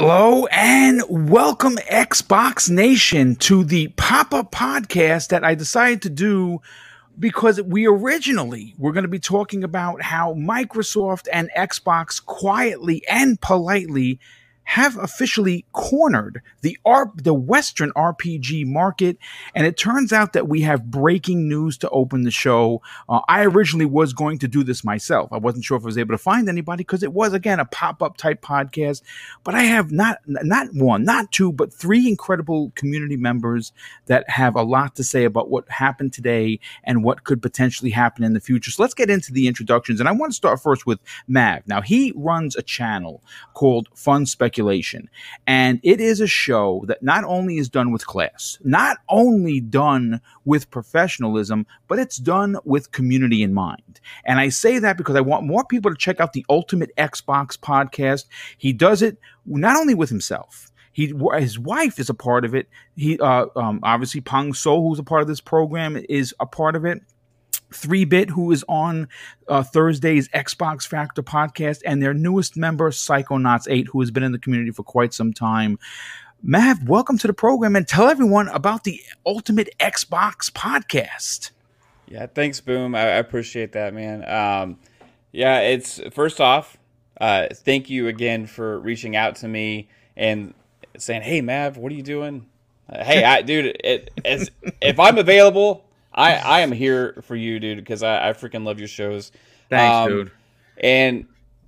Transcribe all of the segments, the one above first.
Hello and welcome, Xbox Nation, to the pop up podcast that I decided to do because we originally were going to be talking about how Microsoft and Xbox quietly and politely have officially cornered the the Western RPG market, and it turns out that we have breaking news to open the show. Uh, I originally was going to do this myself. I wasn't sure if I was able to find anybody because it was again a pop up type podcast. But I have not not one, not two, but three incredible community members that have a lot to say about what happened today and what could potentially happen in the future. So let's get into the introductions, and I want to start first with Mav. Now he runs a channel called Fun Speculation speculation. And it is a show that not only is done with class, not only done with professionalism, but it's done with community in mind. And I say that because I want more people to check out the Ultimate Xbox podcast. He does it not only with himself, he his wife is a part of it. He uh, um, obviously Pong Soul, who's a part of this program, is a part of it. 3Bit, who is on uh, Thursday's Xbox Factor podcast, and their newest member, Psychonauts8, who has been in the community for quite some time. Mav, welcome to the program and tell everyone about the Ultimate Xbox podcast. Yeah, thanks, Boom. I, I appreciate that, man. Um, yeah, it's first off, uh, thank you again for reaching out to me and saying, "Hey, Mav, what are you doing?" Uh, hey, I, dude, it, if I'm available, I I am here for you, dude, because I, I freaking love your shows. Thanks, um, dude. And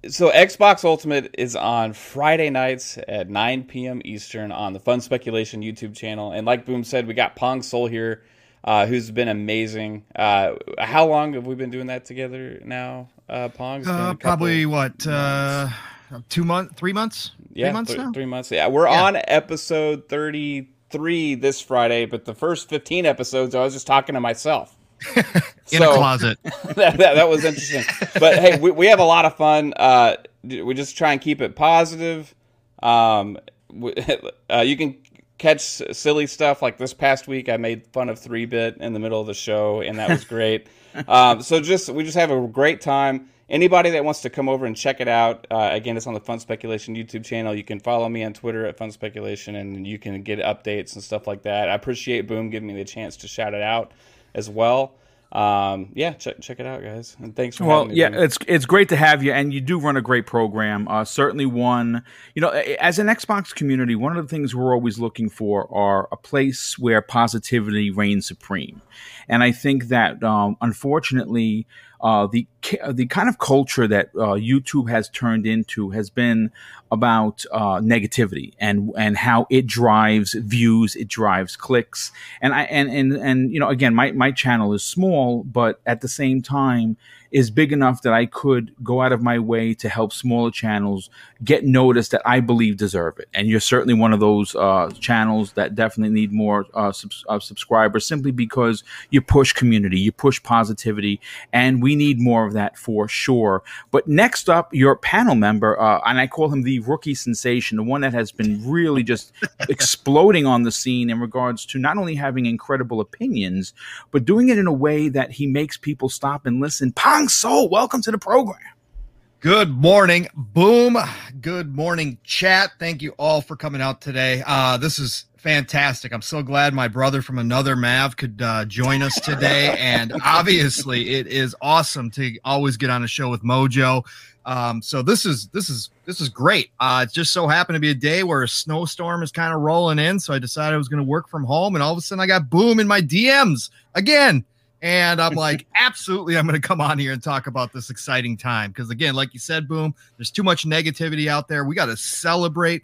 so Xbox Ultimate is on Friday nights at 9 p.m. Eastern on the Fun Speculation YouTube channel. And like Boom said, we got Pong Soul here, uh, who's been amazing. Uh, how long have we been doing that together now, uh, Pong? Uh, probably what uh, two months, three months? Yeah, three months th- now. Three months. Yeah, we're yeah. on episode 30 three this Friday, but the first 15 episodes, I was just talking to myself. in so, a closet. that, that, that, was interesting. But hey, we, we have a lot of fun. Uh, we just try and keep it positive. Um, we, uh, you can catch silly stuff like this past week. I made fun of 3Bit in the middle of the show, and that was great. um, so just we just have a great time anybody that wants to come over and check it out, uh, again, it's on the Fun Speculation YouTube channel. You can follow me on Twitter at Fun Speculation, and you can get updates and stuff like that. I appreciate Boom giving me the chance to shout it out as well. Um, yeah, check check it out, guys, and thanks for well, me, yeah, it's it's great to have you, and you do run a great program. Uh, certainly, one you know, as an Xbox community, one of the things we're always looking for are a place where positivity reigns supreme, and I think that um, unfortunately uh, the the kind of culture that uh, YouTube has turned into has been about uh, negativity and and how it drives views, it drives clicks, and I and and and you know again, my my channel is small, but at the same time is big enough that I could go out of my way to help smaller channels get noticed that I believe deserve it. And you're certainly one of those uh, channels that definitely need more uh, uh, subscribers simply because you push community, you push positivity, and we need more of that for sure. But next up, your panel member, uh, and I call him the rookie sensation, the one that has been really just exploding on the scene in regards to not only having incredible opinions, but doing it in a way that he makes people stop and listen. Pong Soul, welcome to the program. Good morning, boom. Good morning, chat. Thank you all for coming out today. Uh, this is fantastic. I'm so glad my brother from another Mav could uh, join us today. and obviously, it is awesome to always get on a show with Mojo. Um, so this is this is this is great. Uh, it just so happened to be a day where a snowstorm is kind of rolling in, so I decided I was going to work from home, and all of a sudden I got boom in my DMs again. And I'm like, absolutely, I'm going to come on here and talk about this exciting time. Because again, like you said, boom, there's too much negativity out there. We got to celebrate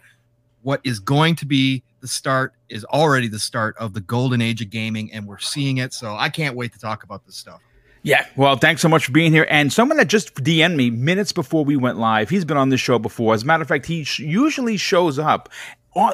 what is going to be the start, is already the start of the golden age of gaming. And we're seeing it. So I can't wait to talk about this stuff. Yeah, well, thanks so much for being here. And someone that just DM'd me minutes before we went live, he's been on this show before. As a matter of fact, he sh- usually shows up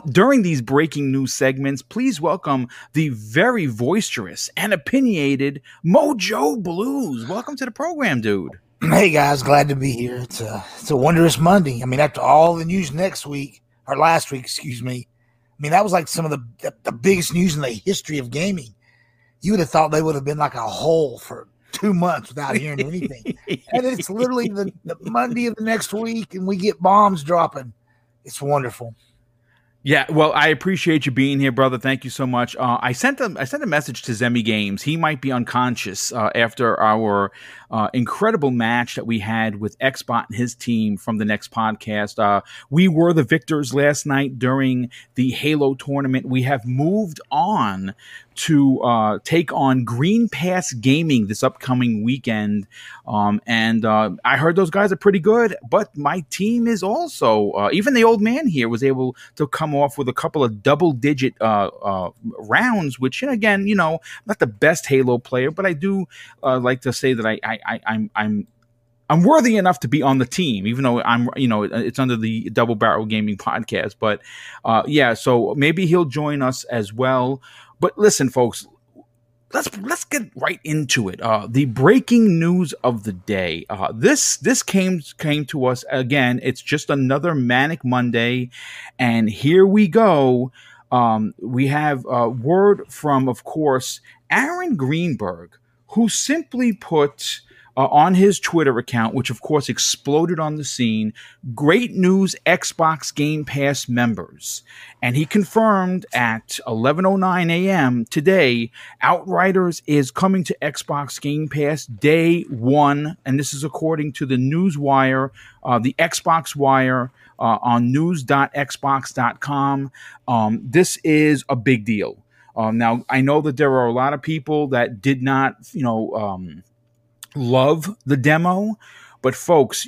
during these breaking news segments, please welcome the very boisterous and opinionated Mojo Blues. Welcome to the program, dude. Hey guys, glad to be here. It's a it's a wondrous Monday. I mean, after all the news next week or last week, excuse me. I mean, that was like some of the the, the biggest news in the history of gaming. You would have thought they would have been like a hole for two months without hearing anything. and it's literally the, the Monday of the next week, and we get bombs dropping. It's wonderful. Yeah, well, I appreciate you being here, brother. Thank you so much. Uh, I sent a I sent a message to Zemi Games. He might be unconscious uh, after our uh, incredible match that we had with Xbot and his team from the next podcast. Uh, we were the victors last night during the Halo tournament. We have moved on to uh, take on Green Pass Gaming this upcoming weekend. Um, and uh, I heard those guys are pretty good, but my team is also, uh, even the old man here was able to come off with a couple of double digit uh, uh, rounds, which, again, you know, I'm not the best Halo player, but I do uh, like to say that I, I, I, I'm, I'm, I'm worthy enough to be on the team, even though I'm, you know, it's under the Double Barrel Gaming podcast. But uh, yeah, so maybe he'll join us as well. But listen, folks, let's let's get right into it. Uh, the breaking news of the day. Uh, this this came came to us again. It's just another manic Monday, and here we go. Um, we have uh, word from, of course, Aaron Greenberg, who simply put uh, on his Twitter account, which of course exploded on the scene. Great news, Xbox Game Pass members, and he confirmed at 11:09 a.m. today, Outriders is coming to Xbox Game Pass day one, and this is according to the Newswire, uh, the Xbox Wire. Uh, on news.xbox.com. Um, this is a big deal. Um, now, I know that there are a lot of people that did not, you know, um, love the demo, but folks,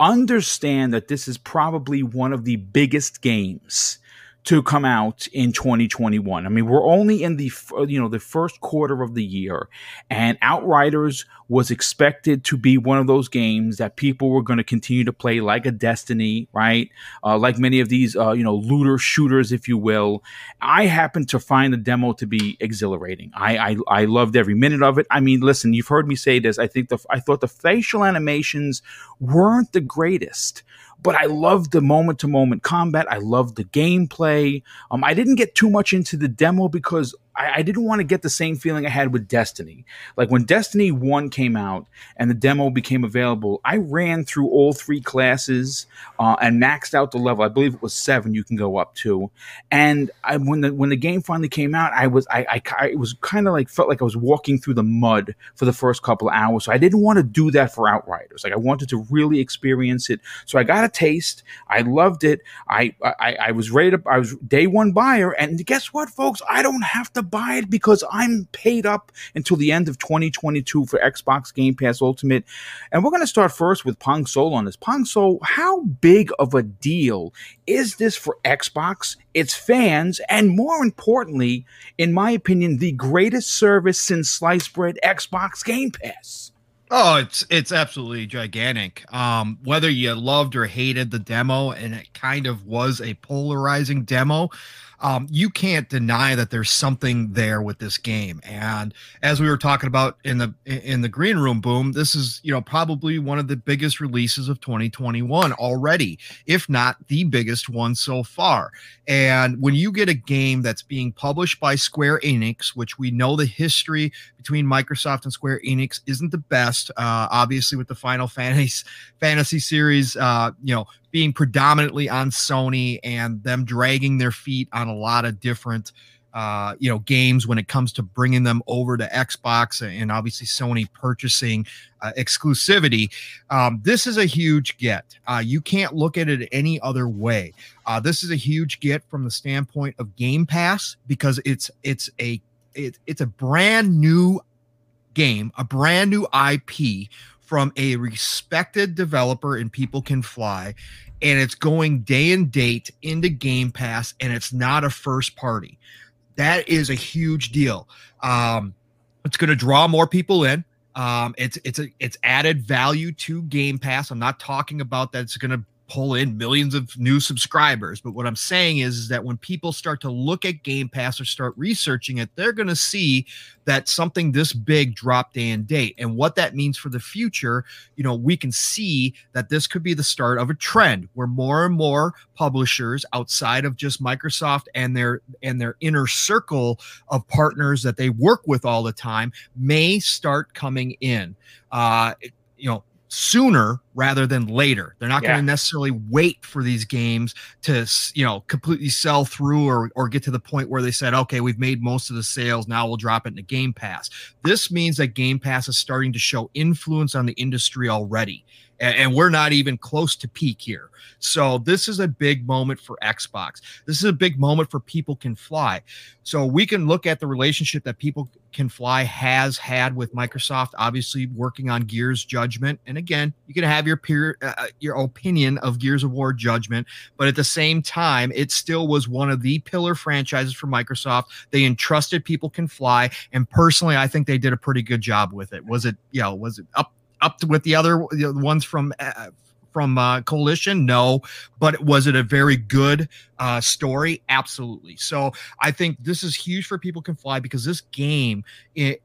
understand that this is probably one of the biggest games to come out in 2021. I mean, we're only in the you know the first quarter of the year, and Outriders was expected to be one of those games that people were going to continue to play, like a Destiny, right? Uh, like many of these uh, you know looter shooters, if you will. I happened to find the demo to be exhilarating. I, I I loved every minute of it. I mean, listen, you've heard me say this. I think the I thought the facial animations weren't the greatest but I loved the moment to moment combat. I loved the gameplay. Um, I didn't get too much into the demo because I, I, didn't want to get the same feeling I had with Destiny. Like when Destiny 1 came out and the demo became available, I ran through all three classes uh, and maxed out the level. I believe it was seven you can go up to. And I, when the when the game finally came out, I was I, I, I was kind of like felt like I was walking through the mud for the first couple of hours. So I didn't want to do that for Outriders. Like I wanted to really experience it. So I got a taste. I loved it. I I, I was ready to I was day one buyer. And guess what, folks? I don't have to buy it because I'm paid up until the end of 2022 for Xbox Game Pass Ultimate. And we're going to start first with Pong Soul on this. Pong Soul, how big of a deal is this for Xbox, its fans, and more importantly, in my opinion, the greatest service since sliced bread Xbox Game Pass? Oh, it's it's absolutely gigantic. Um, whether you loved or hated the demo, and it kind of was a polarizing demo um, you can't deny that there's something there with this game. And as we were talking about in the in the green room boom, this is you know probably one of the biggest releases of 2021 already, if not the biggest one so far. And when you get a game that's being published by Square Enix, which we know the history between Microsoft and Square Enix isn't the best, uh, obviously with the Final Fantasy fantasy series, uh, you know, being predominantly on Sony and them dragging their feet on a lot of different uh, you know games when it comes to bringing them over to Xbox and obviously Sony purchasing uh, exclusivity. Um, this is a huge get. Uh, you can't look at it any other way. Uh, this is a huge get from the standpoint of Game Pass because it's it's a it, it's a brand new game, a brand new IP from a respected developer and People Can Fly, and it's going day and date into Game Pass, and it's not a first party. That is a huge deal. Um, it's going to draw more people in. Um, it's it's a it's added value to Game Pass. I'm not talking about that it's going to pull in millions of new subscribers. But what I'm saying is, is that when people start to look at Game Pass or start researching it, they're going to see that something this big dropped day and date. And what that means for the future, you know, we can see that this could be the start of a trend where more and more publishers outside of just Microsoft and their and their inner circle of partners that they work with all the time may start coming in. Uh, you know, sooner rather than later. They're not Yeah. going to necessarily wait for these games to, you know, completely sell through or, or get to the point where they said, okay, we've made most of the sales. Now we'll drop it into Game Pass. This means that Game Pass is starting to show influence on the industry already. And, and we're not even close to peak here. So this is a big moment for Xbox. This is a big moment for People Can Fly. So we can look at the relationship that People Can Fly has had with Microsoft, obviously working on Gears Judgment. And again, you can have your peer, uh, your opinion of Gears of War Judgment, but at the same time, it still was one of the pillar franchises for Microsoft. They entrusted People Can Fly, and personally, I think they did a pretty good job with it. Was it, you know, was it up up with the other know, ones from uh, from uh, Coalition? No, but was it a very good uh, story? Absolutely. So I think this is huge for People Can Fly because this game, it,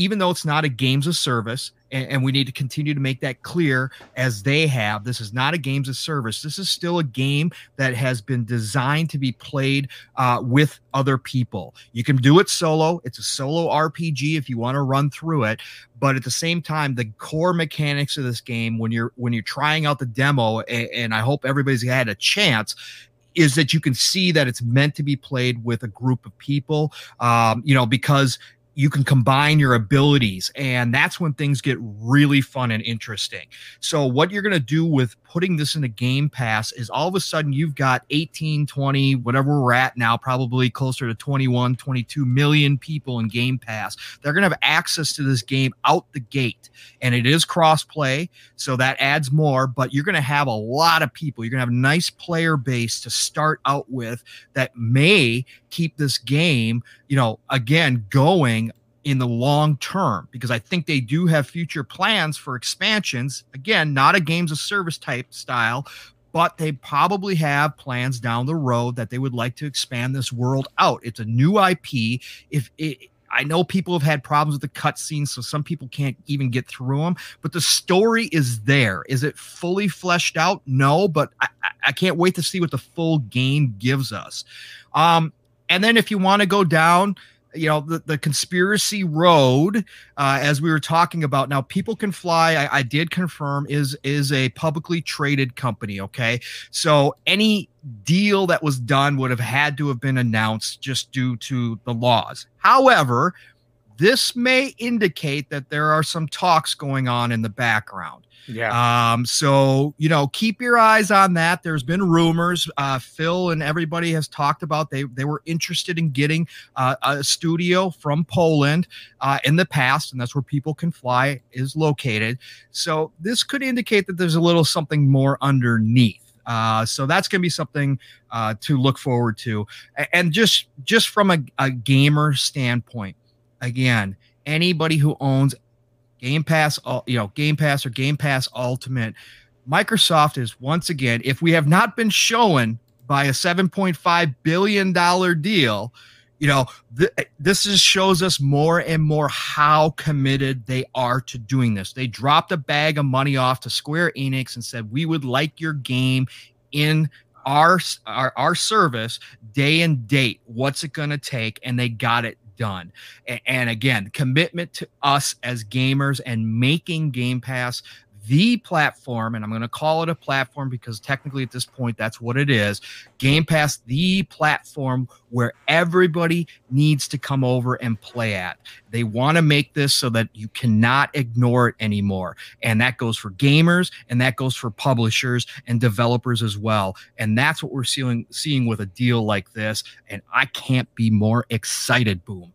even though it's not a games of service, and, and we need to continue to make that clear as they have, this is not a games of service. This is still a game that has been designed to be played uh, with other people. You can do it solo. It's a solo RPG if you want to run through it but at the same time the core mechanics of this game when you're when you're trying out the demo and, and i hope everybody's had a chance is that you can see that it's meant to be played with a group of people um, you know because you can combine your abilities and that's when things get really fun and interesting. So what you're going to do with putting this in the game pass is all of a sudden you've got 18 20 whatever we're at now probably closer to 21 22 million people in game pass. They're going to have access to this game out the gate and it is cross play so that adds more but you're going to have a lot of people. You're going to have a nice player base to start out with that may keep this game you know again going in the long term because I think they do have future plans for expansions. Again, not a games of service type style, but they probably have plans down the road that they would like to expand this world out. It's a new IP. If it, I know people have had problems with the cutscenes, so some people can't even get through them. But the story is there. Is it fully fleshed out? No, but I, I- can't wait to see what the full game gives us. Um, and then if you want to go down, you know, the, the conspiracy road, uh, as we were talking about, now people can fly. I, I did confirm is is a publicly traded company. Okay, so any deal that was done would have had to have been announced just due to the laws. However, this may indicate that there are some talks going on in the background. Yeah. Um, so you know, keep your eyes on that. There's been rumors. Uh, Phil and everybody has talked about they they were interested in getting uh, a studio from Poland uh, in the past, and that's where People Can Fly is located. So this could indicate that there's a little something more underneath. Uh, so that's going to be something uh, to look forward to. And just just from a, a gamer standpoint, again, anybody who owns Game Pass, you know, Game Pass or Game Pass Ultimate, Microsoft is once again, if we have not been shown by a 7.5 billion dollar deal, you know, th- this is shows us more and more how committed they are to doing this. They dropped a bag of money off to Square Enix and said, "We would like your game in our our, our service day and date. What's it going to take?" And they got it done. And again, commitment to us as gamers and making Game Pass the platform, and I'm going to call it a platform because technically at this point that's what it is. Game Pass, the platform where everybody needs to come over and play at. They want to make this so that you cannot ignore it anymore. And that goes for gamers and that goes for publishers and developers as well. And that's what we're seeing seeing with a deal like this. And I can't be more excited, boom.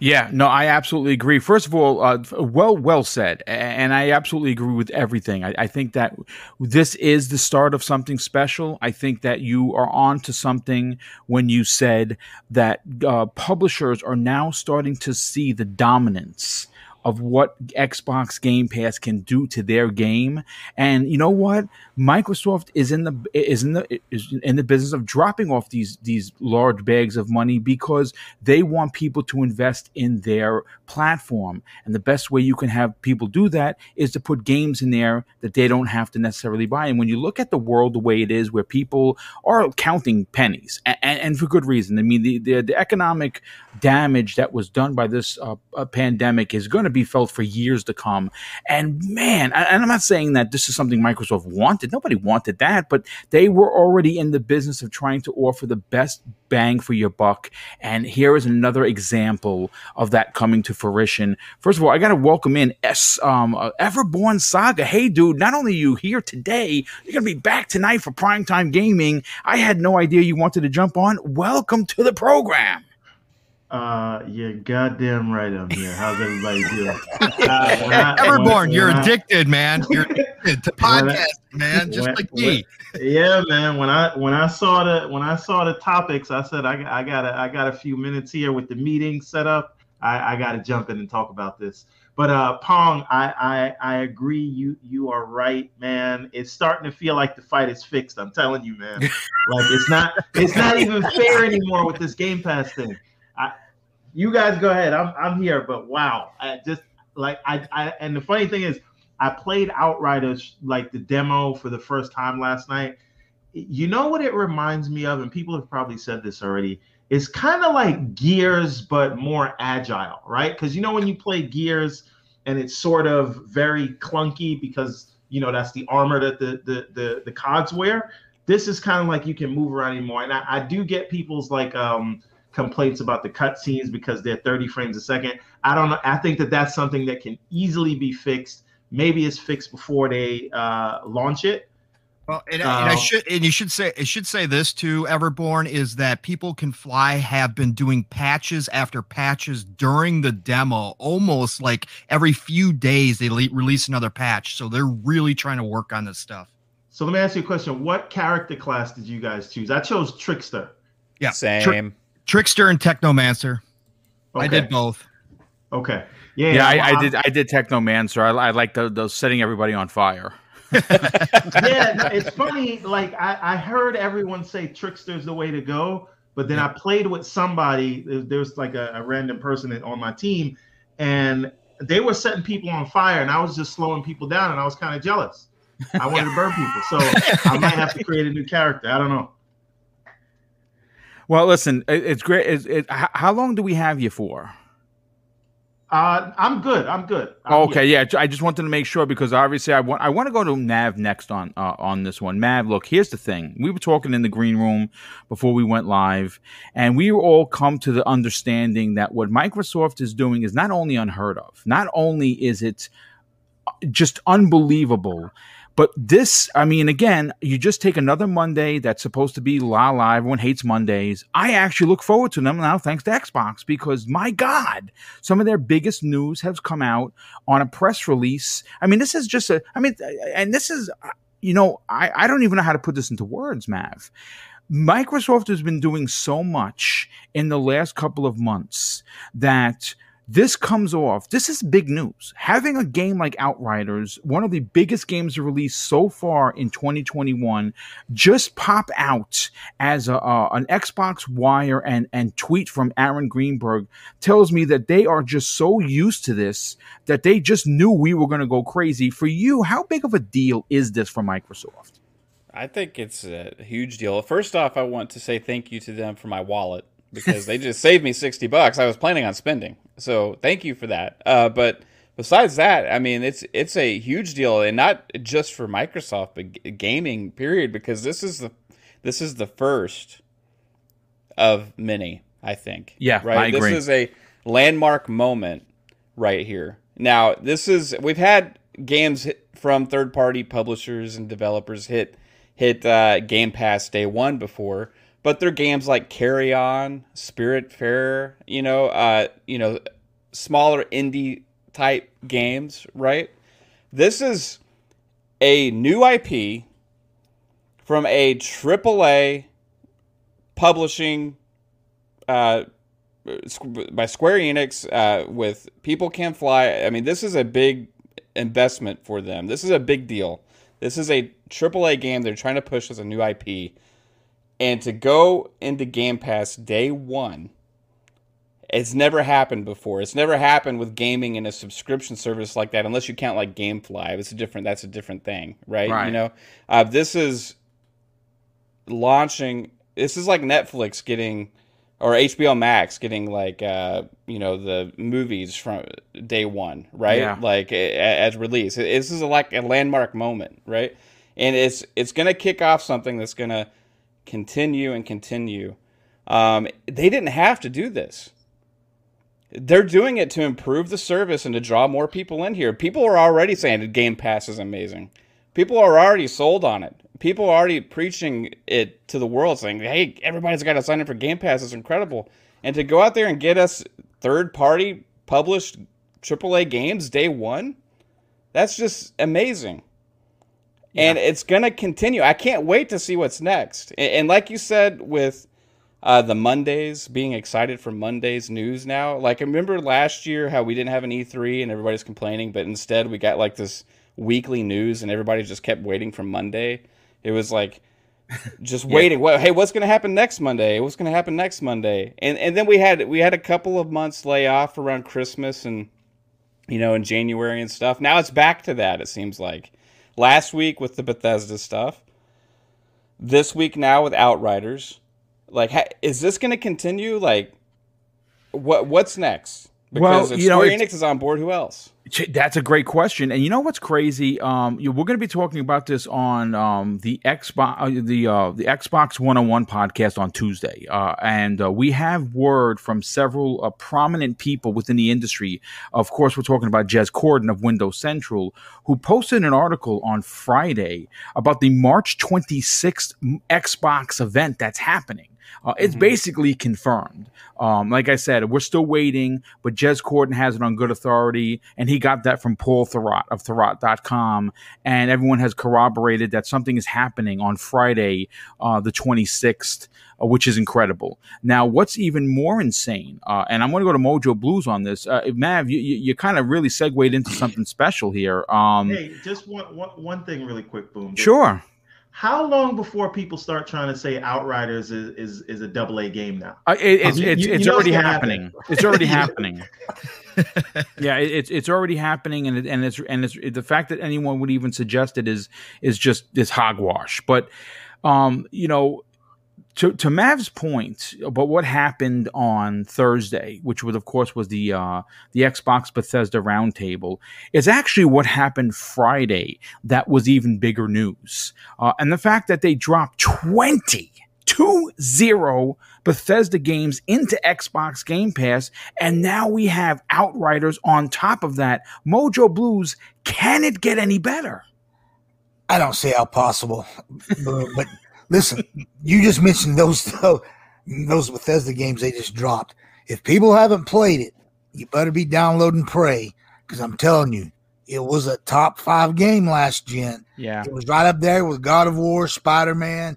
Yeah, no, I absolutely agree. First of all, uh, well, well said, and I absolutely agree with everything. I, I think that this is the start of something special. I think that you are on to something when you said that uh, publishers are now starting to see the dominance of what Xbox Game Pass can do to their game. And you know what? Microsoft is in the is in the is in the business of dropping off these these large bags of money because they want people to invest in their platform. And the best way you can have people do that is to put games in there that they don't have to necessarily buy. And when you look at the world the way it is, where people are counting pennies, and, and for good reason. I mean, the, the the economic damage that was done by this uh, uh, pandemic is going to be felt for years to come. And man, and I'm not saying that this is something Microsoft wanted. Nobody wanted that, but they were already in the business of trying to offer the best bang for your buck. And here is another example of that coming to fruition. First of all, I got to welcome in S, um, uh, Everborn Saga. Hey, dude, not only you here today, you're going to be back tonight for primetime gaming. I had no idea you wanted to jump on. Welcome to the program. Uh, you're goddamn right I'm here. How's everybody doing? Uh, Everborn, you're I, addicted, man. You're addicted to podcast, man, just when, like me. When, yeah, man. When I when I saw the when I saw the topics, I said I, I got a, I got a few minutes here with the meeting set up. I, I got to jump in and talk about this. But uh, Pong, I, I I agree. You you are right, man. It's starting to feel like the fight is fixed. I'm telling you, man. like it's not it's not even fair anymore with this Game Pass thing. I, you guys go ahead. I'm I'm here, but wow, I just like I, I and the funny thing is, I played Outriders like the demo for the first time last night. You know what it reminds me of, and people have probably said this already. It's kind of like Gears, but more agile, right? Because you know when you play Gears, and it's sort of very clunky because you know that's the armor that the the the, the cogs wear. This is kind of like you can move around anymore, and I, I do get people's like um complaints about the cutscenes because they're 30 frames a second. I don't know. I think that that's something that can easily be fixed. Maybe it's fixed before they uh, launch it. Well, and, uh, and, I um, should and you should say it should say this too. Everborn is that people can fly have been doing patches after patches during the demo, almost like every few days they le- release another patch. So they're really trying to work on this stuff. So let me ask you a question: What character class did you guys choose? I chose Trickster. Yeah, same. Trickster and Technomancer. Okay. I did both. Okay. Yeah. Yeah, I, I, did. I did Technomancer. I, I like the, those setting everybody on fire. Yeah, it's funny. Like I, I heard everyone say Trickster's the way to go, but then I played with somebody. There was like a, a random person on my team, and they were setting people on fire, and I was just slowing people down, and I was kind of jealous. I wanted to burn people, so I might have to create a new character. I don't know. Well, listen, it's great. It, it, how long do we have you for? Uh, I'm good. I'm good. I'm okay, here. yeah. I just wanted to make sure because obviously I want I want to go to Mav next on uh, on this one. Mav, look, here's the thing. We were talking in the green room before we went live, and we all come to the understanding that what Microsoft is doing is not only unheard of, not only is it just unbelievable but this, I mean, again, you just take another Monday that's supposed to be la la. Everyone hates Mondays. I actually look forward to them now, thanks to Xbox, because my God, some of their biggest news has come out on a press release. I mean, this is just a, I mean, and this is, you know, I, I don't even know how to put this into words, Mav. Microsoft has been doing so much in the last couple of months that this comes off. This is big news. Having a game like Outriders, one of the biggest games released so far in 2021, just pop out as a, uh, an Xbox wire and and tweet from Aaron Greenberg tells me that they are just so used to this that they just knew we were going to go crazy. For you, how big of a deal is this for Microsoft? I think it's a huge deal. First off, I want to say thank you to them for my wallet because they just saved me 60 bucks. I was planning on spending. So thank you for that. Uh, but besides that, I mean, it's it's a huge deal, and not just for Microsoft, but gaming period, because this is the this is the first of many. I think. Yeah, right. I agree. This is a landmark moment right here. Now, this is we've had games from third party publishers and developers hit hit uh, Game Pass day one before, but they're games like Carrion, Spiritfarer, you know, uh, you know, smaller indie type games, right? This is a new IP from a AAA publishing uh, by Square Enix uh, with People Can Fly. I mean, this is a big investment for them. This is a big deal. This is a AAA game they're trying to push as a new IP and to go into Game Pass day one, it's never happened before. It's never happened with gaming in a subscription service like that, unless you count like GameFly. It's a different. That's a different thing, right? right. You know, uh, this is launching. This is like Netflix getting or HBO Max getting like uh, you know the movies from day one, right? Yeah. Like as release. This is like a landmark moment, right? And it's it's gonna kick off something that's gonna continue and continue. Um, they didn't have to do this. They're doing it to improve the service and to draw more people in here. People are already saying that Game Pass is amazing. People are already sold on it. People are already preaching it to the world, saying, "Hey, everybody's got to sign up for Game Pass. It's incredible." And to go out there and get us third-party published AAA games day one, that's just amazing. And it's gonna continue. I can't wait to see what's next. And, and like you said, with uh, the Mondays, being excited for Mondays news now. Like, I remember last year how we didn't have an E3 and everybody's complaining, but instead we got like this weekly news and everybody just kept waiting for Monday. It was like just waiting. Well, hey, what's going to happen next Monday? What's going to happen next Monday? And and then we had we had a couple of months lay off around Christmas and you know in January and stuff. Now it's back to that. It seems like last week with the Bethesda stuff. This week now with Outriders. Like, is this going to continue? Like, what what's next? Well, Because if you know, Square Enix is on board, who else? That's a great question, and you know what's crazy? Um, you, we're going to be talking about this on um, the Xbox, uh, the uh, the Xbox 101 podcast on Tuesday, uh, and uh, we have word from several uh, prominent people within the industry. Of course, we're talking about Jez Corden of Windows Central, who posted an article on Friday about the March 26th Xbox event that's happening. Uh, it's basically confirmed. Um, like I said, we're still waiting, but Jez Corden has it on good authority, and he got that from Paul Thurrott of Thurrott.com. And everyone has corroborated that something is happening on Friday, uh, the 26th, uh, which is incredible. Now, what's even more insane, uh, and I'm going to go to Mojo Blues on this, uh, Mav, you, you, you kind of really segued into something special here. Um, Hey, just one, one, one thing really quick, boom. Sure. How long before people start trying to say Outriders is is, is a double A game now? Uh, it, it's You- it's, you- it's you know already it's gonna happening. It's already happening. yeah, it, it's it's already happening, and it, and it's and it's the fact that anyone would even suggest it is is just is hogwash. But um, you know, to to Mav's point about what happened on Thursday, which was of course was the uh, the Xbox Bethesda roundtable, is actually what happened Friday. That was even bigger news, uh, and the fact that they dropped twenty. 2-0 Bethesda games into Xbox Game Pass, and now we have Outriders on top of that. Mojo Blues, can it get any better? I don't see how possible. but listen, you just mentioned those those Bethesda games they just dropped. If people haven't played it, you better be downloading Prey because I'm telling you, it was a top five game last gen. Yeah. It was right up there with God of War, Spider Man,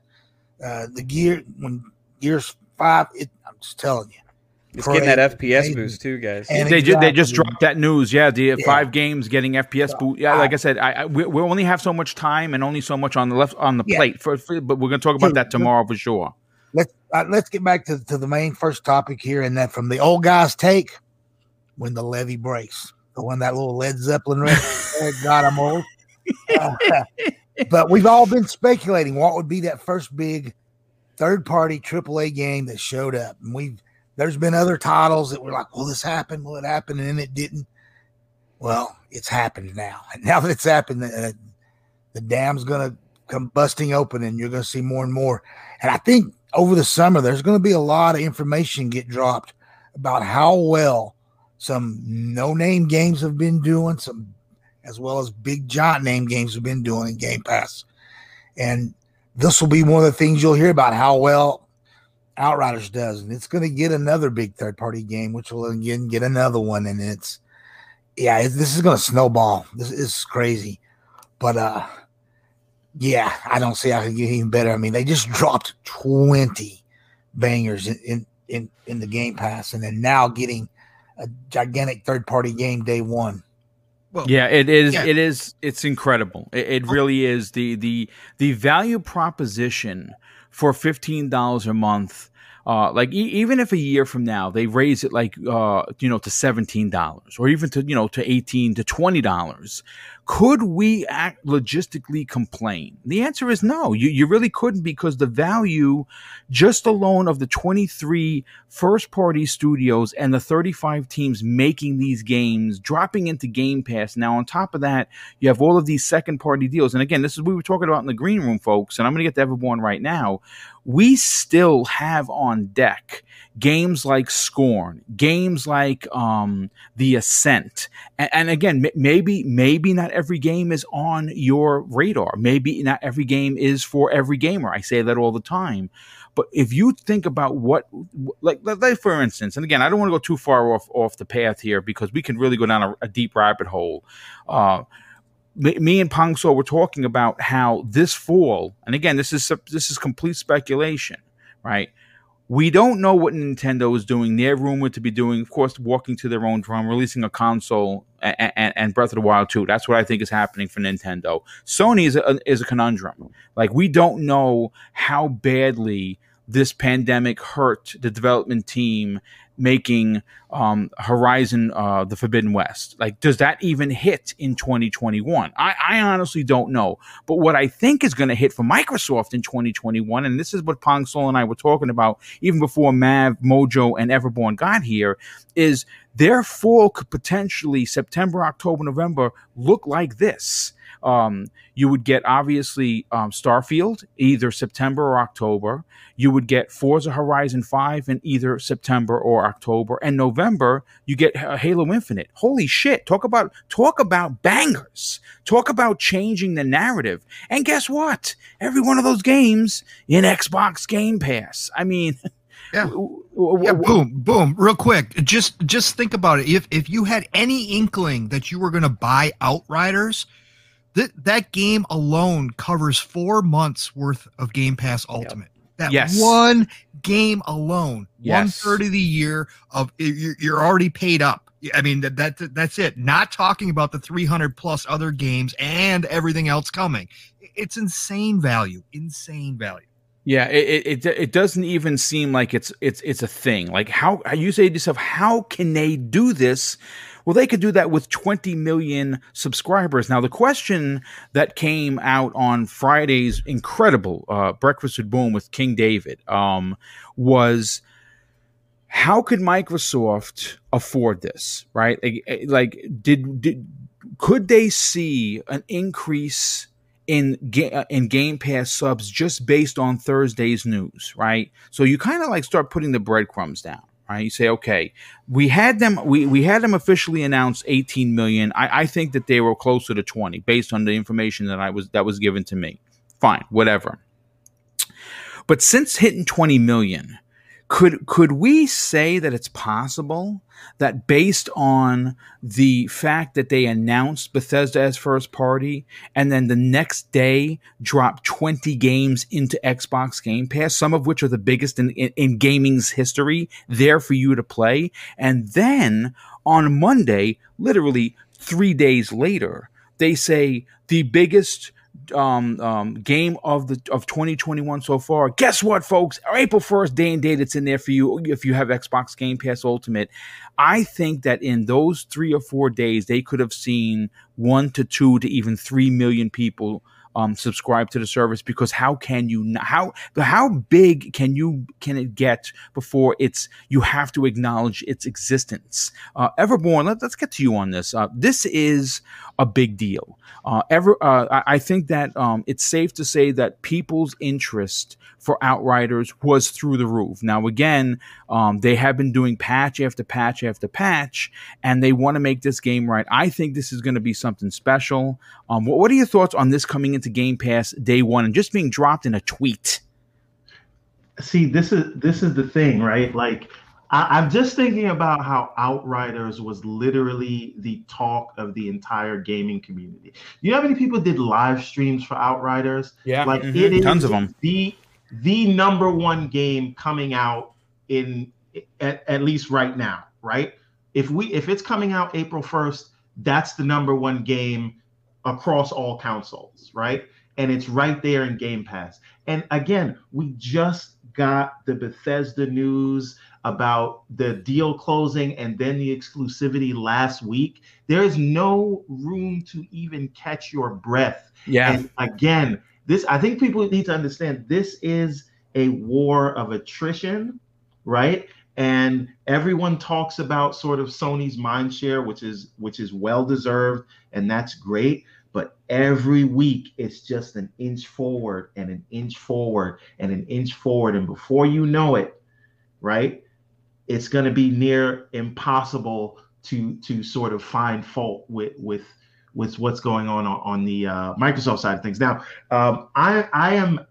uh, the Gear when Gears Five. It, I'm just telling you, It's Prey, getting that FPS amazing. boost too, guys. And they ju- they just dropped that news. Yeah, the Yeah. five games getting FPS boost. Yeah, I- like I said, I, I we, we only have so much time and only so much on the left on the Yeah. plate. For, for- but we're going to talk about Dude, that tomorrow for sure. let's uh, let's get back to, to the main first topic here, and that from the old guy's take, when the levee breaks, the one that little Led Zeppelin record. God, I'm old. Uh, but we've all been speculating what would be that first big third party AAA game that showed up, and we've there's been other titles that were like, "Will this happen? Will it happen?" And then it didn't. Well, it's happened now, and now that it's happened, uh, the dam's gonna come busting open, and you're gonna see more and more. And I think over the summer, there's going to be a lot of information get dropped about how well some no name games have been doing, some as well as big giant name games have been doing in Game Pass. And this will be one of the things you'll hear about how well Outriders does. And it's going to get another big third party game, which will again get another one. And it's, yeah, it, this is going to snowball. This is crazy. But, uh, yeah, I don't see how it can get even better. I mean, they just dropped 20 bangers in, in, in, in the Game Pass, and then now getting a gigantic third party game day one. Well, Yeah, it is. Yeah. It is. It's incredible. It, it really is. the the The value proposition for fifteen dollars a month. Uh, like e- even if a year from now they raise it like uh, you know to seventeen dollars or even to you know to eighteen to twenty dollars, could we act logistically complain? The answer is no. You, you really couldn't because the value just alone of the 23 first party studios and the 35 teams making these games dropping into Game Pass. Now, on top of that, you have all of these second party deals. And again, this is what we were talking about in the green room, folks. And I'm going to get to Everborn right now. We still have on deck games like Scorn, games like um, The Ascent, and, and again, m- maybe maybe not every game is on your radar. Maybe not every game is for every gamer. I say that all the time. But if you think about what, like, like for instance, and again, I don't want to go too far off off the path here because we can really go down a, a deep rabbit hole. Uh, me and Pong Soul were talking about how this fall, and again, this is this is complete speculation, right? We don't know what Nintendo is doing. They're rumored to be doing, of course, walking to their own drum, releasing a console and, and, and, Breath of the Wild 2. That's what I think is happening for Nintendo. Sony is a, is a conundrum. Like, we don't know how badly this pandemic hurt the development team making um, Horizon uh, the Forbidden West? Like, does that even hit in 2021? I, I honestly don't know. But what I think is going to hit for Microsoft in 2021, and this is what Pong Soul and I were talking about even before Mav, Mojo, and Everborn got here, is their fall could potentially September, October, November look like this. Um, you would get obviously um, Starfield either September or October. You would get Forza Horizon 5 in either September or October. And November, you get Halo Infinite. Holy shit. Talk about talk about bangers. Talk about changing the narrative. And guess what? Every one of those games in Xbox Game Pass. I mean, Yeah. yeah. boom, boom, real quick. Just just think about it. If if you had any inkling that you were going to buy Outriders, that that game alone covers four months worth of Game Pass Ultimate. Yep. That yes. one game alone, yes. one third of the year of you're, you're already paid up. I mean that, that that's it. Not talking about the 300 plus other games and everything else coming. It's insane value, insane value. Yeah, it, it it doesn't even seem like it's it's it's a thing. Like how you say to yourself, how can they do this well, they could do that with 20 million subscribers. Now, the question that came out on Friday's incredible uh, Breakfast with Boom with King David um, was how could Microsoft afford this, right? Like, eh, did, did could they see an increase in uh, in Game Pass subs just based on Thursday's news, right? So you kind of like start putting the breadcrumbs down. Right? You say, okay, we had them, we, we had them officially announce 18 million. I, I think that they were closer to 20 based on the information that I was that was given to me. Fine, whatever. But since hitting 20 million, could could we say that it's possible that based on the fact that they announced Bethesda as first party and then the next day dropped 20 games into Xbox Game Pass, some of which are the biggest in, in, in gaming's history, there for you to play, and then on Monday, literally three days later, they say the biggest um, um, game of the of 2021 so far. Guess what, folks? April 1st, day and date, it's in there for you if you have Xbox Game Pass Ultimate. I think that in those three or four days, they could have seen one to two to even three million people um, subscribe to the service because how can you how how big can you can it get before it's you have to acknowledge its existence uh, everborn let, us get to you on this uh, this is a big deal uh, ever uh, I, think that um, it's safe to say that people's interest for Outriders was through the roof. Now, again, um, they have been doing patch after patch after patch, and they want to make this game right. I think this is going to be something special. Um, what, what are your thoughts on this coming into Game Pass day one and just being dropped in a tweet? See, this is this is the thing, right? Like I, am just thinking about how Outriders was literally the talk of the entire gaming community. You know how many people did live streams for Outriders? Yeah, like mm-hmm. it is tons of them. The the number one game coming out in at, at least right now, right? If we if it's coming out April 1st, that's the number one game across all consoles, right? And it's right there in Game Pass. And again, we just got the Bethesda news. About the deal closing and then the exclusivity last week, there is no room to even catch your breath. Yeah. And again, this I think people need to understand this is a war of attrition, right? And everyone talks about sort of Sony's mind share, which is which is well deserved, and that's great. But every week it's just an inch forward and an inch forward and an inch forward. And before you know it, right, it's going to be near impossible to to sort of find fault with with with what's going on on, the uh, Microsoft side of things. Now, um, I I am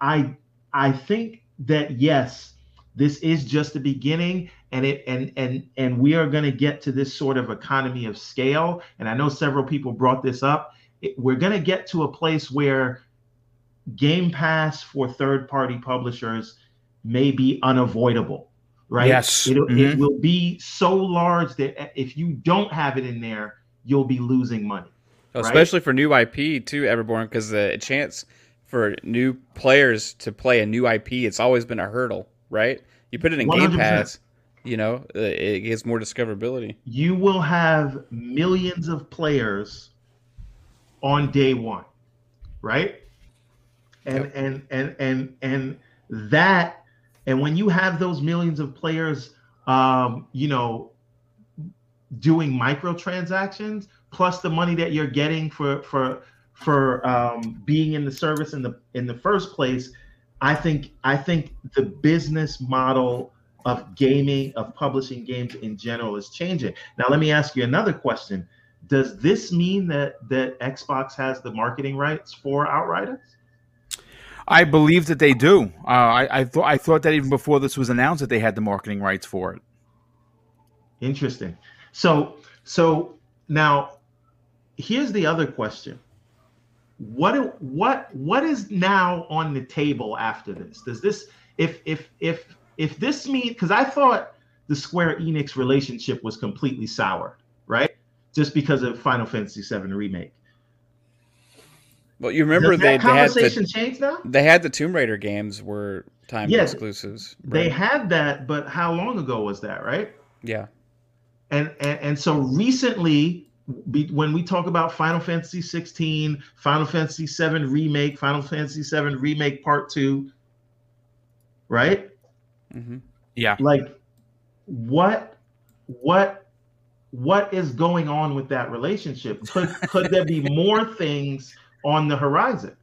I I think that yes, this is just the beginning, and it and and and we are going to get to this sort of economy of scale. And I know several people brought this up. It, we're going to get to a place where Game Pass for third-party publishers may be unavoidable right? Yes. It'll, Mhm. It will be so large that if you don't have it in there, you'll be losing money. Right? especially for new IP too, Everborn, because the chance for new players to play a new IP, it's always been a hurdle, right? You put it in Game 100%. Pass, you know, uh, it gives more discoverability. You will have millions of players on day one, right? And and and and and that and when you have those millions of players um, you know doing microtransactions plus the money that you're getting for for for um, being in the service in the in the first place i think i think the business model of gaming of publishing games in general is changing. Now let me ask you another question. Does this mean that that xbox has the marketing rights for outriders I believe that they do. Uh, I I thought I thought that even before this was announced that they had the marketing rights for it. Interesting. So so now here's the other question. What what what is now on the table after this? Does this if if if if this means because I thought the Square Enix relationship was completely sour, right? Just because of Final Fantasy VII remake. Well, you remember Does they, that they had the change now? they had the Tomb Raider games were time Yes, exclusives. They had that, but how long ago was that, right? yeah. and and, and so recently be, when we talk about final fantasy 16 final fantasy 7 remake final fantasy 7 remake part 2 right Mm-hmm. Yeah. like what what what is going on with that relationship could could there be more things on the horizon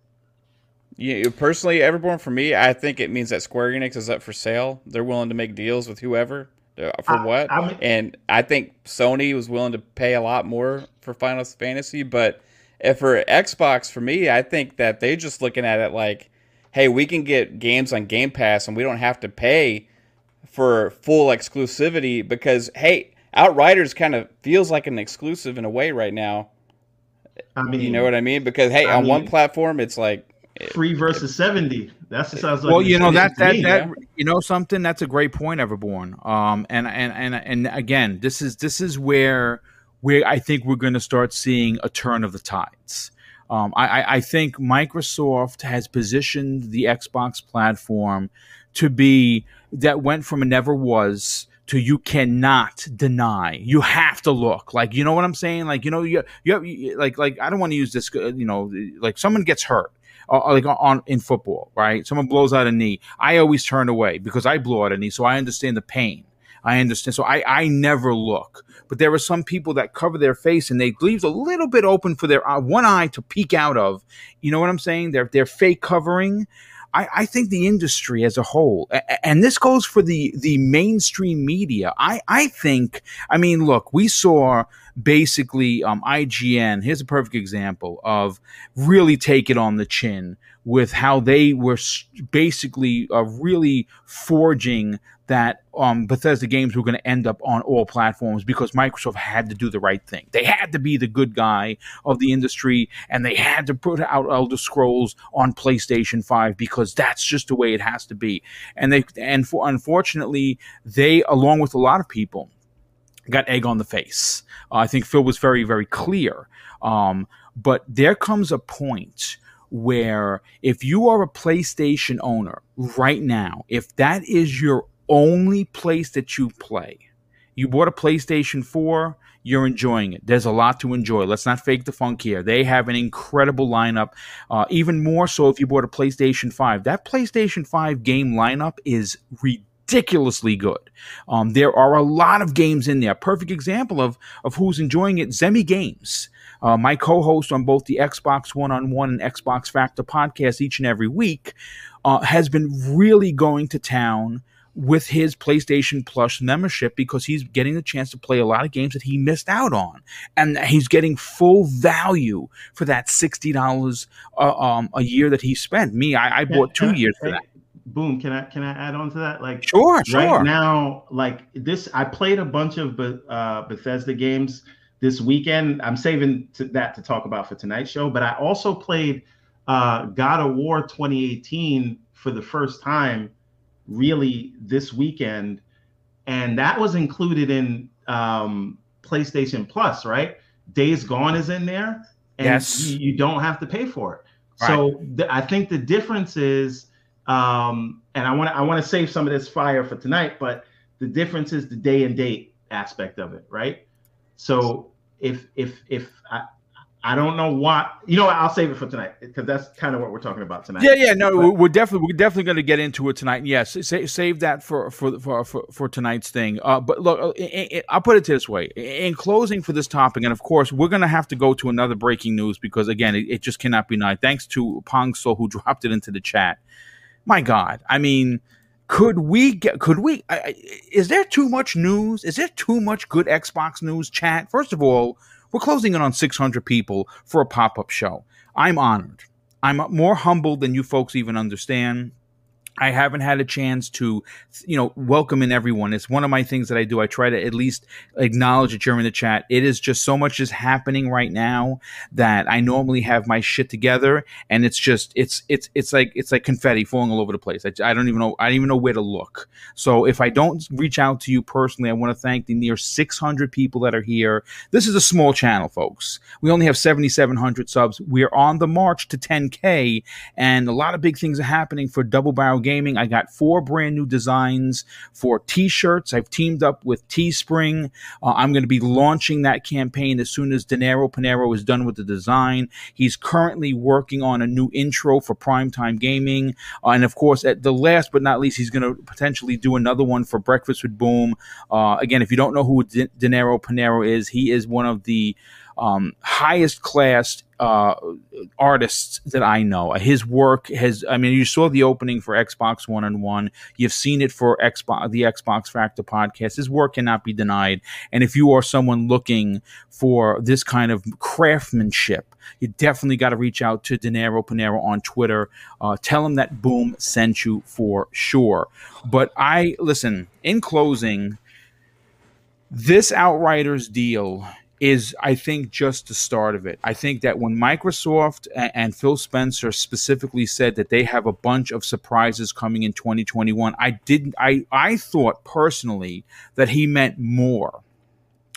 Yeah, personally, Everborn for me, I think it means that Square Enix is up for sale. They're willing to make deals with whoever uh, for I- what, I mean- and I think Sony was willing to pay a lot more for Final Fantasy. But if for Xbox, for me, I think that they're just looking at it like, hey, we can get games on Game Pass, and we don't have to pay for full exclusivity because hey, Outriders kind of feels like an exclusive in a way right now. I mean You know what I mean? Because hey, I on one platform, it's like free versus 70 that sounds like well, an you know that exclusive that me. that you know something. That's a great point, Everborn. Um, and and and and again, this is this is where where I think we're going to start seeing a turn of the tides. Um, I, I- I think Microsoft has positioned the Xbox platform to be that went from a never was to you cannot deny. You have to look like you know what I'm saying. Like you know you you, have, you like like I don't want to use this. uh, You know, like someone gets hurt uh, like on in football, right? Someone blows out a knee. I always turn away because I blow out a knee, so I understand the pain. I understand. So I, I never look. But there are some people that cover their face and they leave a little bit open for their uh, one eye to peek out of. You know what I'm saying? They're they're fake covering. I, I think the industry as a whole, and this goes for the the mainstream media. I I think. I mean, look, we saw basically um, IGN. Here's a perfect example of really take it on the chin with how they were basically uh, really forging that um, Bethesda games were going to end up on all platforms because Microsoft had to do the right thing. They had to be the good guy of the industry, and they had to put out Elder Scrolls on PlayStation Five because that's just the way it has to be. And they and for unfortunately, they along with a lot of people got egg on the face. Uh, I think Phil was very, very clear. Um, but there comes a point where if you are a PlayStation owner right now, if that is your only place that you play. You bought a PlayStation 4, you're enjoying it. There's a lot to enjoy. Let's not fake the funk here. They have an incredible lineup, uh, even more so if you bought a PlayStation 5. That PlayStation 5 game lineup is ridiculously good. Um, there are a lot of games in there. Perfect example of, of who's enjoying it Zemi Games. Uh, my co host on both the Xbox One on One and Xbox Factor podcast each and every week uh, has been really going to town with his PlayStation Plus membership because he's getting the chance to play a lot of games that he missed out on, and he's getting full value for that sixty dollars uh, um, a year that he spent. Me, I, I bought two years for that. Boom! Can I can I add on to that? Like, sure, sure. Now, like this, I played a bunch of uh, Bethesda games this weekend. I'm saving to, that to talk about for tonight's show, but I also played uh, God of War 2018 for the first time really this weekend, and that was included in um, PlayStation Plus, right? Days Gone is in there, and yes. you, you don't have to pay for it. Right. So th- I think the difference is, um, and I want to I want to save some of this fire for tonight, but the difference is the day and date aspect of it, right? So if if if I, I don't know why. You know, I'll save it for tonight because that's kind of what we're talking about tonight. Yeah, yeah, no, but, we're definitely we're definitely going to get into it tonight. Yes, save, save that for for for for, tonight's thing. Uh, but look, uh, I'll put it this way: in closing for this topic, and of course, we're going to have to go to another breaking news because again, it, it just cannot be denied. Thanks to Pong Soul who dropped it into the chat. My God, I mean could we get could we is there too much news is there too much good xbox news chat first of all we're closing in on 600 people for a pop up show. I'm honored. I'm more humbled than you folks even understand. I haven't had a chance to, you know, welcome in everyone. It's one of my things that I do. I try to at least acknowledge it in the chat. It is just so much is happening right now that I normally have my shit together, and it's just it's it's it's like it's like confetti falling all over the place. I, I don't even know I don't even know where to look. So if I don't reach out to you personally, I want to thank the near 600 people that are here. This is a small channel, folks. We only have 7,700 subs. We're on the march to 10k, and a lot of big things are happening for Double Barrel Gaming. I got four brand new designs for t shirts. I've teamed up with Teespring. Uh, I'm going to be launching that campaign as soon as Dinero Panero is done with the design. He's currently working on a new intro for Primetime Gaming. Uh, and of course, at the last but not least, he's going to potentially do another one for Breakfast with Boom. Uh, again, if you don't know who D- Dinero Panero is, he is one of the um, highest class uh, artists that I know. His work has, I mean, you saw the opening for Xbox One and One. You've seen it for Xbox, the Xbox Factor podcast. His work cannot be denied. And if you are someone looking for this kind of craftsmanship, you definitely got to reach out to Dinero Panero on Twitter. Uh, tell him that Boom sent you for sure. But I, listen, in closing, this Outriders deal is I think just the start of it. I think that when Microsoft and, Phil Spencer specifically said that they have a bunch of surprises coming in 2021, I didn't I I thought personally that he meant more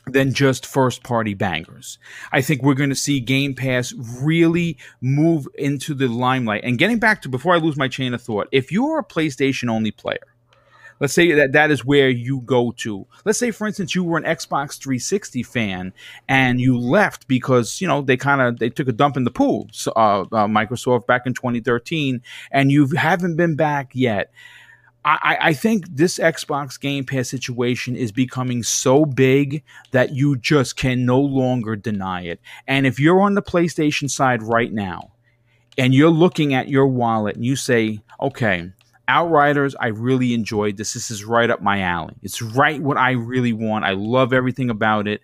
than just first party bangers. I think we're going to see Game Pass really move into the limelight. And getting back to before I lose my chain of thought, if you're a PlayStation only player, Let's say that that is where you go to. Let's say, for instance, you were an Xbox 360 fan and you left because you know they kind of they took a dump in the pool. So, uh, uh, Microsoft back in 2013, and you haven't been back yet. I, I, think this Xbox Game Pass situation is becoming so big that you just can no longer deny it. And if you're on the PlayStation side right now and you're looking at your wallet and you say, okay, Outriders, I really enjoyed this. This is right up my alley. It's right what I really want. I love everything about it.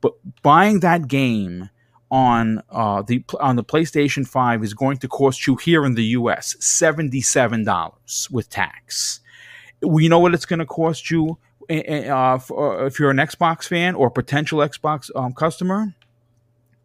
But buying that game on uh, the on the PlayStation 5 is going to cost you here in the US $77 with tax. You know what it's going to cost you eh, eh, uh, uh, if you're an Xbox fan or a potential Xbox um, customer?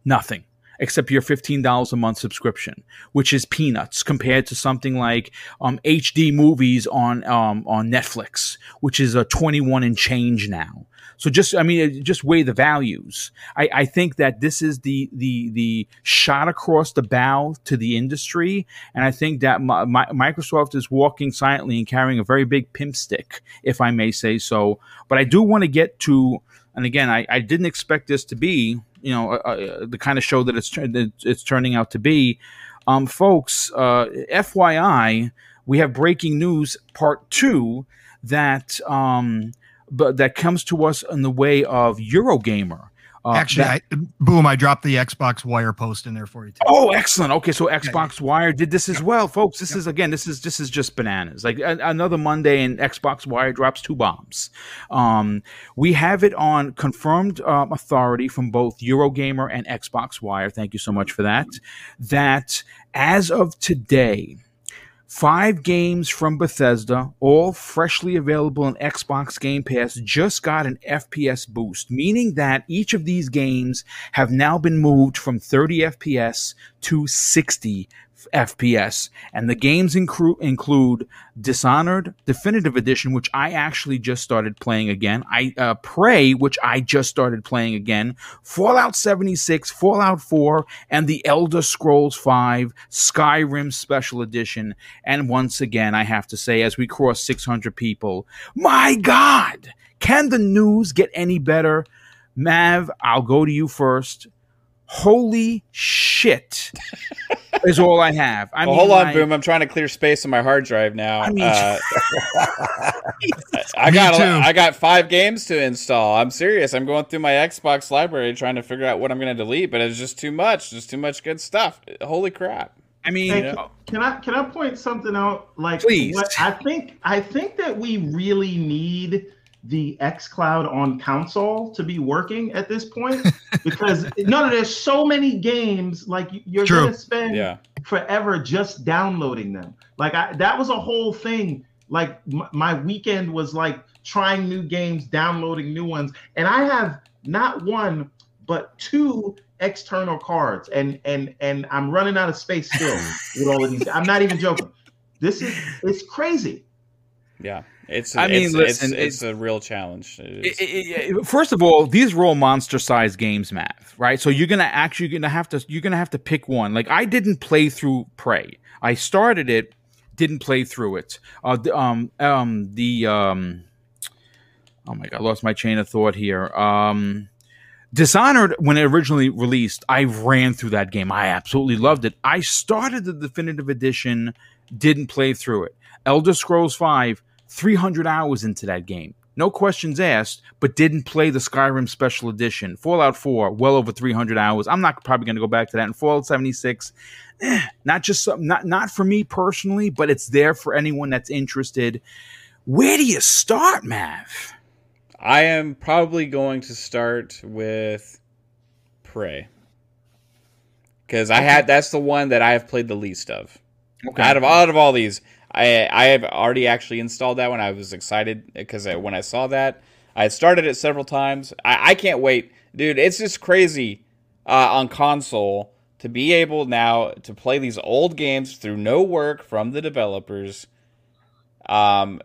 Nothing except your $15 a month subscription, which is peanuts compared to something like um, HD movies on um, on Netflix, which is a 21 and change now. So just, I mean, just weigh the values. I, I think that this is the the the shot across the bow to the industry, and I think that my, my, Microsoft is walking silently and carrying a very big pimp stick, if I may say so. But I do want to get to, and again, I, I didn't expect this to be, you know, uh, uh, the kind of show that it's that it's turning out to be. Um, folks, uh, FYI, we have breaking news part two that um, but that comes to us in the way of Eurogamer. Uh, Actually, that, I, boom! I dropped the Xbox Wire post in there for you. Too. Oh, excellent. Okay, so Xbox Wire did this as well, folks. This is again, this is this is just bananas. Like a, another Monday, and Xbox Wire drops two bombs. Um, we have it on confirmed um, authority from both Eurogamer and Xbox Wire. Thank you so much for that. That as of today, Five games from Bethesda, all freshly available on Xbox Game Pass, just got an FPS boost, meaning that each of these games have now been moved from 30 FPS to 60 FPS. And the games incru- include Dishonored Definitive Edition, which I actually just started playing again. I uh, Prey, which I just started playing again. Fallout 76, Fallout 4, and The Elder Scrolls 5 Skyrim Special Edition. And once again, I have to say, as we cross 600 people, my God, can the news get any better? Mav, I'll go to you first holy shit is all I have. I well, mean, hold on, Boom. I'm trying to clear space on my hard drive now. I mean, uh, I got I got five games to install. I'm serious. I'm going through my Xbox library trying to figure out what I'm going to delete, but it's just too much. Just too much good stuff. Holy crap! I mean, hey, can I can I point something out? Like, please. I think I think that we really need the xCloud on console to be working at this point because no, no, there's so many games like you're True. gonna spend yeah. forever just downloading them. Like I, that was a whole thing. Like m- my weekend was like trying new games, downloading new ones, and I have not one but two external cards, and and and I'm running out of space still with all of these. I'm not even joking. This is it's crazy. Yeah. It's a, I mean, it's, listen, it's, it's, a real challenge. It, it, first of all, these are all monster-sized games, Matt. Right? So you're gonna actually gonna have to you're gonna have to pick one. Like I didn't play through Prey. I started it, didn't play through it. Uh, the, um, um, the um, oh my god, I lost my chain of thought here. Um, Dishonored, when it originally released, I ran through that game. I absolutely loved it. I started the definitive edition, didn't play through it. Elder Scrolls Five 300 hours into that game. No questions asked, but didn't play the Skyrim Special Edition. Fallout 4, well over 300 hours. I'm not probably going to go back to that. And Fallout 76, eh, not just some, not not for me personally, but it's there for anyone that's interested. Where do you start, Mav? I am probably going to start with Prey because I had that's the one that I have played the least of. Okay. Out of out of all these, I I have already actually installed that one. I was excited because when I saw that, I started it several times. I, I can't wait, dude. It's just crazy uh, on console to be able now to play these old games through no work from the developers, um,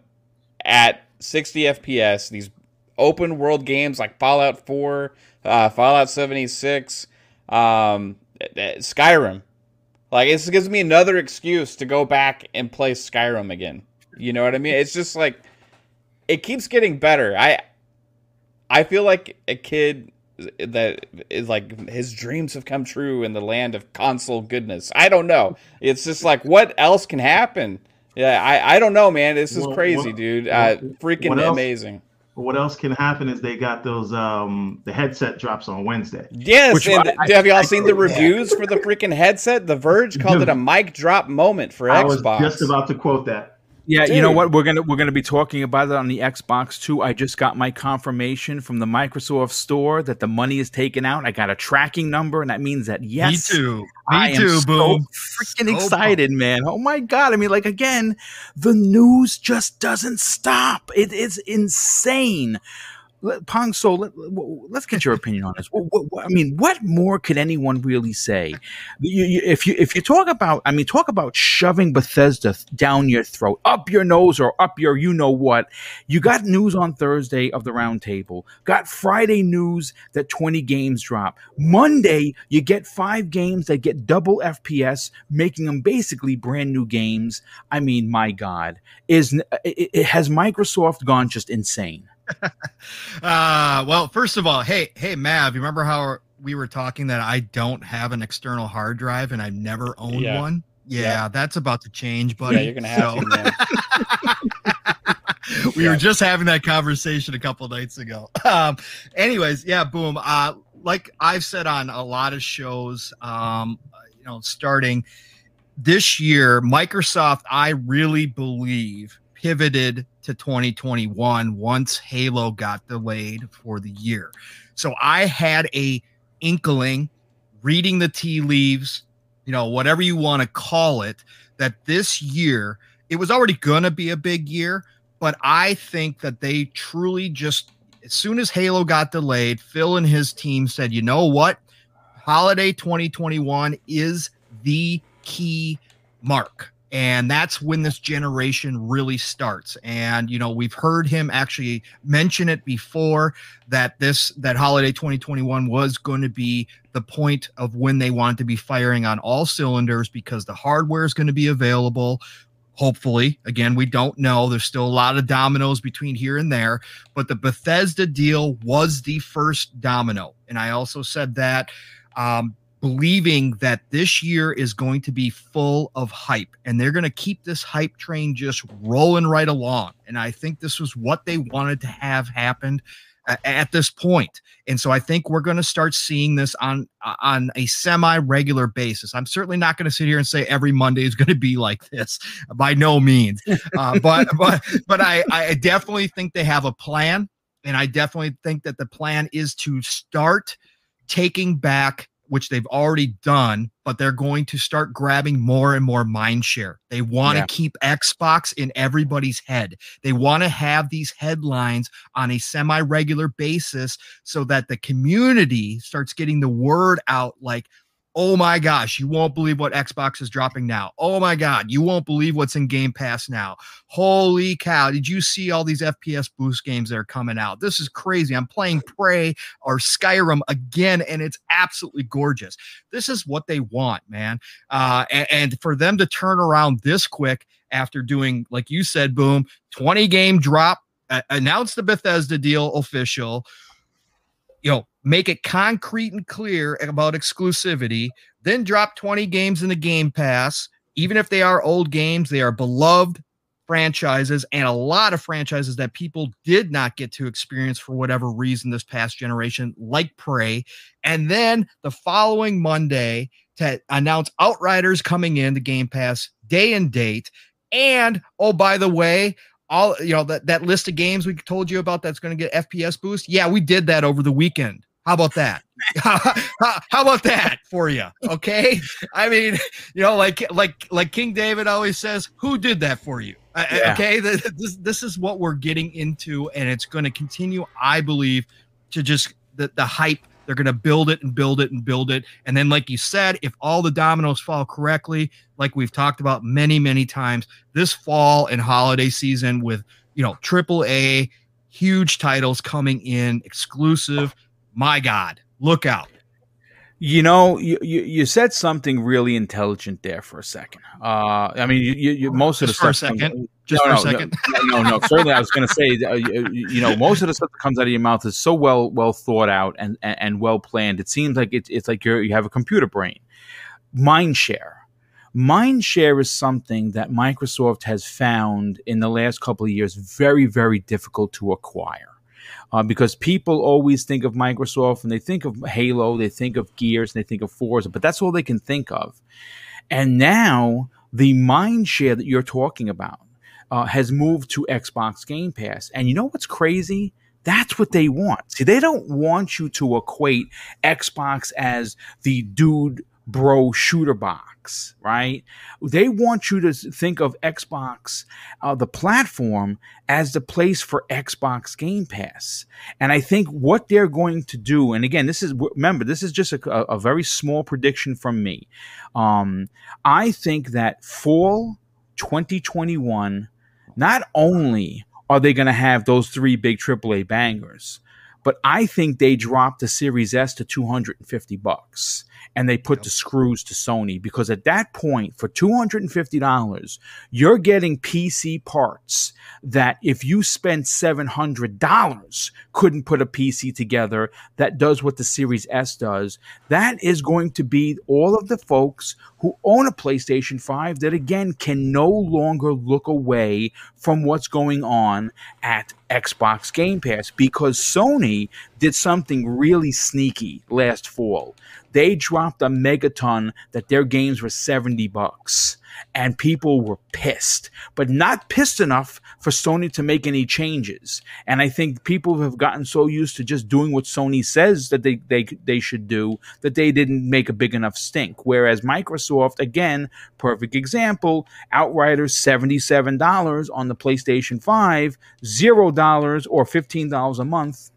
at 60 FPS. These open world games like Fallout 4, uh, Fallout 76, um, Skyrim. Like it gives me another excuse to go back and play Skyrim again. You know what I mean? It's just like it keeps getting better. I I feel like a kid that is like his dreams have come true in the land of console goodness. I don't know. It's just like what else can happen? Yeah, I I don't know, man. This is crazy, dude. Uh, freaking amazing. What else can happen is they got those um the headset drops on Wednesday. Yes, Which, and I, have y'all I, seen I, the reviews yeah. for the freaking headset? The Verge called it a mic drop moment for I Xbox. was just about to quote that. Yeah, Dude. you know what? We're gonna we're gonna be talking about it on the Xbox too. I just got my confirmation from the Microsoft Store that the money is taken out. I got a tracking number, and that means that yes, me too. Me I too. am boom. so freaking excited, man! Oh my god! I mean, like again, the news just doesn't stop. It is insane. Pong Soul, let, us get your opinion on this. I mean, what more could anyone really say? You, you, if you if you talk about, I mean, talk about shoving Bethesda down your throat, up your nose, or up your you know what. You got news on Thursday of the roundtable. Got Friday news that twenty games drop. Monday, you get five games that get double FPS, making them basically brand new games. I mean, my God, is it, it has Microsoft gone just insane? uh, well, first of all, hey, hey, Mav, you remember how we were talking that I don't have an external hard drive and I've never owned yeah. one? Yeah, yeah, that's about to change, buddy. Yeah, you're gonna have so, to. we yeah. were just having that conversation a couple nights ago. Um, anyways, yeah, boom. Uh, like I've said on a lot of shows, um, you know, starting this year, Microsoft, I really believe pivoted to 2021 once Halo got delayed for the year. So I had a inkling reading the tea leaves, you know, whatever you want to call it, that this year it was already going to be a big year, but I think that they truly just as soon as Halo got delayed, Phil and his team said, "You know what? Holiday 2021 is the key mark." And that's when this generation really starts. And you know we've heard him actually mention it before that this that holiday 2021 was going to be the point of when they want to be firing on all cylinders because the hardware is going to be available hopefully. Again we don't know. There's still a lot of dominoes between here and there. But the bethesda deal was the first domino. And i also said that um, believing that this year is going to be full of hype and they're going to keep this hype train just rolling right along. And I think this was what they wanted to have happened uh, at this point. And so I think we're going to start seeing this on on a semi-regular basis. I'm certainly not going to sit here and say every Monday is going to be like this by no means. Uh, but but but I I definitely think they have a plan and I definitely think that the plan is to start taking back which they've already done, but they're going to start grabbing more and more mind share. They want to yeah. keep Xbox in everybody's head. They want to have these headlines on a semi regular basis so that the community starts getting the word out like, Oh my gosh, you won't believe what Xbox is dropping now. Oh my God, you won't believe what's in Game Pass now. Holy cow, did you see all these FPS boost games that are coming out? This is crazy. I'm playing Prey or Skyrim again, and it's absolutely gorgeous. This is what they want, man. Uh, and, and for them to turn around this quick after doing, like you said, boom, 20 game drop, uh, announce the Bethesda deal official you know, make it concrete and clear about exclusivity, then drop 20 games in the Game Pass. Even if they are old games, they are beloved franchises and a lot of franchises that people did not get to experience for whatever reason this past generation, like Prey. And then the following Monday to announce Outriders coming in the Game Pass day and date. And oh, by the way, all you know that that list of games we told you about that's going to get FPS boost. Yeah, we did that over the weekend. How about that? how, how, about that for you? Okay. I mean, you know, like like like King David always says, who did that for you? Uh, uh, yeah. Okay. This this is what we're getting into, and it's going to continue, I believe, to just the, the hype they're going to build it and build it and build it. And then, like you said, if all the dominoes fall correctly, like we've talked about many, many times, this fall and holiday season with, you know, triple A, huge titles coming in, exclusive. My God, look out. You know, you, you, you said something really intelligent there for a second. Uh, I mean, you, you most of the stuff. For a second. Just no, for no, a second. No, no, no, certainly. I was going to say, uh, you, you, know, most of the stuff that comes out of your mouth is so well well thought out and and, and well planned. It seems like it's it's like you you have a computer brain. Mind share. Mind share is something that Microsoft has found in the last couple of years very very difficult to acquire uh, because people always think of Microsoft and they think of Halo, they think of Gears, and they think of Forza, but that's all they can think of. And now the mind share that you're talking about uh, has moved to Xbox Game Pass. And you know what's crazy? That's what they want. See, they don't want you to equate Xbox as the dude bro shooter box, right? They want you to think of Xbox, uh, the platform, as the place for Xbox Game Pass. And I think what they're going to do, and again, this is remember, this is just a, a very small prediction from me. Um, I think that fall 2021, not only are they going to have those three big AAA bangers, but I think they dropped the Series S to 250 bucks and they put yep. the screws to Sony because at that point, for $250, you're getting PC parts that if you spent $700, couldn't put a PC together that does what the Series S does. That is going to be all of the folks who own a PlayStation 5 that again can no longer look away from what's going on at Xbox Game Pass because Sony did something really sneaky last fall. They dropped a megaton that their games were 70 bucks and people were pissed, but not pissed enough for Sony to make any changes. And I think people have gotten so used to just doing what Sony says that they they they should do that they didn't make a big enough stink. Whereas Microsoft, again, perfect example, Outriders seventy seven dollars on the PlayStation Five, zero dollars or fifteen dollars a month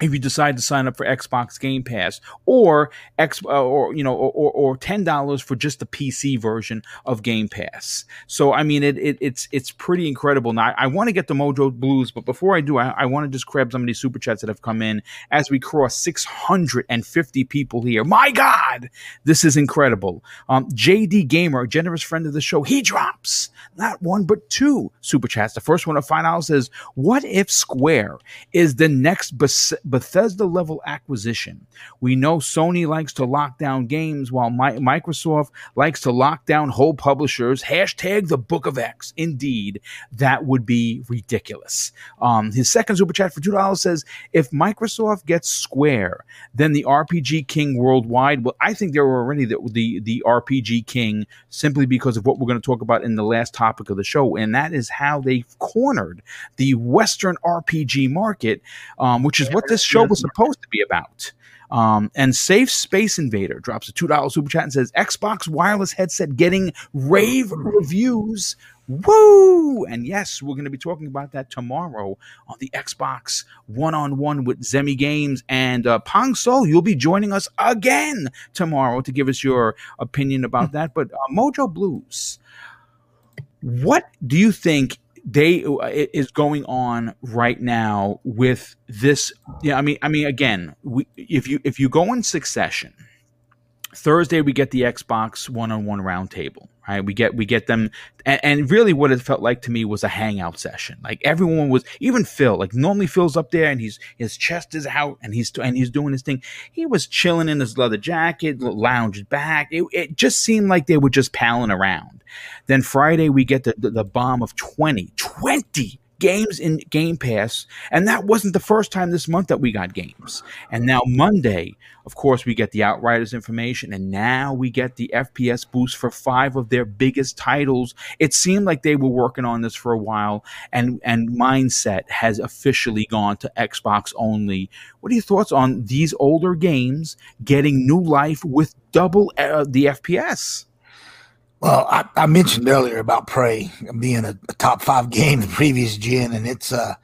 if you decide to sign up for Xbox Game Pass or X uh, or you know or, or ten dollars for just the PC version of Game Pass. So I mean it, it it's it's pretty incredible. Now I, I want to get the Mojo Blues, but before I do, I, I want to just grab some of these super chats that have come in as we cross 650 people here. My God, this is incredible. Um, JD Gamer, a generous friend of the show, he drops not one but two super chats. The first one of find out says, "What if Square is the next?" Bes- Bethesda level acquisition. We know Sony likes to lock down games while Microsoft likes to lock down whole publishers. Hashtag the Book of X. Indeed, that would be ridiculous. Um, his second super chat for $2 says if Microsoft gets Square, then the RPG King worldwide. Well, I think they're already the, the, the RPG King simply because of what we're going to talk about in the last topic of the show, and that is how they've cornered the Western RPG market, um, which is what this this show was supposed to be about. Um, and Safe Space Invader drops a $2 super chat and says Xbox wireless headset getting rave reviews. Woo! And yes, we're going to be talking about that tomorrow on the Xbox one on one with Zemi Games. And uh, Pong Soul, you'll be joining us again tomorrow to give us your opinion about that. But uh, Mojo Blues, what do you think they uh, is going on right now with this yeah i mean i mean again we, if you if you go in succession thursday we get the xbox one-on-one roundtable right? We get we get them. And, and, really what it felt like to me was a hangout session. Like everyone was even phil like normally phil's up there and he's his chest is out and he's and he's doing his thing. He was chilling in his leather jacket lounged back. It, it just seemed like they were just palling around. Then friday we get the, the, the bomb of 20 20 games in Game Pass. And that wasn't the first time this month that we got games. And now Monday, of course, we get the Outriders information. And now we get the FPS boost for five of their biggest titles. It seemed like they were working on this for a while. And, and Mindset has officially gone to Xbox only. What are your thoughts on these older games getting new life with double uh, the FPS? Well, I, I, mentioned earlier about Prey being a, a, top five game the previous gen, and it's uh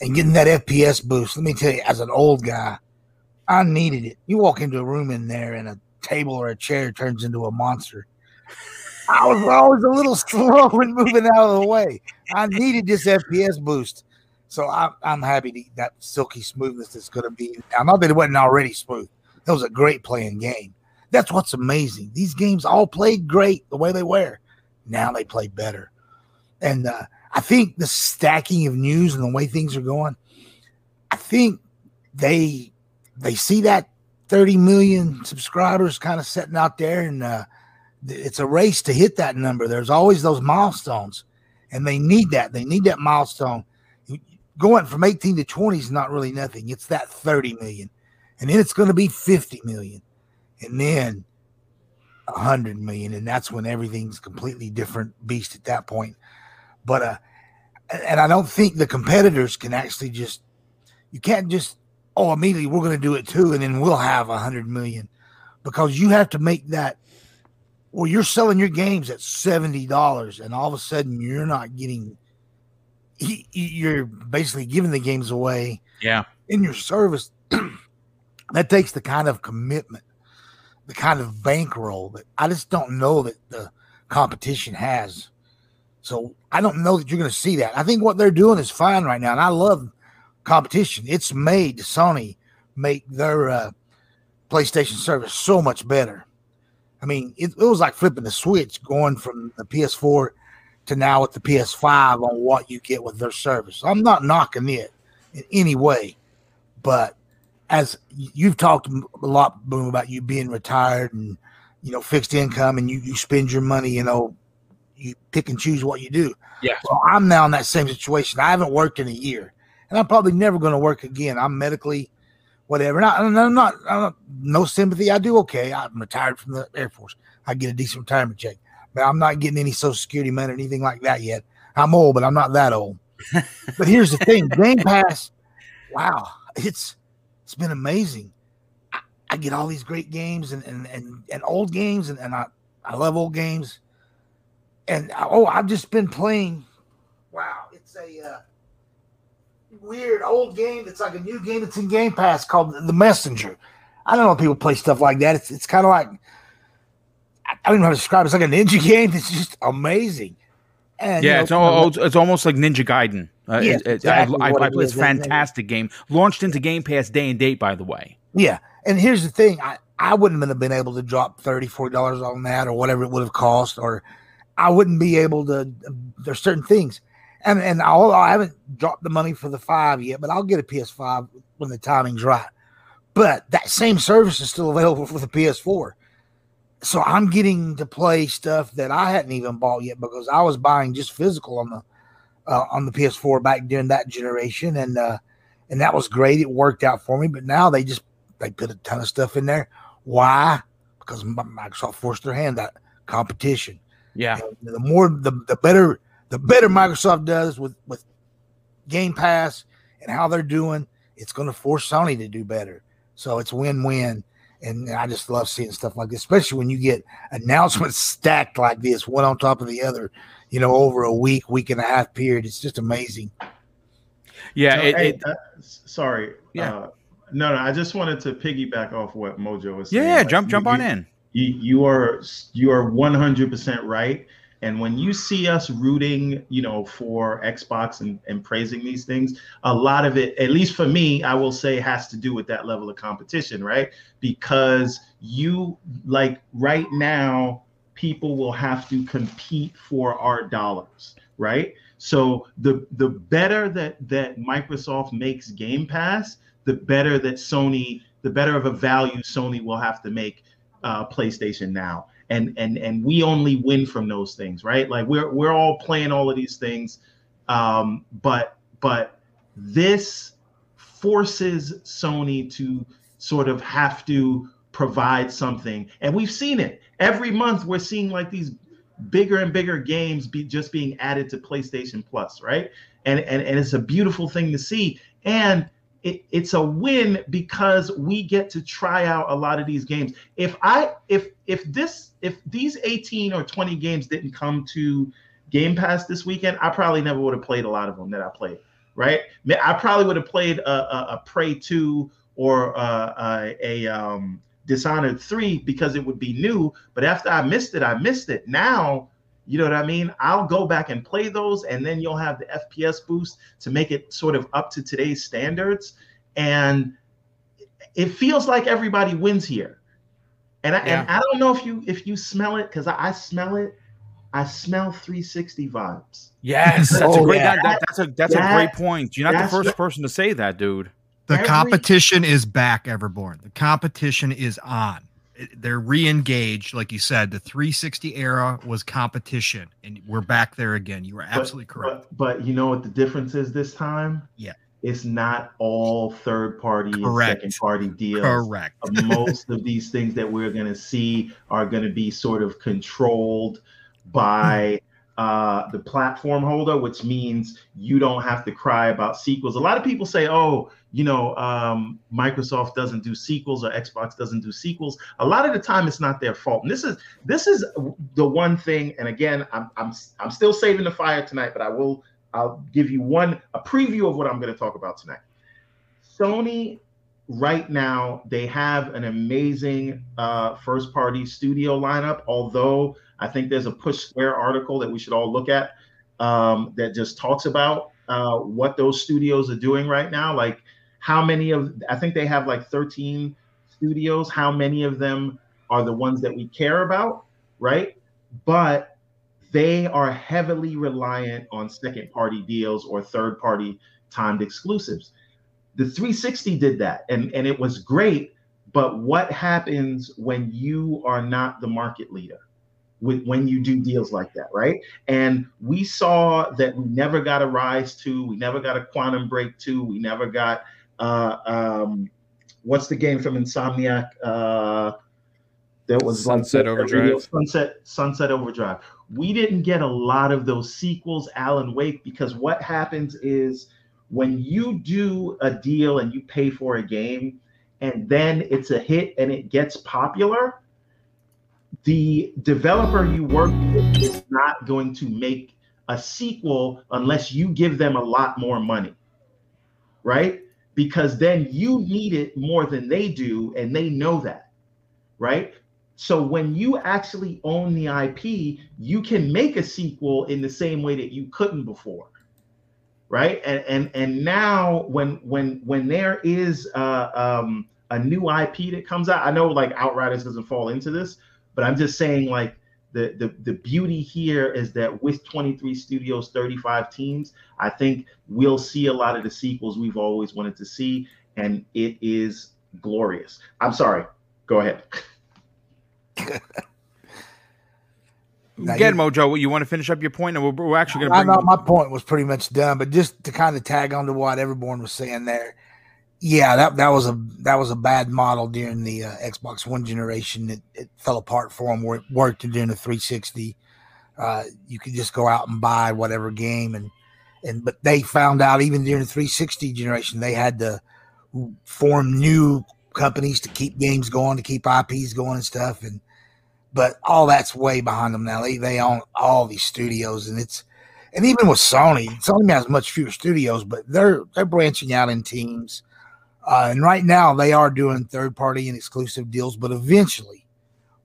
and getting that FPS boost. Let me tell you, as an old guy, I needed it. You walk into a room in there, and a table or a chair turns into a monster. I was always a little slow in moving out of the way. I needed this FPS boost, so I, I'm happy to that silky smoothness that's going to be. now. Not that it wasn't already smooth. That was a great playing game that's what's amazing. These games all played great the way they were. Now they play better. And uh, I think the stacking of news and the way things are going, I think they they see that 30 million subscribers kind of sitting out there and uh, it's a race to hit that number. There's always those milestones and they need that. They need that milestone. Going from 18 to 20 is not really nothing. It's that 30 million. And then it's going to be 50 million and then a hundred million, and that's when everything's completely different beast at that point. But uh, and I don't think the competitors can actually just you can't just oh immediately we're going to do it too, and then we'll have a hundred million. because you have to make that. Well, you're selling your games at seventy dollars, and all of a sudden you're not getting. You're basically giving the games away. Yeah. In your service, that takes the kind of commitment, the kind of bankroll that I just don't know that the competition has. So I don't know that you're going to see that. I think what they're doing is fine right now, and I love competition. It's made Sony make their uh, PlayStation service so much better. I mean, it, it was like flipping the switch, going from the PS4 to now with the PS5 on what you get with their service. I'm not knocking it in any way, but as you've talked a lot, Boom, about you being retired and you know fixed income, and you you spend your money, you know, you pick and choose what you do. Yeah. Well, I'm now in that same situation. I haven't worked in a year, and I'm probably never going to work again. I'm medically, whatever. And I, am not, I'm not, no sympathy. I do okay. I'm retired from the Air Force. I get a decent retirement check, but I'm not getting any Social Security money or anything like that yet. I'm old, but I'm not that old. but here's the thing: Game Pass. Wow, it's it's been amazing. I, I get all these great games and and and, and old games, and, and I I love old games. And oh, I've just been playing. Wow, it's a uh, weird old game It's like a new game that's in Game Pass called The Messenger. I don't know if people play stuff like that. It's it's kind of like I don't even know how to describe it. It's like a ninja game It's just amazing. And, yeah, you know, it's, it's almost like Ninja Gaiden. Uh, yeah, it, exactly I, I, I play, it's fantastic game. Launched into Game Pass day and date, by the way. Yeah, and here's the thing: I, I wouldn't have been able to drop thirty four dollars on that or whatever it would have cost, or I wouldn't be able to. There's certain things, and and I'll, I haven't dropped the money for the five yet, but I'll get a PS5 when the timing's right. But that same service is still available for the PS4 so I'm getting to play stuff that I hadn't even bought yet because I was buying just physical on the uh, on the PS4 back during that generation, and uh, and that was great. It worked out for me. But now they just they put a ton of stuff in there. Why? Because Microsoft forced their hand out competition. Yeah. And the more the the better the better Microsoft does with with Game Pass and how they're doing, it's going to force Sony to do better. So it's win win and I just love seeing stuff like this, especially when you get announcements stacked like this, one on top of the other, you know, over a week, week and a half period. It's just amazing. Yeah. No, it, hey, it, uh, sorry. Yeah. Uh, no, no. I just wanted to piggyback off what Mojo was saying. yeah, Like, jump, you- jump on you- in. You, you are you are one hundred percent right. And when you see us rooting, you know, for Xbox and, and praising these things, a lot of it, at least for me, I will say has to do with that level of competition, right? Because you like right now, people will have to compete for our dollars, right? So the the better that that Microsoft makes Game Pass, the better that Sony, the better of a value Sony will have to make uh, PlayStation now. And and and we only win from those things right? Like we're we're all playing all of these things. Um but but this forces sony to sort of have to provide something. And we've seen it every month we're seeing like these bigger and bigger games be just being added to playstation plus right and and, and it's a beautiful thing to see and it, it's a win because we get to try out a lot of these games. If I if if this if these 18 or 20 games didn't come to Game Pass this weekend, I probably never would have played a lot of them that I played. Right? I probably would have played a, a, a Prey 2 or uh, a, a um, Dishonored 3 because it would be new. But after I missed it, I missed it. Now you know what I mean? I'll go back and play those, and then you'll have the FPS boost to make it sort of up to today's standards. And it feels like everybody wins here. And I, Yeah. and I don't know if you if you smell it because I, I smell it. I smell 360 vibes. Yes, that's a Oh, great. yeah. That, that- that's a that's a great point. You're not the first what- person to say that, dude. The Every- competition is back, Everborn. The competition is on. They're re-engaged, like you said. The 360 era was competition, and we're back there again. You were absolutely But- correct. But, but you know what the difference is this time? Yeah. It's not all third party and second party deals. Correct. most of these things that we're going to see are going to be sort of controlled hmm. by uh, the platform holder, which means you don't have to cry about sequels. A lot of people say, "Oh, you know, um, Microsoft doesn't do sequels or Xbox doesn't do sequels." A lot of the time, it's not their fault. And this is this is the one thing. And again, I'm I'm I'm still saving the fire tonight, but I will I'll give you one a preview of what I'm going to talk about tonight. Sony right now they have an amazing uh, first party studio lineup although i think there's a push square article that we should all look at um, that just talks about uh, what those studios are doing right now. Like how many of i think they have like 13 studios. How many of them are the ones that we care about right? But they are heavily reliant on second party deals or third party timed exclusives. The 360 did that and and it was great but what happens when you are not the market leader with when you do deals like that right? And we saw that we never got a Ryse to we never got a quantum break to we never got uh um what's the game from insomniac? Uh that was sunset like overdrive. sunset sunset overdrive. We didn't get a lot of those sequels alan wake because what happens is when you do a deal and you pay for a game and then it's a hit and it gets popular, the developer you work with is not going to make a sequel unless you give them a lot more money, right? Because then you need it more than they do, and they know that, right? So when you actually own the IP, you can make a sequel in the same way that you couldn't before right? And and and now when when when there is uh, um, a new IP that comes out, I know like Outriders doesn't fall into this, but I'm just saying like the the the beauty here is that with 23 studios, 35 teams, I think we'll see a lot of the sequels we've always wanted to see, and it is glorious. I'm sorry. Go ahead. Again, Mojo, you want to finish up your point, and we're, we're actually going to. I know my point was pretty much done, but just to kind of tag on to what everyone was saying there, yeah, that that was a that was a bad model during the uh, Xbox One generation. It, it fell apart for them where it worked during the 360. Uh, you could just go out and buy whatever game, and and but they found out even during the 360 generation they had to form new companies to keep games going, to keep IPs going and stuff, and but all that's way behind them now. They they own all these studios, and it's and even with Sony, Sony has much fewer studios, but they're they're branching out in teams. Uh, and right now, they are doing third party and exclusive deals. But eventually,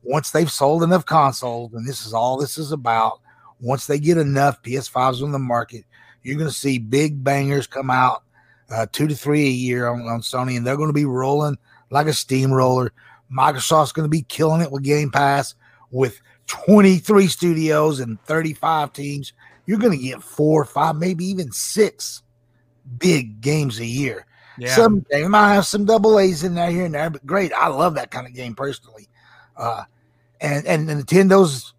once they've sold enough consoles, and this is all this is about, once they get enough PS5s on the market, you're going to see big bangers come out, uh, two to three a year on, on Sony, and they're going to be rolling like a steamroller. Microsoft's going to be killing it with Game Pass with 23 studios and 35 teams. You're going to get four, five, maybe even six big games a year. Yeah. Some they might have some double A's in there here and there, but great. I love that kind of game personally. Uh, and and the Nintendo's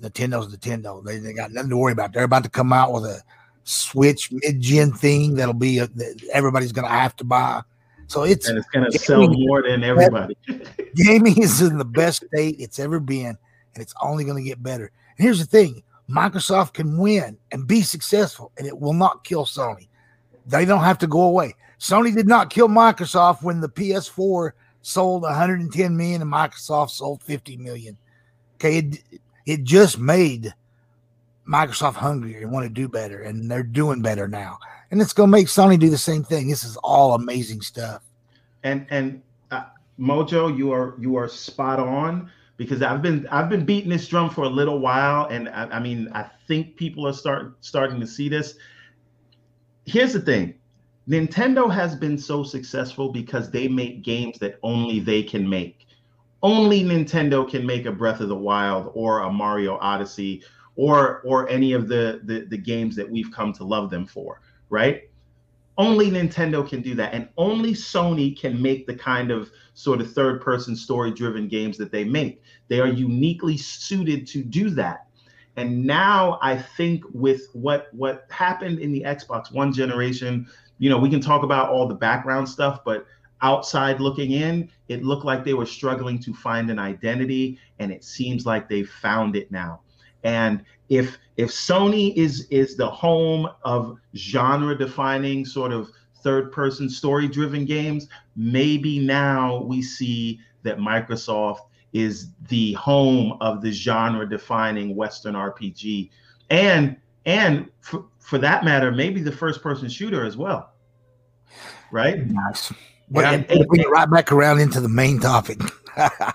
Nintendo's Nintendo. They, they got nothing to worry about. They're about to come out with a Switch mid-gen thing that'll be a, that everybody's going to have to buy. So it's and it's going to sell more than everybody. gaming is in the best state it's ever been, and it's only going to get better. And here's the thing: Microsoft can win and be successful, and it will not kill Sony. They don't have to go away. Sony did not kill Microsoft when the PS4 sold 110 million and Microsoft sold 50 million. Okay, it, it just made Microsoft hungrier and want to do better, and they're doing better now and it's going to make Sony do the same thing. This is all amazing stuff. And and uh, Mojo, you are you are spot on because I've been I've been beating this drum for a little while, and I, I mean I think people are start starting to see this. Here's the thing. Nintendo has been so successful because they make games that only they can make. Only Nintendo can make a Breath of the Wild or a Mario Odyssey or or any of the, the the games that we've come to love them for right? Only Nintendo can do that. And only Sony can make the kind of sort of third person story driven games that they make. They are uniquely suited to do that. And now I think with what what happened in the Xbox One generation, you know, we can talk about all the background stuff, but outside looking in, it looked like they were struggling to find an identity, and it seems like they found it now. And if if Sony is is the home of genre defining sort of third person story driven games, maybe now we see that Microsoft is the home of the genre defining Western RPG. And and for, for that matter, maybe the first person shooter as well. Right? Nice. Yeah. And, and bring it right back around into the main topic. Perfect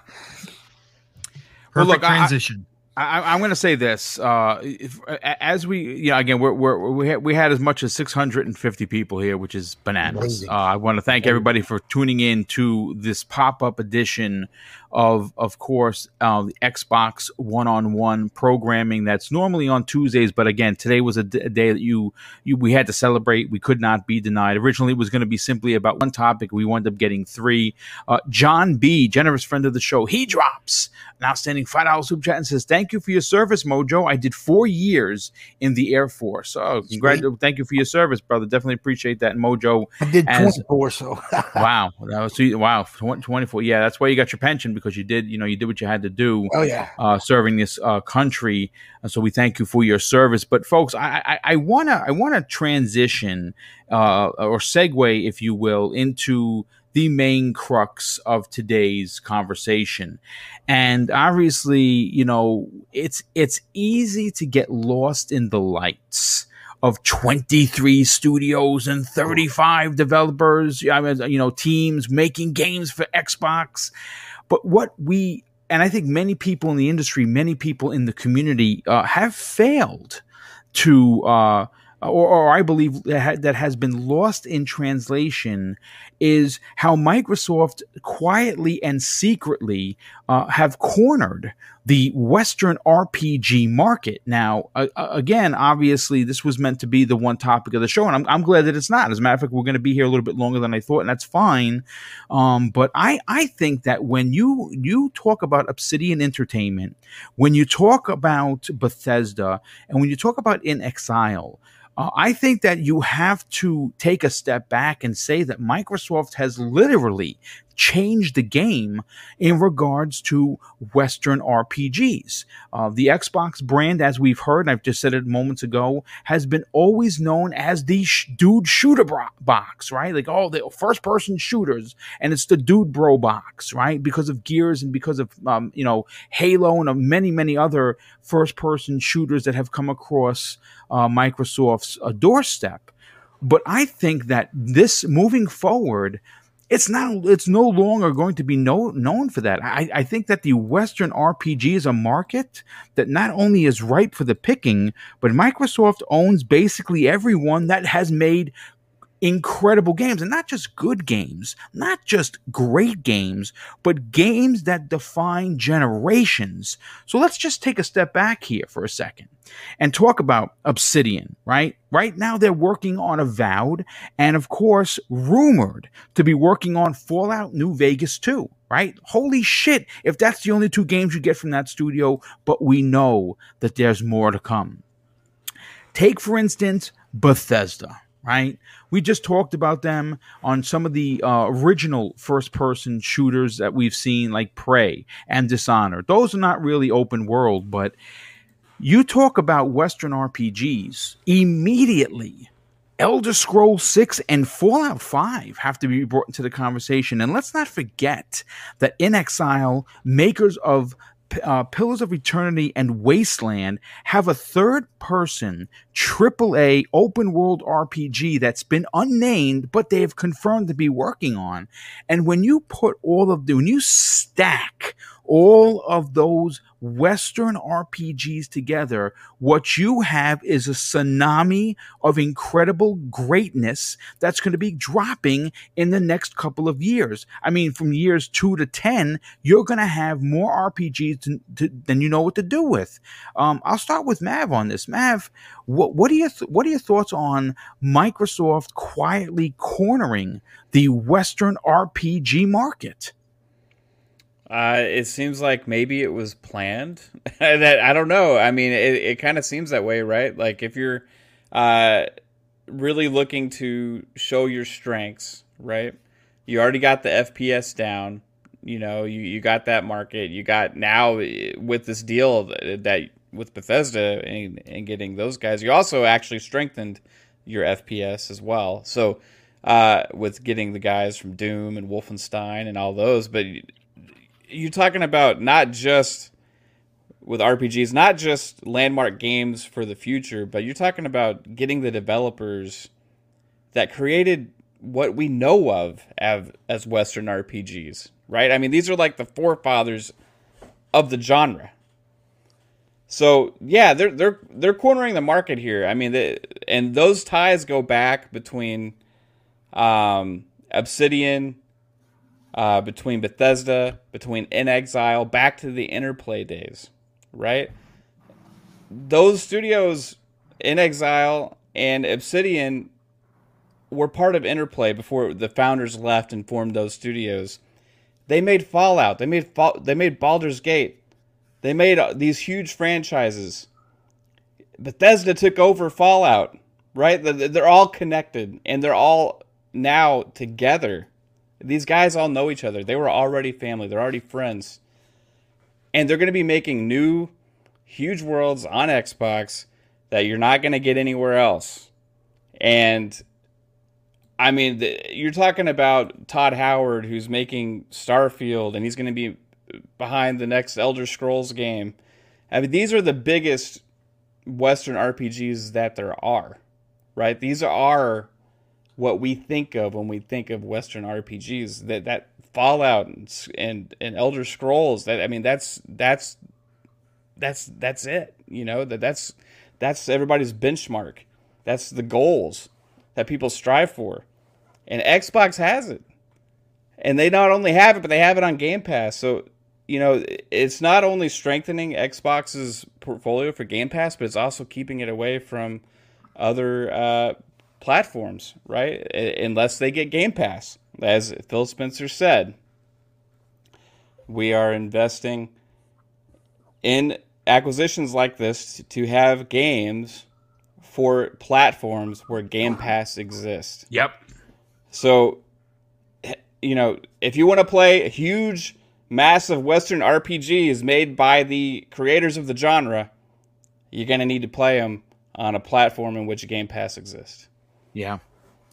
well, look, transition. I, am going to say this: uh, if, as we, you know, again, we're, we're, we had, we had as much as 650 people here, which is bananas. Uh, I want to thank everybody for tuning in to this pop up edition of, of course, uh, the Xbox one on one programming that's normally on Tuesdays, but again, today was a, d- a day that you, you we had to celebrate. We could not be denied. Originally, it was going to be simply about one topic. We wound up getting three. Uh, John B, generous friend of the show, he drops an outstanding five dollars super chat and says, "Thank you for your service, Mojo. I did four years in the Air Force. Oh, congratulations! Thank you for your service, brother. Definitely appreciate that, Mojo. I did twenty four. So wow, that was wow, twenty four. Yeah, that's why you got your pension because you did, you know, you did what you had to do. Oh yeah, uh, serving this uh, country. so we thank you for your service. But folks, I, I, I wanna I wanna transition uh, or segue, if you will, into the main crux of today's conversation. And obviously, you know, it's it's easy to get lost in the lights of 23 studios and 35 developers, I mean, you know, teams making games for Xbox. But what we and I think many people in the industry, many people in the community uh, have failed to uh, or, or I believe that has been lost in translation is how Microsoft quietly and secretly uh, have cornered the Western RPG market. Now, uh, again, obviously, this was meant to be the one topic of the show, and I'm, I'm glad that it's not. As a matter of fact, we're going to be here a little bit longer than I thought, and that's fine. Um, but I, I think that when you you talk about Obsidian Entertainment, when you talk about Bethesda, and when you talk about inXile, uh, I think that you have to take a step back and say that Microsoft has literally changed the game in regards to Western RPGs. Uh, the Xbox brand, as we've heard, and I've just said it moments ago, has been always known as the sh- dude shooter bro- box, right? Like, oh, the first person shooters, and it's the dude bro box, right? Because of Gears and because of, um, you know, Halo and many, many other first person shooters that have come across uh, Microsoft's uh, doorstep. But I think that this moving forward, it's not it's no longer going to be no, known for that. I, I think that the Western RPG is a market that not only is ripe for the picking, but Microsoft owns basically everyone that has made incredible games and not just good games, not just great games, but games that define generations. So let's just take a step back here for a second and talk about Obsidian, right? Right now they're working on Avowed and of course rumored to be working on Fallout New Vegas 2, right? Holy shit, if that's the only two games you get from that studio, but we know that there's more to come. Take for instance Bethesda right? We just talked about them on some of the uh, original first person shooters that we've seen, like Prey and Dishonored. Those are not really open world, but you talk about Western RPGs, immediately Elder Scrolls 6 and Fallout 5 have to be brought into the conversation. And let's not forget that inXile, makers of uh, Pillars of Eternity and Wasteland have a third person AAA open world RPG that's been unnamed, but they have confirmed to be working on. And when you put all of the, when you stack all of those Western RPGs together, what you have is a tsunami of incredible greatness that's going to be dropping in the next couple of years. I mean, from years two to 10, you're going to have more RPGs to, to, than you know what to do with. Um, I'll start with Mav on this. Mav, what, what, are your th- what are your thoughts on Microsoft quietly cornering the Western RPG market? Uh, it seems like maybe it was planned. that I don't know. I mean, it, it kind of seems that way, right? Like if you're uh, really looking to show your strengths, right? You already got the FPS down. You know, you, you got that market. You got now eh, with this deal that with Bethesda and, and getting those guys. You also actually strengthened your FPS as well. So uh, with getting the guys from Doom and Wolfenstein and all those, but you're talking about not just with RPGs, not just landmark games for the future, but you're talking about getting the developers that created what we know of as, as Western RPGs, right? I mean, these are like the forefathers of the genre. So yeah, they're they're they're cornering the market here. I mean, and those ties go back between um, Obsidian, uh, between Bethesda, between inXile, back to the Interplay days, right? Those studios, inXile and Obsidian, were part of Interplay before the founders left and formed those studios. They made Fallout. They made they made Baldur's Gate. They made uh, these huge franchises. Bethesda took over Fallout, right? They're all connected and they're all now together. These guys all know each other. They were already family, they're already friends. And they're going to be making new, huge worlds on Xbox that you're not going to get anywhere else. And I mean, you're talking about Todd Howard, who's making Starfield, and he's going to be behind the next Elder Scrolls game. I mean, these are the biggest Western RPGs that there are, right? These are what we think of when we think of Western RPGs. That that Fallout and and, and Elder Scrolls. That I mean, that's that's that's that's it. You know that that's that's everybody's benchmark. That's the goals that people strive for, and Xbox has it. And they not only have it, but they have it on Game Pass. So you know, it's not only strengthening Xbox's portfolio for Game Pass, but it's also keeping it away from other uh, platforms, right? Unless they get Game Pass. As Phil Spencer said, we are investing in acquisitions like this to have games for platforms where Game Pass exists. Yep. So, you know, if you want to play a huge massive Western RPGs made by the creators of the genre, you're going to need to play them on a platform in which Game Pass exists. Yeah.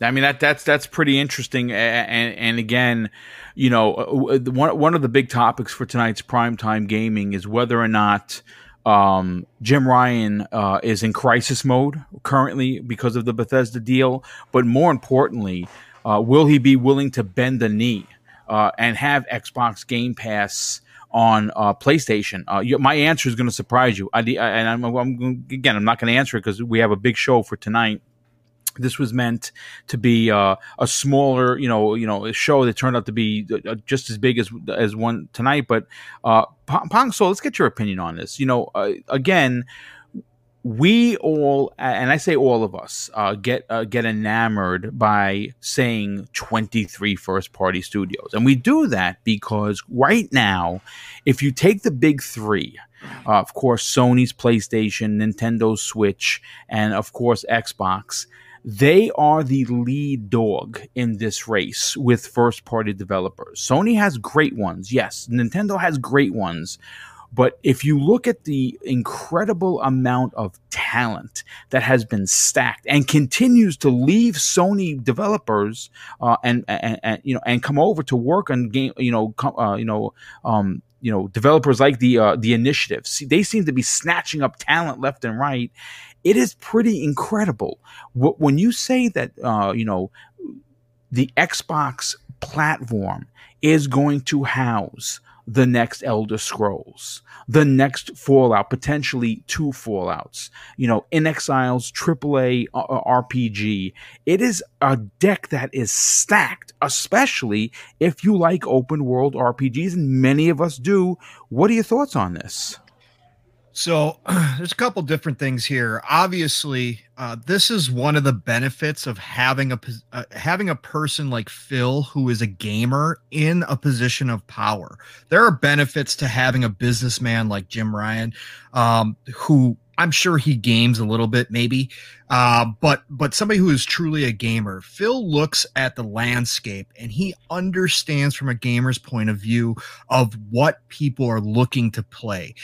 I mean that that's that's pretty interesting, and and again, you know, uh, one one of the big topics for tonight's primetime gaming is whether or not um, Jim Ryan uh, is in crisis mode currently because of the Bethesda deal, but more importantly, uh, will he be willing to bend the knee uh, and have Xbox Game Pass on uh, PlayStation? Uh, you, my answer is going to surprise you. I, and I'm, I'm, again, I'm not going to answer it because we have a big show for tonight. This was meant to be uh, a smaller, you know, you know, show that turned out to be uh, just as big as as one tonight. But uh, Pong, so let's get your opinion on this. You know, uh, again, we all, and I say all of us, uh, get uh, get enamored by saying 23 first party studios, and we do that because right now, if you take the big three, uh, of course, Sony's PlayStation, Nintendo Switch, and of course Xbox. They are the lead dog in this race with first party developers. Sony has great ones. Yes, Nintendo has great ones but if you look at the incredible amount of talent that has been stacked and continues to leave Sony developers uh, and, and, and, you know and come over to work on game, you know, uh, you know, um, you know, developers like the uh, the initiative, see, they seem to be snatching up talent left and right. It is pretty incredible. When you say that, uh, you know, the Xbox platform is going to house the next Elder Scrolls, the next Fallout, potentially two Fallouts, you know, inXile's AAA uh, uh RPG. It is a deck that is stacked, especially if you like open world RPGs, and many of us do. What are your thoughts on this? So there's a couple different things here. Obviously, uh, this is one of the benefits of having a uh, having a person like Phil who is a gamer in a position of power. There are benefits to having a businessman like Jim Ryan, um, who I'm sure he games a little bit, maybe, uh, but but somebody who is truly a gamer. Phil looks at the landscape and he understands from a gamer's point of view of what people are looking to play.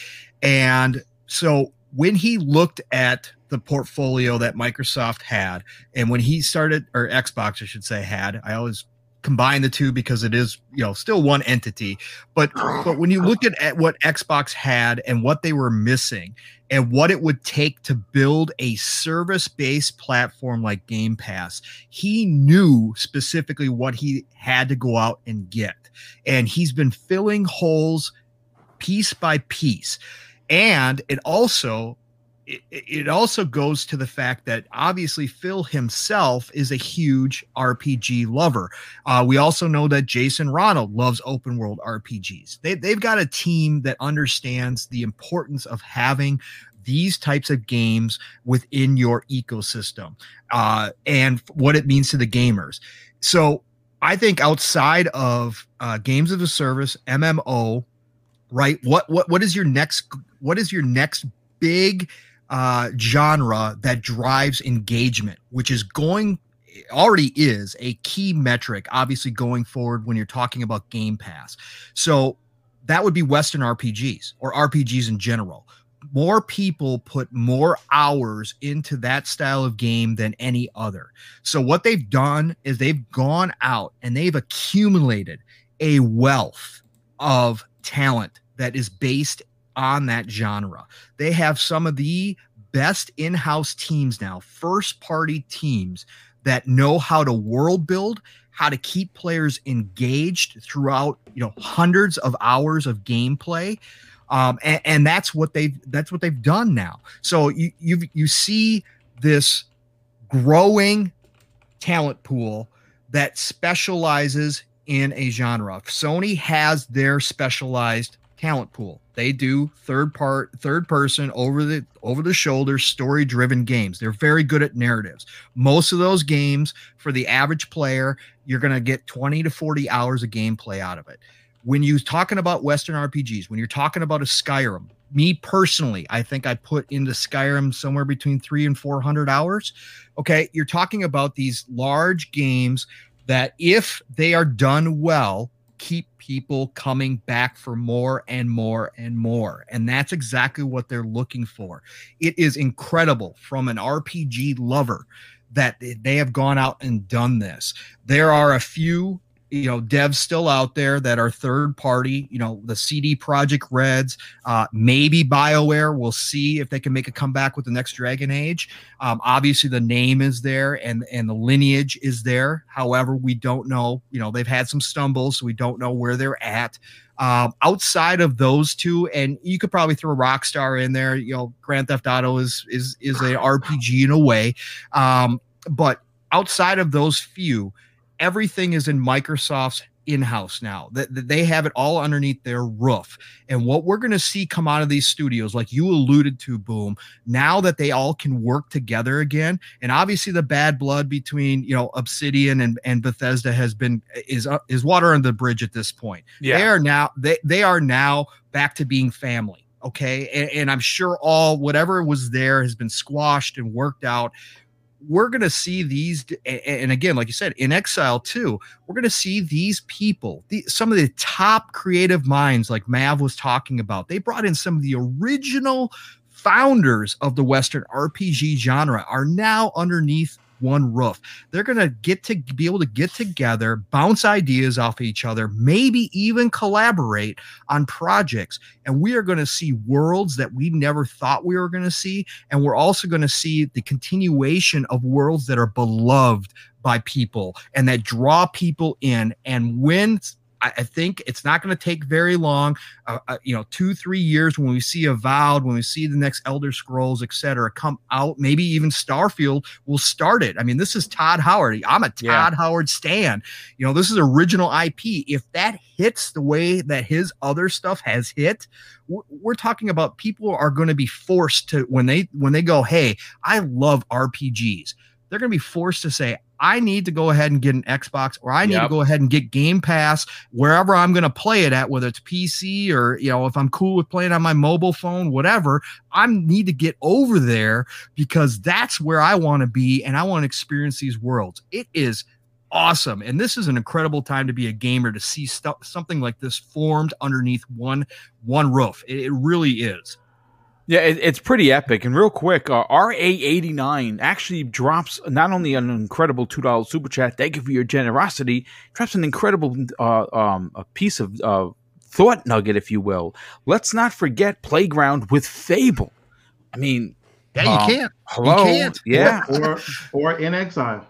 And so when he looked at the portfolio that Microsoft had, and when he started, or Xbox, I should say, had, I always combine the two because it is you know still one entity. But but when you look at, at what xbox had and what they were missing and what it would take to build a service based platform like game pass he knew specifically what he had to go out and get. And he's been filling holes piece by piece. And it also it, it also goes to the fact that obviously Phil himself is a huge RPG lover. Uh, we also know that Jason Ronald loves open world RPGs. They, they've got a team that understands the importance of having these types of games within your ecosystem uh, and what it means to the gamers. So I think outside of uh, games of the service, MMO, right? What what what is your next? What is your next big uh, genre that drives engagement, which is going already is a key metric, obviously going forward when you're talking about Game Pass. So that would be Western RPGs or RPGs in general. More people put more hours into that style of game than any other. So, what they've done is they've gone out and they've accumulated a wealth of talent that is based on that genre. They have some of the best in house teams now, first party teams that know how to world build, how to keep players engaged throughout, you know, hundreds of hours of gameplay. Um, and, and that's what they've that's what they've done now. So you you you see this growing talent pool that specializes in a genre. Sony has their specialized talent pool. They do third part, third person, over the over the shoulder, story driven games. They're very good at narratives. Most of those games, for the average player, you're going to get 20 to 40 hours of gameplay out of it. When you're talking about Western RPGs, when you're talking about a Skyrim, me personally, I think I put into Skyrim somewhere between three and 400 hours. Okay. You're talking about these large games that, if they are done well, keep people coming back for more and more and more. And that's exactly what they're looking for. It is incredible from an RPG lover that they have gone out and done this. There are a few you know devs still out there that are third party you know the CD Projekt Reds uh, maybe bioware. We'll see if they can make a comeback with the next dragon age. Um, obviously the name is there and and the lineage is there. However we don't know you know they've had some stumbles so we don't know where they're at. Um, outside of those two and you could probably throw rockstar in there you know grand theft auto is is is a rpg in a way. Um, but outside of those few everything is in Microsoft's in-house now that, they have it all underneath their roof. And what we're going to see come out of these studios like you alluded to boom now that they all can work together again and obviously the bad blood between you know obsidian and, and bethesda has been is uh, is water on the bridge at this point. Yeah. they are now they, they are now back to being family okay? And, and i'm sure all whatever was there has been squashed and worked out we're going to see these and again like you said inXile too we're going to see these people the, some of the top creative minds like mav was talking about. They brought in some of the original founders of the western rpg genre are now underneath one roof. They're going to get to be able to get together, bounce ideas off each other, maybe even collaborate on projects. And we are going to see worlds that we never thought we were going to see. And we're also going to see the continuation of worlds that are beloved by people and that draw people in. And when I, I think it's not going to take very long. Uh, uh, you know, two three years when we see Avowed, when we see the next Elder Scrolls, etc., come out. Maybe even Starfield will start it. I mean, this is Todd Howard. I'm a Todd yeah. Howard stan. You know, this is original IP. If that hits the way that his other stuff has hit, we're, we're talking about people are going to be forced to when they when they go, hey, I love RPGs. They're going to be forced to say, I need to go ahead and get an Xbox or I need yep. to go ahead and get Game Pass wherever I'm going to play it at, whether it's PC or, you know, if I'm cool with playing on my mobile phone, whatever, I need to get over there because that's where I want to be and I want to experience these worlds. It is awesome. And this is an incredible time to be a gamer to see stuff, something like this formed underneath one, one roof. It, it really is. Yeah, it, it's pretty epic. And real quick, uh, RA89 actually drops not only an incredible $2 super chat, thank you for your generosity, drops an incredible uh, um, a piece of uh, thought nugget, if you will. Let's not forget Playground with Fable. I mean, yeah, you um, can't. Hello, you can't. yeah, or, or inXile.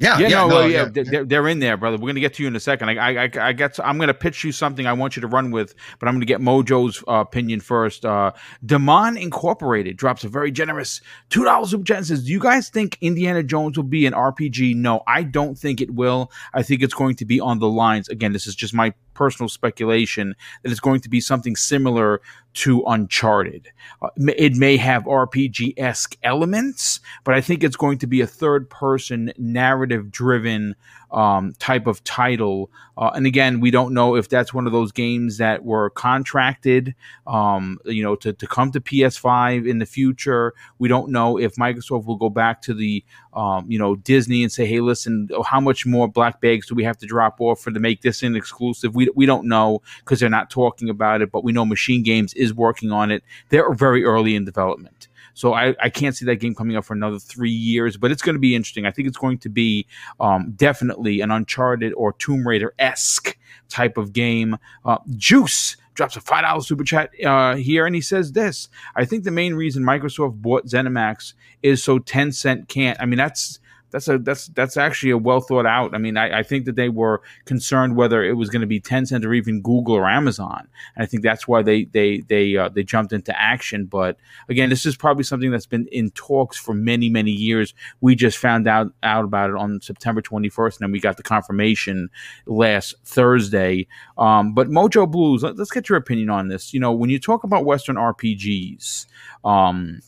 Yeah, yeah, yeah, no, no, yeah, yeah. They're, they're in there, brother. We're gonna get to you in a second. I, I, I get. To, I'm gonna pitch you something I want you to run with, but I'm gonna get Mojo's uh, opinion first. Uh, Demon Incorporated drops a very generous two dollars super chat says, "Do you guys think Indiana Jones will be an RPG? No, I don't think it will. I think it's going to be on the lines. Again, this is just my personal speculation that it's going to be something similar to Uncharted. Uh, it may have RPG esque elements, but I think it's going to be a third person narrative driven um, type of title. Uh, and again, we don't know if that's one of those games that were contracted, um, you know, to, to come to PS5 in the future. We don't know if Microsoft will go back to the, um, you know, Disney and say, hey, listen, how much more black bags do we have to drop off for to make this an exclusive? We, we don't know because they're not talking about it, but we know Machine Games is working on it. They're very early in development. So I, I can't see that game coming up for another three years, but it's going to be interesting. I think it's going to be um, definitely an Uncharted or Tomb Raider esque type of game. Uh, Juice drops a five dollar super chat uh, here, and he says this: I think the main reason Microsoft bought ZeniMax is so Tencent can't. I mean, that's that's a that's that's actually a well thought out. I mean, I, I think that they were concerned whether it was going to be Tencent or even Google or Amazon, and I think that's why they they they uh, they jumped into action. But again, this is probably something that's been in talks for many many years. We just found out out about it on September 21st, and then we got the confirmation last Thursday. Um, but Mojo Blues, let, us get your opinion on this. You know, when you talk about Western RPGs. Um,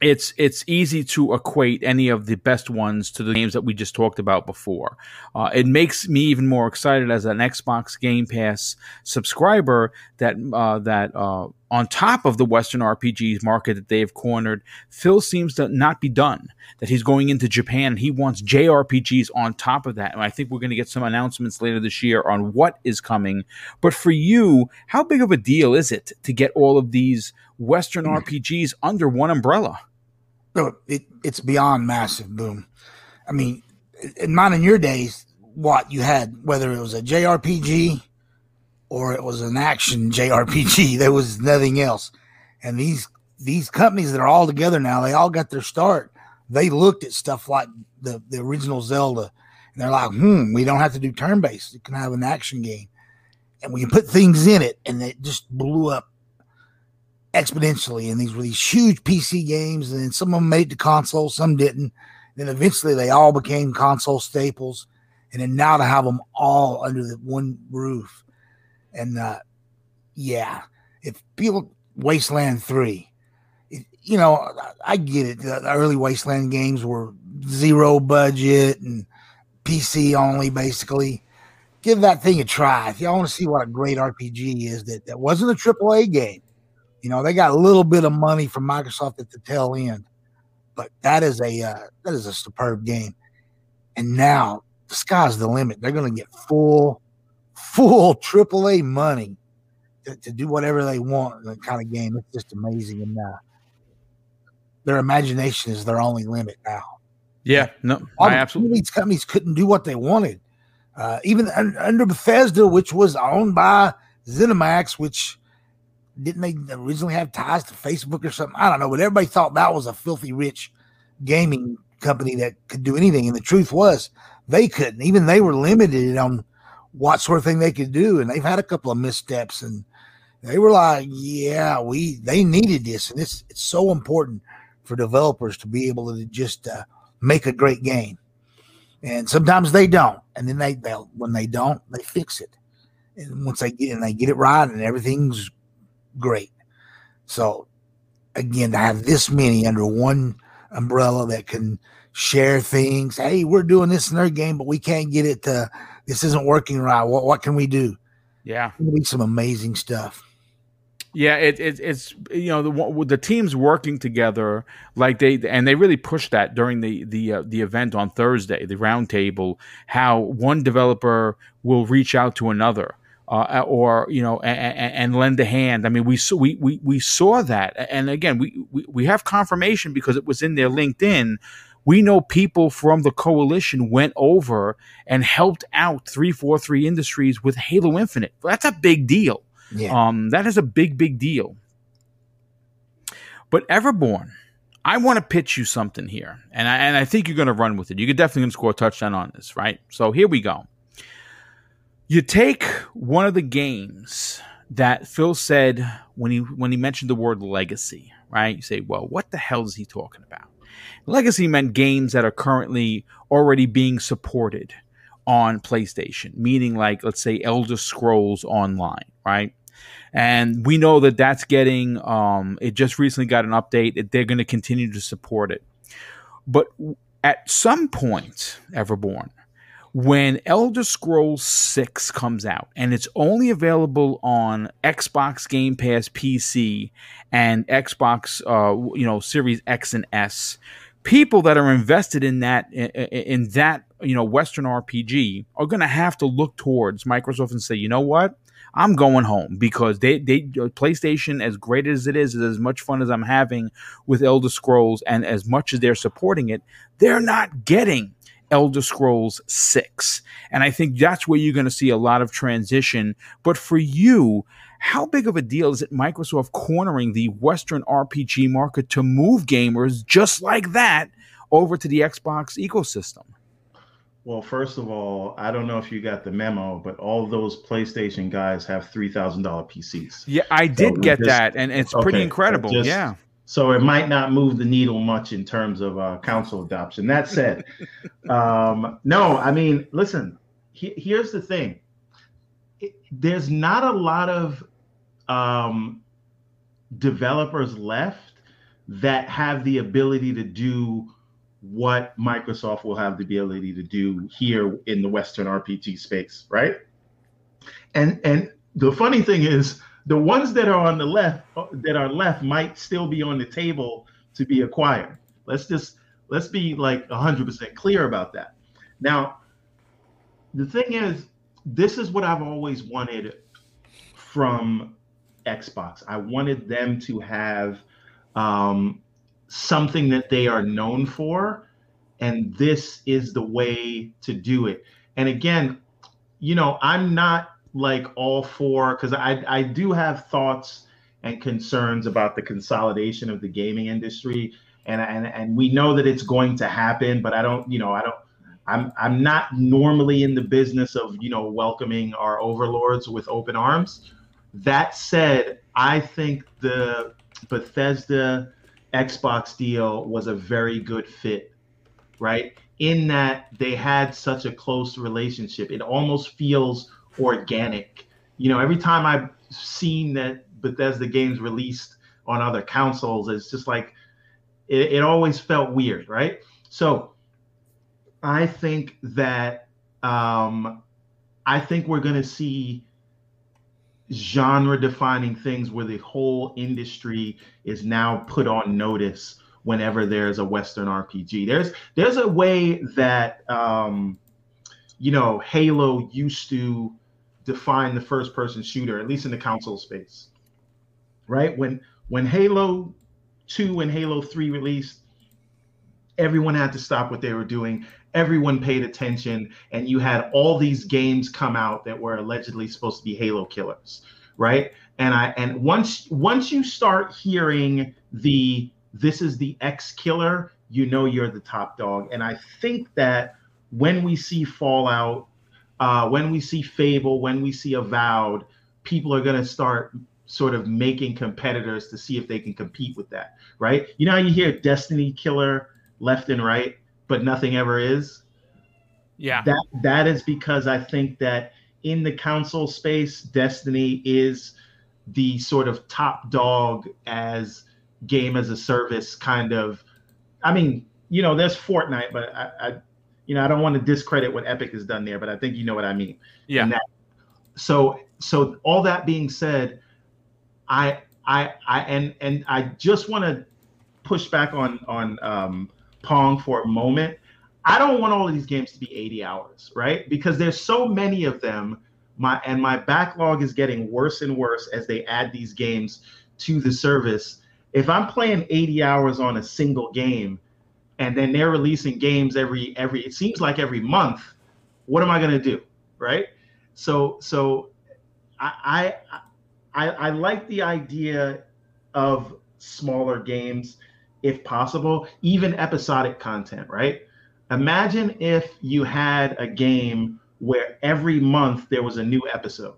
it's it's easy to equate any of the best ones to the games that we just talked about before. Uh, it makes me even more excited as an Xbox Game Pass subscriber that uh, that uh, on top of the Western RPGs market that they have cornered, Phil seems to not be done. That he's going into Japan. and He wants JRPGs on top of that, and I think we're going to get some announcements later this year on what is coming. But for you, how big of a deal is it to get all of these Western mm. RPGs under one umbrella? No, it, it's beyond massive boom. I mean, in mine in your days, what you had, whether it was a JRPG or it was an action JRPG, there was nothing else. And these these companies that are all together now, they all got their start. They looked at stuff like the, the original Zelda, and they're like, hmm, we don't have to do turn based. You can have an action game. And we can put things in it, and it just blew up exponentially. And these were these huge PC games, and some of them made the console, some didn't. Then eventually they all became console staples. And then now to have them all under the one roof. And uh, yeah, if people, Wasteland 3, it, you know, I get it. The early Wasteland games were zero budget and PC only, basically. Give that thing a try. If y'all want to see what a great RPG is, that, that wasn't a AAA game you know, they got a little bit of money from Microsoft at the tail end, but that is a uh, that is a superb game. And now the sky's the limit. They're going to get full, full AAA money to, to, do whatever they want in the kind of game. It's just amazing. And uh, their imagination is their only limit now. Yeah, no, All I absolutely. These companies couldn't do what they wanted. Uh, even under Bethesda, which was owned by ZeniMax, which didn't they originally have ties to Facebook or something? I don't know, but everybody thought that was a filthy rich gaming company that could do anything. And the truth was they couldn't. Even they were limited on what sort of thing they could do. And they've had a couple of missteps and they were like, yeah, we they needed this. And it's it's so important for developers to be able to just uh, make a great game. And sometimes they don't. And then they they when they don't, they fix it. And once they get and they get it right and everything's great. So again, to have this many under one umbrella that can share things. Hey, we're doing this in their game, but we can't get it to this isn't working right. What what can we do? Yeah. be some amazing stuff. Yeah, it, it, it's you know the the teams working together like they and they really pushed that during the the uh, the event on Thursday, the roundtable. How one developer will reach out to another uh, or you know, and, and, lend a hand. I mean, we saw we, we we saw that, and again, we, we we have confirmation because it was in their LinkedIn. We know people from the coalition went over and helped out three four three Industries with Halo Infinite. That's a big deal. Yeah. Um, that is a big big deal. But Everborn, I want to pitch you something here, and I, and I think you're going to run with it. You could definitely score a touchdown on this, right? So here we go. You take one of the games that Phil said when he when he mentioned the word legacy, right? You say, well, what the hell is he talking about? Legacy meant games that are currently already being supported on PlayStation, meaning like let's say Elder Scrolls Online, right? And we know that that's getting um, it just recently got an update. They're going to continue to support it, but at some point, Everborn, when Elder Scrolls 6 comes out and it's only available on Xbox Game Pass PC and Xbox uh, you know Series X and S people that are invested in that in that you know western RPG are going to have to look towards Microsoft and say, "You know what? I'm going home because they they PlayStation as great as it is is as much fun as I'm having with Elder Scrolls and as much as they're supporting it, they're not getting Elder Scrolls 6. And I think that's where you're going to see a lot of transition. But for you, how big of a deal is it Microsoft cornering the Western RPG market to move gamers just like that over to the Xbox ecosystem? Well, first of all, I don't know if you got the memo, but all those PlayStation guys have three thousand dollar PCs. Yeah, I did so get just, that, and it's okay, pretty incredible. Just, yeah, so it might not move the needle much in terms of uh, council adoption. That said, um, no, I mean, listen. He, here's the thing: it, there's not a lot of um, developers left that have the ability to do what Microsoft will have the ability to do here in the Western RPG space, right? And and the funny thing is the ones that are on the left that are left might still be on the table to be acquired. Let's just let's be like 100% clear about that. Now, the thing is, this is what I've always wanted from Xbox. I wanted them to have um, something that they are known for, and this is the way to do it. And again, you know, I'm not like all for because I I do have thoughts and concerns about the consolidation of the gaming industry, and and and we know that it's going to happen, but I don't you know I don't. I'm I'm not normally in the business of you know welcoming our overlords with open arms. That said, I think the Bethesda Xbox deal was a very good fit, right? In that they had such a close relationship. It almost feels organic. You know, every time I've seen that Bethesda games released on other consoles, it's just like it, it always felt weird, right? So I think that um, I think we're going to see genre defining things where the whole industry is now put on notice whenever there's a western rpg there's there's a way that um you know halo used to define the first person shooter, at least in the console space. Right? When when Halo 2 and Halo 3 released, everyone had to stop what they were doing. Everyone paid attention, and you had all these games come out that were allegedly supposed to be Halo killers, right? And I and once once you start hearing the this is the X killer, you know you're the top dog. And I think that when we see Fallout uh, when we see Fable, when we see Avowed, people are going to start sort of making competitors to see if they can compete with that, right? You know how you hear Destiny killer left and right, but nothing ever is. Yeah. That that is because I think that in the console space, Destiny is the sort of top dog as game as a service kind of. I mean, you know, there's Fortnite, but I, I you know, I don't want to discredit what Epic has done there, but I think you know what I mean. Yeah. That, so so all that being said, I I I and and I just want to push back on on um, Pong for a moment. I don't want all of these games to be 80 hours, right? Because there's so many of them my and my backlog is getting worse and worse as they add these games to the service. If I'm playing 80 hours on a single game, and then they're releasing games every every it seems like every month, what am I gonna do, right? So so I I I, I like the idea of smaller games if possible, even episodic content, right? Imagine if you had a game where every month there was a new episode,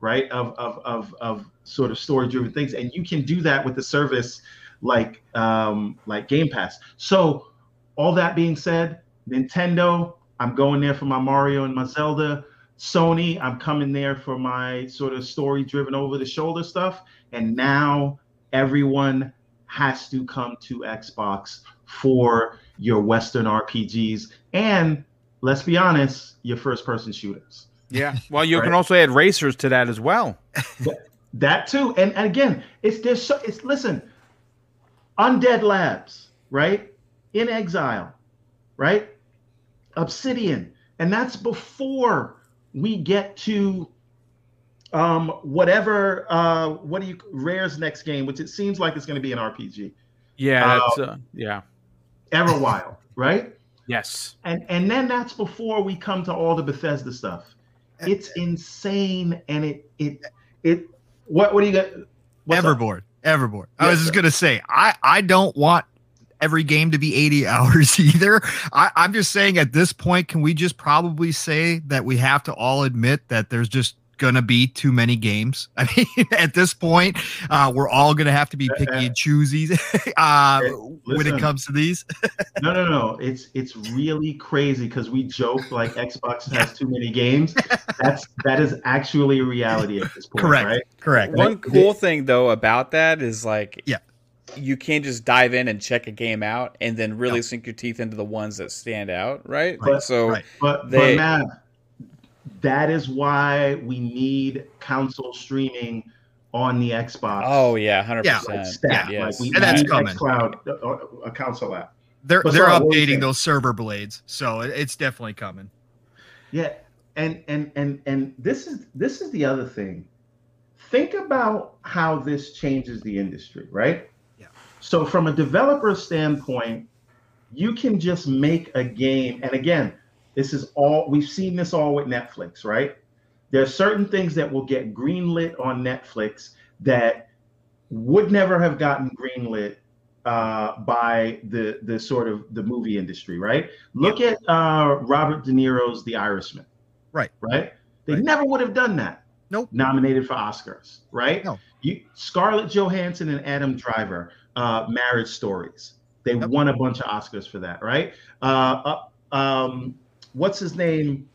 right? Of of of of sort of story driven things, and you can do that with the service like um, like Game Pass. So all that being said, Nintendo, I'm going there for my Mario and my Zelda. Sony, I'm coming there for my sort of story driven over the shoulder stuff. And now everyone has to come to Xbox for your Western RPGs and let's be honest, your first person shooters. Yeah. Well, you right? can also add racers to that as well. that, too. And, and again, it's there's so it's listen, Undead Labs, right? inXile, right? Obsidian. And that's before we get to um whatever uh what do you rare's next game which it seems like it's going to be an rpg yeah that's uh, uh yeah. Everwild right? Yes. And and then that's before we come to all the bethesda stuff. It's insane and it it it what what do you got? Everborn up? Everborn i was just going to say i i don't want every game to be 80 hours either. I, I'm just saying at this point, can we just probably say that we have to all admit that there's just gonna be too many games. I mean, at this point, uh, we're all gonna have to be picky and choosy uh, when it comes to these. no, no, no. It's it's really crazy because we joke like Xbox has too many games. That's that is actually a reality at this point. Correct. Right? Correct. One cool thing though about that is like yeah you can't just dive in and check a game out and then really no. sink your teeth into the ones that stand out, right? But, so, right. but, they, but man, that is why we need console streaming on the Xbox. Oh yeah, hundred yeah. percent. Yeah, yes. like we, and that's coming. Cloud, uh, uh, a console app. They're but they're sorry, updating those server blades, so it's definitely coming. Yeah, and and and and this is this is the other thing. Think about how this changes the industry, right? Yeah. So from a developer standpoint, you can just make a game. And again, this is all we've seen this all with Netflix, right? There are certain things that will get greenlit on Netflix that would never have gotten greenlit uh, by the the sort of the movie industry, right? Look at uh, Robert De Niro's The Irishman. Right. Right. They right. never would have done that. Nope. Nominated for Oscars, right? No. You Scarlett Johansson and Adam Driver uh, Marriage Stories. They yep. won a bunch of Oscars for that, right? Uh, uh, um, what's his name?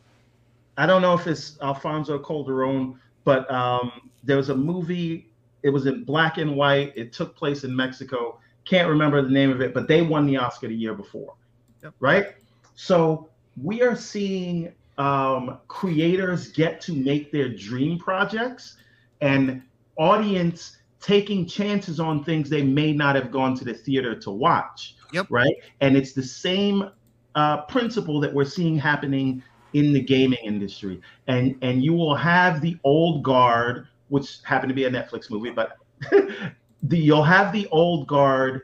I don't know if it's Alfonso Calderon, but um, there was a movie. It was in black and white. It took place in Mexico. Can't remember the name of it, but they won the Oscar the year before, yep. right? So we are seeing um, creators get to make their dream projects, and audience taking chances on things they may not have gone to the theater to watch. Yep. Right. And it's the same uh, principle that we're seeing happening in the gaming industry. And and you will have the old guard, which happened to be a Netflix movie, but the you'll have the old guard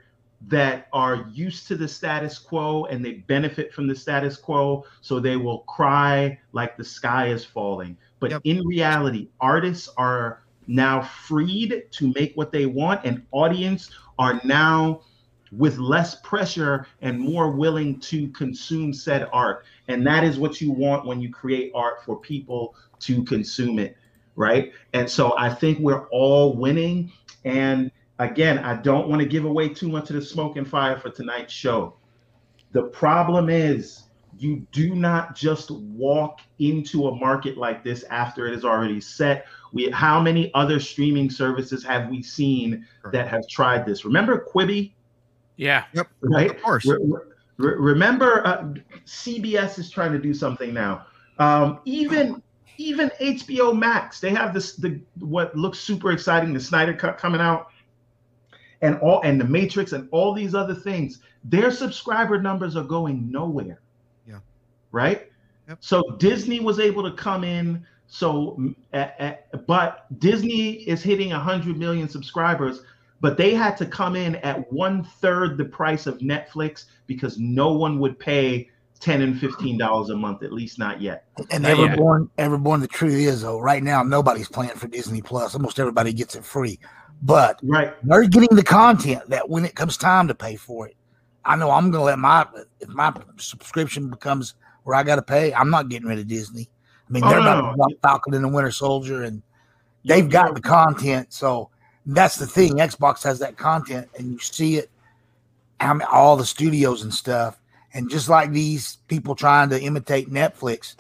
that are used to the status quo and they benefit from the status quo so they will cry like the sky is falling but yep. in reality artists are now freed to make what they want, and audience are now with less pressure and more willing to consume said art. And that is what you want when you create art for people to consume it, right? And so I think we're all winning. And again, I don't want to give away too much of the smoke and fire for tonight's show. The problem is you do not just walk into a market like this after it is already set. We how many other streaming services have we seen that have tried this? Remember Quibi? Yeah. Yep. Right. Of course. Re- re- remember uh, CBS is trying to do something now. Um, even even HBO Max, they have this the what looks super exciting, the Snyder Cut coming out, and all and the Matrix and all these other things. Their subscriber numbers are going nowhere Yeah. right? Yep. So Disney was able to come in, So, uh, but Disney is hitting 100 million subscribers, but they had to come in at one third the price of Netflix because no one would pay 10 and 15 dollars a month, at least not yet. And Everborn, Everborn, the truth is though, right now nobody's playing for Disney Plus. Almost everybody gets it free. But right, they're getting the content that when it comes time to pay for it, I know I'm gonna let my if my subscription becomes where I gotta pay, I'm not getting rid of Disney. I mean, oh, they're no, about no. Falcon and the Winter Soldier, and they've got the content. So that's the thing. Xbox has that content, and you see it. all the studios and stuff, and just like these people trying to imitate Netflix,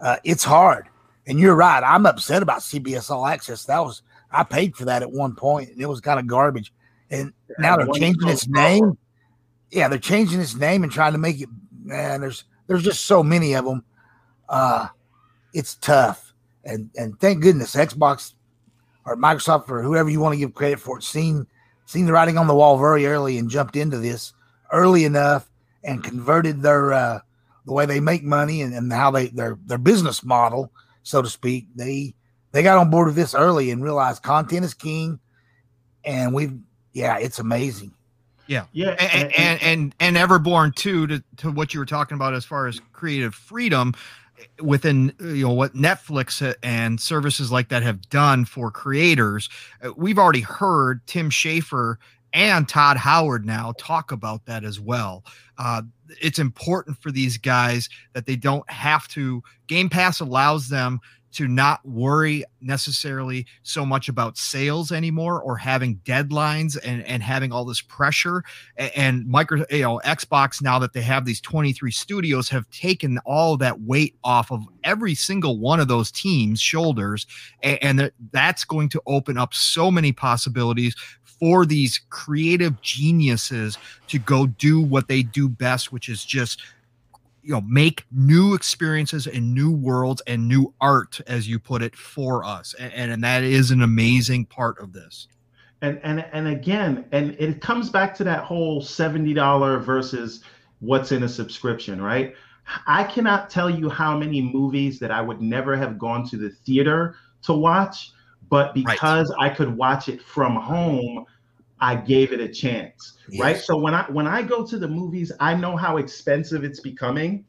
uh, it's hard. And you're right. I'm upset about CBS All Access. That was I paid for that at one point, and it was kind of garbage. And now they're changing its name. Yeah, they're changing its name and trying to make it. Man, there's there's just so many of them. Uh, it's tough, and and thank goodness Xbox or Microsoft or whoever you want to give credit for it seen seen the writing on the wall very early and jumped into this early enough and converted their uh, the way they make money and, and how they their their business model, so to speak. They they got on board with this early and realized content is king, and we've yeah, it's amazing. Yeah, yeah, and and and, and Everborn too to to what you were talking about as far as creative freedom within you know what Netflix and services like that have done for creators. Uh, we've already heard Tim Schafer and Todd Howard now talk about that as well. Uh, it's important for these guys that they don't have to. Game Pass allows them to not worry necessarily so much about sales anymore or having deadlines and, and having all this pressure. And, and micro you know xbox now that they have these 23 studios have taken all that weight off of every single one of those teams shoulders. And, and that's going to open up so many possibilities for these creative geniuses to go do what they do best which is just you know make new experiences and new worlds and new art as you put it for us. And, and that is an amazing part of this. And and and again and it comes back to that whole $70 versus what's in a subscription right? I cannot tell you how many movies that i would never have gone to the theater to watch but because right. i could watch it from home I gave it a chance, yes. right? So when I when I go to the movies, I know how expensive it's becoming.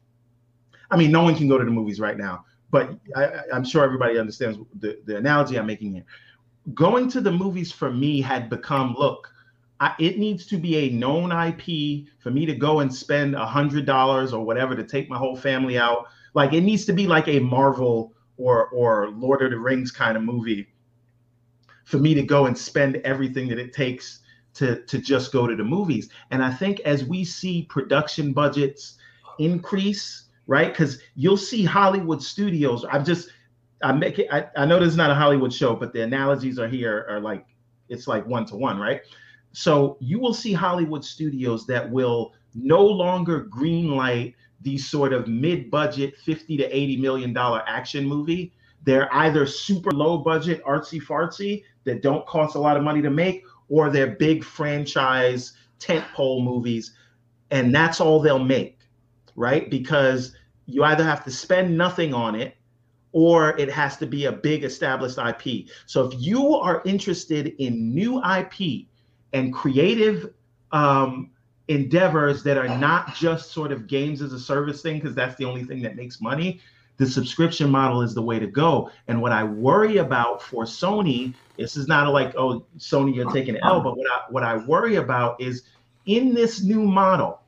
I mean, no one can go to the movies right now, but I, am sure everybody understands the, the analogy I'm making here. Going to the movies for me had become look, I, it needs to be a known IP for me to go and spend a hundred dollars or whatever to take my whole family out. Like it needs to be like a Marvel or or Lord of the Rings kind of movie for me to go and spend everything that it takes to to just go to the movies. And I think as we see production budgets increase, right? Because you'll see Hollywood studios. I'm just I make it. I, I know this is not a Hollywood show, but the analogies are here are like it's like one to one, right? So you will see Hollywood studios that will no longer greenlight these sort of mid-budget 50 to 80 million dollar action movie. They're either super low budget artsy fartsy that don't cost a lot of money to make, or they're big franchise tentpole movies, and that's all they'll make, right? Because you either have to spend nothing on it or it has to be a big established IP. So if you are interested in new IP and creative um, endeavors that are not just sort of games as a service thing, because that's the only thing that makes money, the subscription model is the way to go. And what I worry about for Sony, this is not like, oh, Sony, you're taking L, but what I what I worry about is in this new model,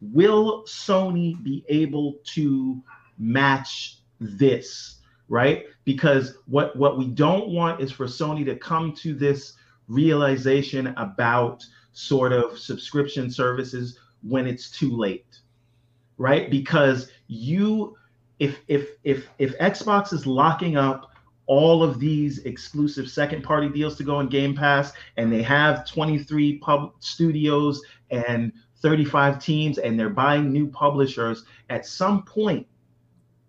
will Sony be able to match this? Right? Because what what we don't want is for Sony to come to this realization about sort of subscription services when it's too late. Right? Because you if if if if Xbox is locking up all of these exclusive second party deals to go in Game Pass and they have 23 pub studios and 35 teams and they're buying new publishers at some point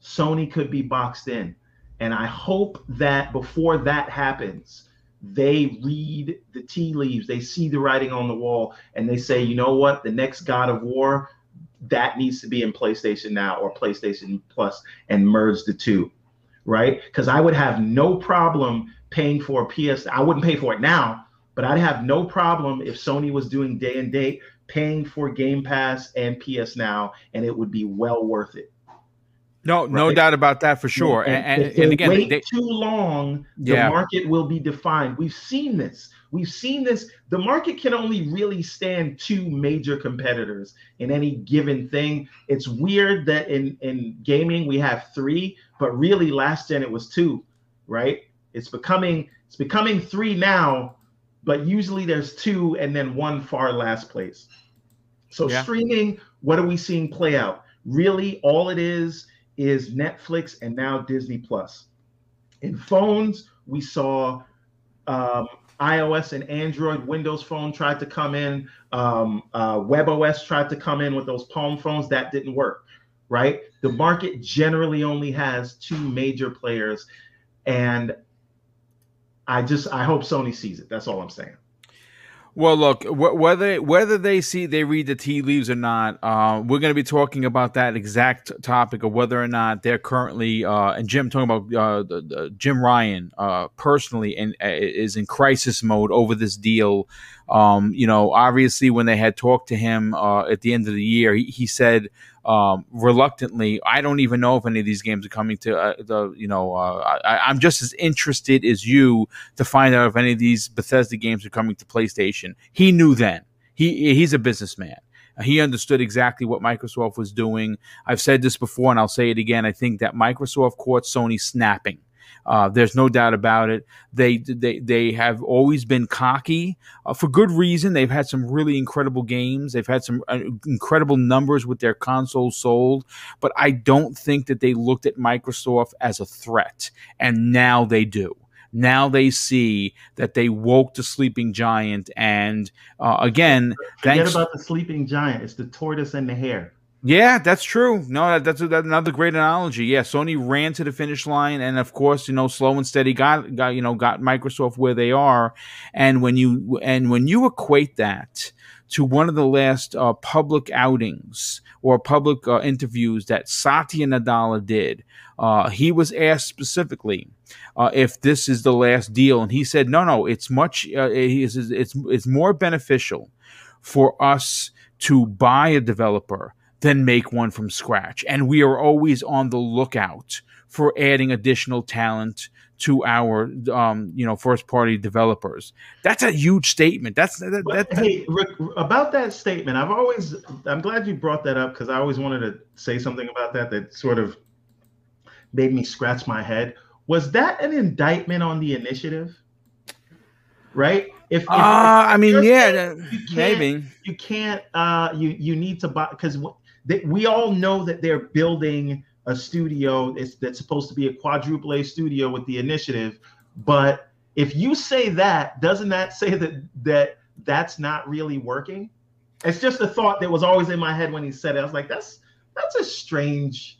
Sony could be boxed in. And I hope that before that happens they read the tea leaves they see the writing on the wall and they say you know what? The next God of War that needs to be in PlayStation Now or PlayStation Plus and merge the two, right? Because I would have no problem paying for a PS. I wouldn't pay for it now, but I'd have no problem if Sony was doing day and date paying for Game Pass and PS Now, and it would be well worth it. No, right? no doubt about that for sure. And, and, and, and again, wait they, too long, the yeah. market will be defined. We've seen this. We've seen this. The market can only really stand two major competitors in any given thing. It's weird that in in gaming we have three, but really last gen it was two, right? It's becoming it's becoming three now, but usually there's two and then one far last place. So yeah. streaming, what are we seeing play out? Really, all it is is Netflix and now Disney Plus. In phones, we saw um, iOS and Android, Windows Phone tried to come in, um, uh, WebOS tried to come in with those Palm phones. That didn't work, right? The market generally only has two major players, and I just I hope Sony sees it. That's all I'm saying. Well, look, whether whether they see they read the tea leaves or not, uh, we're going to be talking about that exact topic of whether or not they're currently uh, and Jim talking about uh, the, the Jim Ryan uh, personally and uh, is in crisis mode over this deal. Um, you know, obviously, when they had talked to him uh, at the end of the year, he, he said um, reluctantly. I don't even know if any of these games are coming to uh, the. You know, uh, I, am just as interested as you to find out if any of these Bethesda games are coming to PlayStation. He knew then. He he's a businessman. He understood exactly what Microsoft was doing. I've said this before, and I'll say it again. I think that Microsoft caught Sony snapping uh, there's no doubt about it. They they they have always been cocky uh, for good reason. They've had some really incredible games. They've had some uh, incredible numbers with their consoles sold, but I don't think that they looked at Microsoft as a threat, and now they do now they see that they woke the sleeping giant and uh, again forget thanks- about the sleeping giant it's the tortoise and the hare yeah, that's true. No, that's, that's another great analogy. Yeah, Sony ran to the finish line, and of course, you know, slow and steady got got you know got Microsoft where they are. And when you and when you equate that to one of the last uh, public outings or public uh, interviews that Satya Nadella did, uh, he was asked specifically uh, if this is the last deal, and he said, "No, no, it's much. Uh, it's, it's it's more beneficial for us." To buy a developer than make one from scratch. And we are always on the lookout for adding additional talent to our um, you know first party developers. That's a huge statement. That's that, that, that, hey Rick, about that statement. I've always I'm glad you brought that up because I always wanted to say something about that that sort of made me scratch my head. Was that an indictment on the initiative? Right? If, if, uh, I mean, yeah, you maybe you can't. Uh, you you need to buy because they, we all know that they're building a studio it's, that's supposed to be a quadruple A studio with the initiative. But if you say that, doesn't that say that that that's not really working? It's just a thought that was always in my head when he said it. I was like, that's that's a strange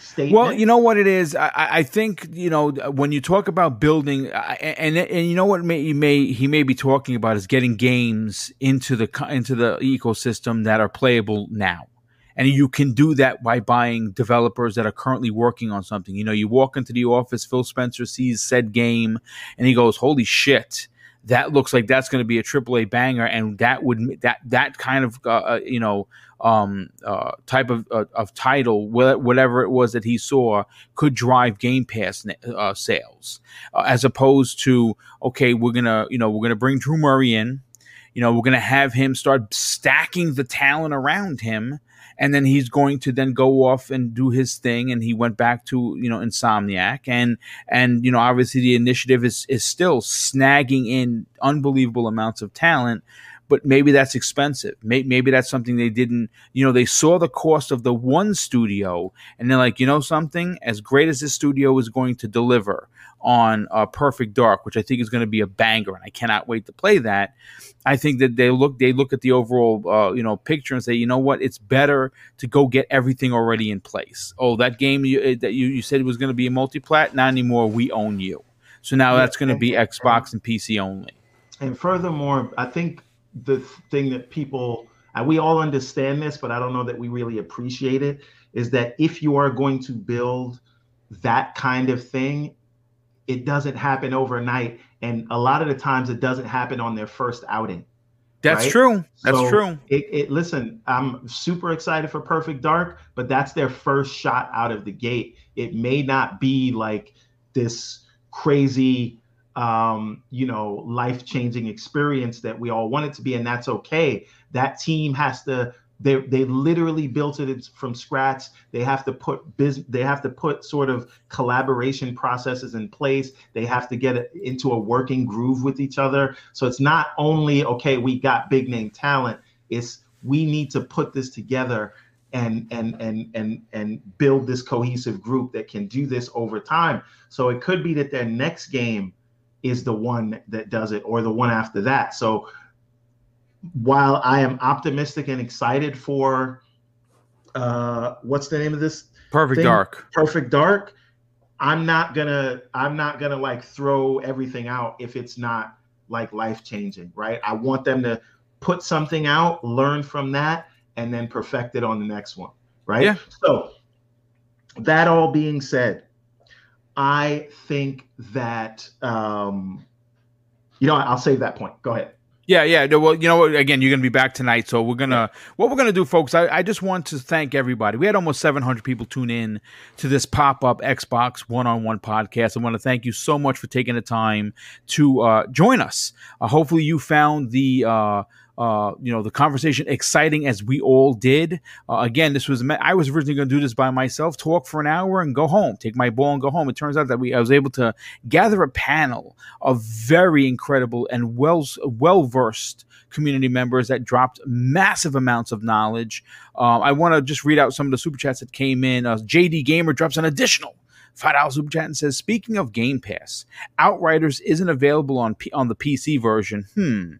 Statement. Well, you know what it is. I, I, think you know when you talk about building, and and you know what may, you may he may be talking about is getting games into the into the ecosystem that are playable now and you can do that by buying developers that are currently working on something. You know, you walk into the office, Phil Spencer sees said game, and he goes, "Holy shit!" That looks like that's going to be a AAA banger, and that would that that kind of uh, uh, you know um, uh, type of uh, of title, whatever it was that he saw, could drive Game Pass uh, sales, uh, as opposed to okay, we're gonna you know we're gonna bring Drew Murray in, you know we're gonna have him start stacking the talent around him, and then he's going to then go off and do his thing. And he went back to you know insomniac. And and you know obviously the initiative is is still snagging in unbelievable amounts of talent but maybe that's expensive. Maybe, that's something they didn't, you know, they saw the cost of the one studio and they're like, you know, something? As great as this studio is going to deliver on uh, Perfect Dark, which I think is going to be a banger, and I cannot wait to play that. I think that they look they look at the overall uh, you know picture and say, you know what, it's better to go get everything already in place. Oh, that game you, eh, that you, you said was going to be a multi-plat, not anymore. We own you. So now that's going to be Xbox and PC only. And furthermore, I think the thing that people we all understand this, but I don't know that we really appreciate it, is that if you are going to build that kind of thing, it doesn't happen overnight. And a lot of the times it doesn't happen on their first outing. That's right? true. That's So true. It, it listen, I'm super excited for Perfect Dark, but that's their first shot out of the gate. It may not be like this crazy um, you know, life-changing experience that we all want it to be, and that's okay. That team has to they they literally built it from scratch. They have to put business they have to put sort of collaboration processes in place. They have to get it into a working groove with each other. So it's not only okay, we got big name talent. It's we need to put this together and and and and and build this cohesive group that can do this over time. So it could be that their next game is the one that does it or the one after that. So while I am optimistic and excited for uh what's the name of this Perfect thing? Dark. Perfect Dark, I'm not gonna I'm not gonna like throw everything out if it's not like life changing, right? I want them to put something out, learn from that, and then perfect it on the next one, right? Yeah. So that all being said, I think that um you know I'll save that point. Go ahead. Yeah, yeah. Well, you know? Again, you're going to be back tonight, so we're gonna. What we're gonna do, folks? I, I just want to thank everybody. We had almost 700 people tune in to this pop up Xbox one on one podcast. I want to thank you so much for taking the time to uh, join us. Uh, hopefully, you found the. Uh, uh, you know the conversation exciting as we all did. Uh, again, this was I was originally going to do this by myself, talk for an hour and go home, take my ball and go home. It turns out that we I was able to gather a panel of very incredible and well well versed community members that dropped massive amounts of knowledge. Uh, I want to just read out some of the super chats that came in. Uh, JD Gamer drops an additional five dollars super chat says, "Speaking of Game Pass, Outriders isn't available on P- on the PC version. Hmm,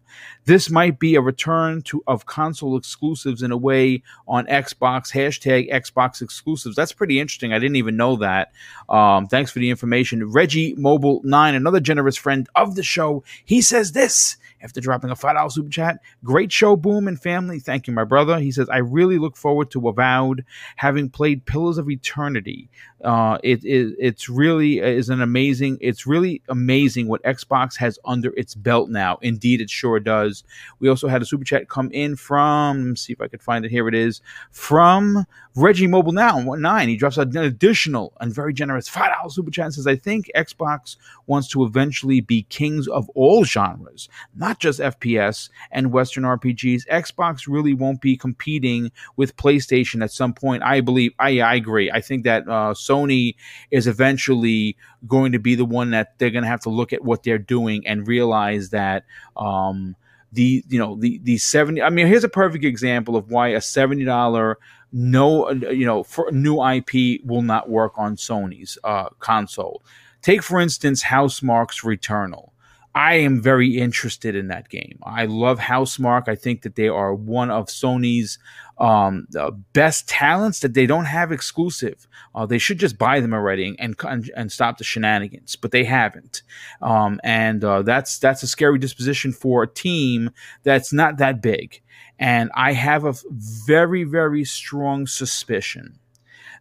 this might be a return to of console exclusives in a way on Xbox. Hashtag Xbox exclusives. That's pretty interesting. I didn't even know that. Um, thanks for the information, Reggie Mobile Nine, another generous friend of the show. He says this." After dropping a five dollar super chat, great show, Boom and family. Thank you, my brother. He says, I really look forward to Avowed, having played Pillars of Eternity. Uh, it, it it's really is an amazing. It's really amazing what Xbox has under its belt now. Indeed, it sure does. We also had a super chat come in from. See if I could find it. Here it is from Reggie Mobile Now nine. He drops an additional and very generous five dollars super chat and says, I think Xbox wants to eventually be kings of all genres, not just FPS and Western RPGs. Xbox really won't be competing with PlayStation at some point. I believe. I I agree. I think that uh, Sony is eventually going to be the one that they're going to have to look at what they're doing and realize that. Um, the you know the the 70 i mean here's a perfect example of why a $70 no you know for new ip will not work on sony's uh, console take for instance housemarque's returnal I am very interested in that game. I love Housemarque. I think that they are one of Sony's um, best talents that they don't have exclusive. Uh, they should just buy them already and and, and stop the shenanigans, but they haven't. Um, and uh, that's that's a scary disposition for a team that's not that big. And I have a very very strong suspicion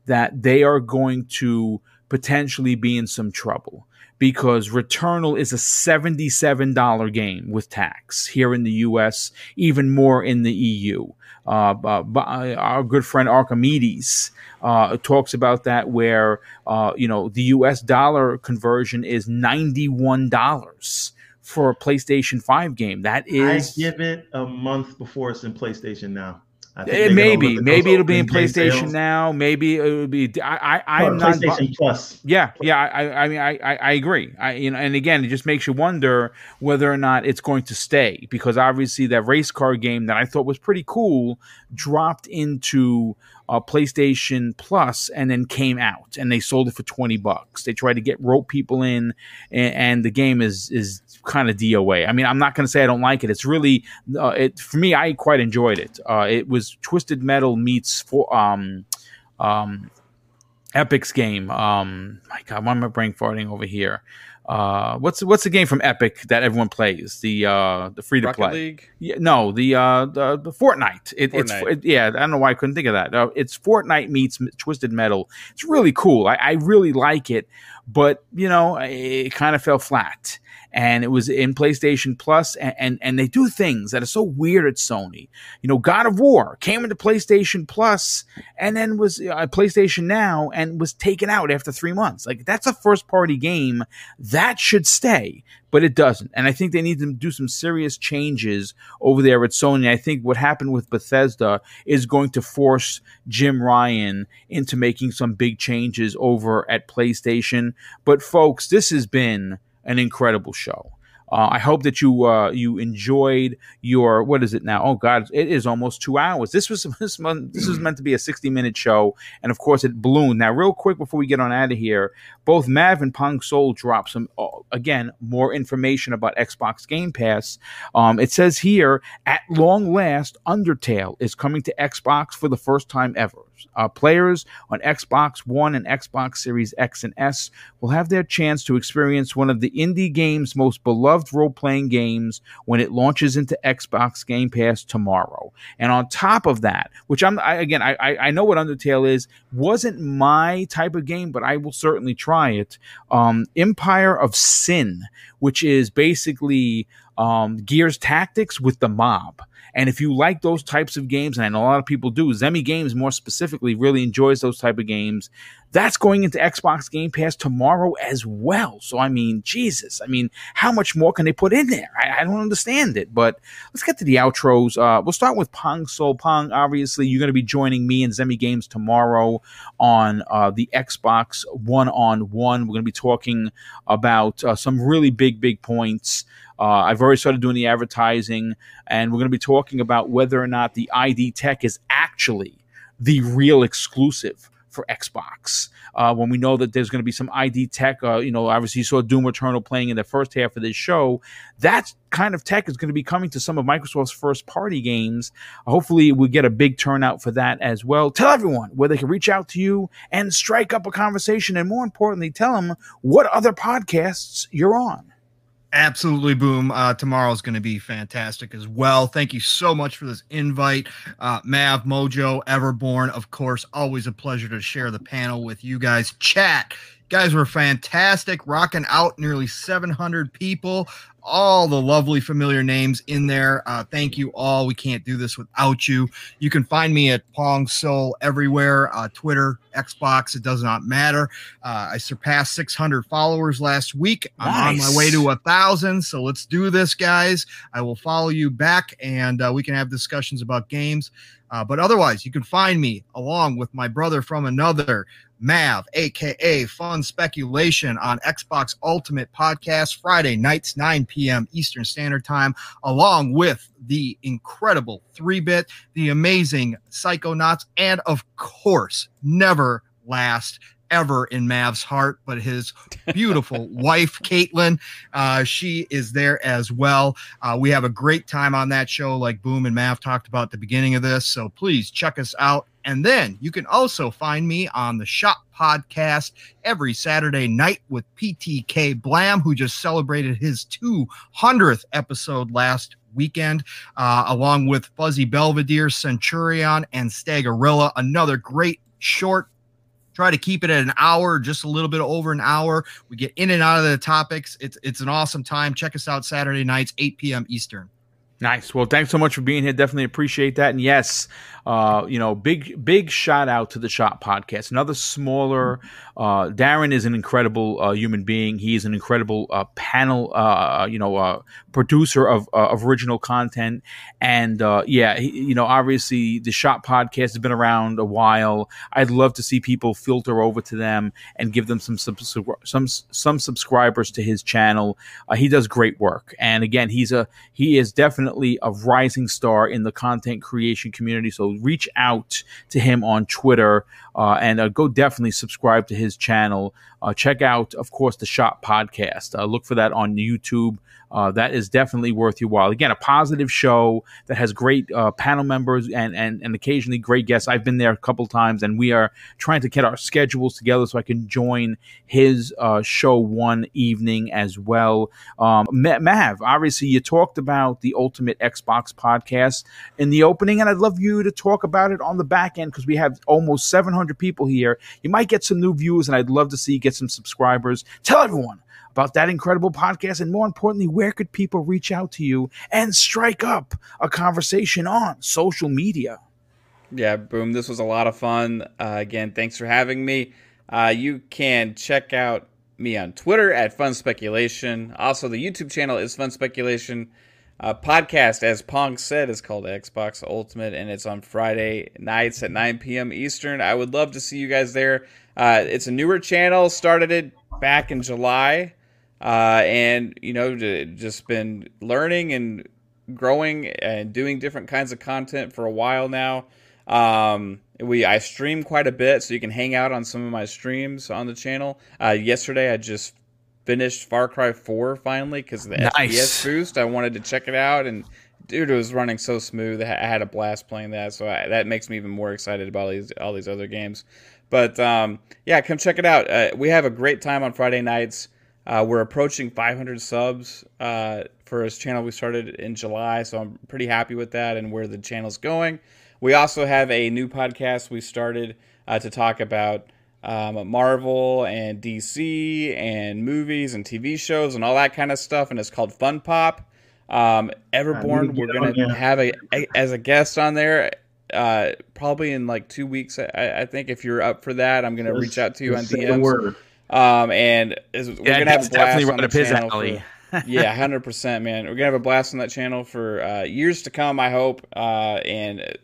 that they are going to potentially be in some trouble because Returnal is a $77 game with tax here in the US, even more in the EU. Uh, uh, our good friend Archimedes uh, talks about that, where uh, you know the U.S. dollar conversion is ninety-one dollars for a PlayStation Five game. That is, I give it a month before it's in PlayStation now. It maybe, maybe it'll be in PlayStation sales. now. Maybe it would be. I, I, I'm not. PlayStation Plus. Yeah, yeah. I, I mean, I, I, agree. I, you know, and again, it just makes you wonder whether or not it's going to stay because obviously that race car game that I thought was pretty cool dropped into uh, PlayStation Plus and then came out and they sold it for 20 bucks. They tried to get rope people in and, and the game is is kind of DOA. I mean, I'm not going to say I don't like it. It's really uh, it for me I quite enjoyed it. Uh, it was Twisted Metal meets for um um Epic's game. Um my god, why am I brain farting over here? uh, what's what's the game from Epic that everyone plays? The uh, the free to play. League. Yeah, no, the uh, the, the Fortnite. It, It's it, yeah. I don't know why I couldn't think of that. Uh, it's Fortnite meets Twisted Metal. It's really cool. I, I really like it, but you know, it kind of fell flat. And it was in PlayStation Plus, and, and and they do things that are so weird at Sony. You know, God of War came into PlayStation Plus, and then was uh, PlayStation Now, and was taken out after three months. Like that's a first party game that should stay but it doesn't. And I think they need to do some serious changes over there at Sony. I think what happened with Bethesda is going to force Jim Ryan into making some big changes over at PlayStation. But folks, this has been an incredible show. Uh, I hope that you uh, you enjoyed your what is it now? Oh God, it is almost two hours. This was this month, this was meant to be a sixty minute show, and of course it ballooned. Now, real quick before we get on out of here, both Mav and Pong Soul drop some uh, again more information about Xbox Game Pass. Um, it says here, at long last, Undertale is coming to Xbox for the first time ever. Uh, players on Xbox One and Xbox Series X and S will have their chance to experience one of the indie game's most beloved role playing games when it launches into Xbox Game Pass tomorrow. And on top of that, which I'm I, again, I, I know what Undertale is, wasn't my type of game, but I will certainly try it. Um, Empire of Sin, which is basically um, Gears Tactics with the mob. And if you like those types of games, and I know a lot of people do, Zemi Games more specifically really enjoys those type of games. That's going into Xbox Game Pass tomorrow as well. So I mean, Jesus, I mean, how much more can they put in there? I, I don't understand it. But let's get to the outros. Uh, we'll start with Pong Soul Pong. Obviously, you're going to be joining me and Zemi Games tomorrow on uh, the Xbox One on One. We're going to be talking about uh, some really big, big points. Uh, I've already started doing the advertising, and we're going to be talking about whether or not the ID Tech is actually the real exclusive for Xbox. Uh, when we know that there's going to be some ID tech, uh, you know, obviously you saw Doom Eternal playing in the first half of this show. That kind of tech is going to be coming to some of Microsoft's first party games. Hopefully, we get a big turnout for that as well. Tell everyone where they can reach out to you and strike up a conversation, and more importantly, tell them what other podcasts you're on. Absolutely, boom. Uh, tomorrow is going to be fantastic as well. Thank you so much for this invite. Uh, Mav, Mojo, Everborn, of course, always a pleasure to share the panel with you guys. Chat, guys were fantastic, rocking out nearly 700 people. All the lovely familiar names in there. Uh, thank you all. We can't do this without you. You can find me at Pong Soul everywhere uh, Twitter, Xbox, it does not matter. Uh, I surpassed 600 followers last week. I'm on my way to a thousand. So let's do this, guys. I will follow you back and uh, we can have discussions about games. Uh, but otherwise, you can find me along with my brother from another, Mav, aka Fun Speculation, on Xbox Ultimate Podcast Friday nights, 9 p.m. Eastern Standard Time, along with the incredible three bit, the amazing Psychonauts, and of course, never last ever in Mav's heart, but his beautiful wife, Caitlin. Uh, she is there as well. Uh, we have a great time on that show, like Boom and Mav talked about at the beginning of this. So please check us out. And then you can also find me on the Shop Podcast every Saturday night with PTK Blam, who just celebrated his 200th episode last weekend, uh, along with Fuzzy Belvedere, Centurion, and Stagorilla. Another great short. Try to keep it at an hour just a little bit over an hour. We get in and out of the topics. It's it's an awesome time. Check us out saturday nights 8 p.m eastern Nice. Well, thanks so much for being here. Definitely appreciate that. And yes, uh, you know, big big shout out to the Shop Podcast. Another smaller. Uh, Darren is an incredible uh, human being. He is an incredible uh, panel, uh, you know, uh, producer of, uh, of original content. And uh, yeah, he, you know, obviously the Shop Podcast has been around a while. I'd love to see people filter over to them and give them some some some subscribers to his channel. Uh, he does great work. And again, he's a he is definitely a rising star in the content creation community. So reach out to him on Twitter uh, and uh, go definitely subscribe to his channel. Uh, check out, of course, the Shop Podcast. Uh, look for that on YouTube. uh, that is definitely worth your while. Again, a positive show that has great uh, panel members and, and and occasionally great guests. I've been there a couple times, and we are trying to get our schedules together so I can join his uh, show one evening as well. Um, Mav, obviously, you talked about the Ultimate Xbox podcast in the opening, and I'd love you to talk about it on the back end because we have almost 700 people here. You might get some new viewers, and I'd love to see you get some subscribers. Tell everyone about that incredible podcast. And more importantly, where could people reach out to you and strike up a conversation on social media? Yeah, boom. This was a lot of fun. Uh, again, thanks for having me. Uh, you can check out me on Twitter at Fun Speculation. Also, the YouTube channel is Fun Speculation. Uh, podcast, as Pong said, is called Xbox Ultimate, and it's on Friday nights at 9 p.m. Eastern. I would love to see you guys there. Uh, it's a newer channel, started it back in July uh, and you know just been learning and growing and doing different kinds of content for a while now. Um, we I stream quite a bit, so you can hang out on some of my streams on the channel. Uh, yesterday, I just finished Far Cry 4 finally because the nice. FPS boost. I wanted to check it out, and dude, it was running so smooth. I had a blast playing that, so I, that makes me even more excited about all these all these other games. But um, yeah, come check it out. Uh, we have a great time on Friday nights. Uh, we're approaching 500 subs uh, for his channel we started in July, so I'm pretty happy with that and where the channel's going. We also have a new podcast we started uh, to talk about um, Marvel and DC and movies and TV shows and all that kind of stuff, and it's called Fun Pop. Um, Everborn, we're going to have a, a, as a guest on there. Uh, probably in like two weeks, I, I, think. If you're up for that, I'm going to reach out to you on DMs. Um, and is, we're gonna have a blast on the channel. For, yeah, hundred percent, man. We're gonna have a blast on that channel for uh, years to come. I hope. Uh, and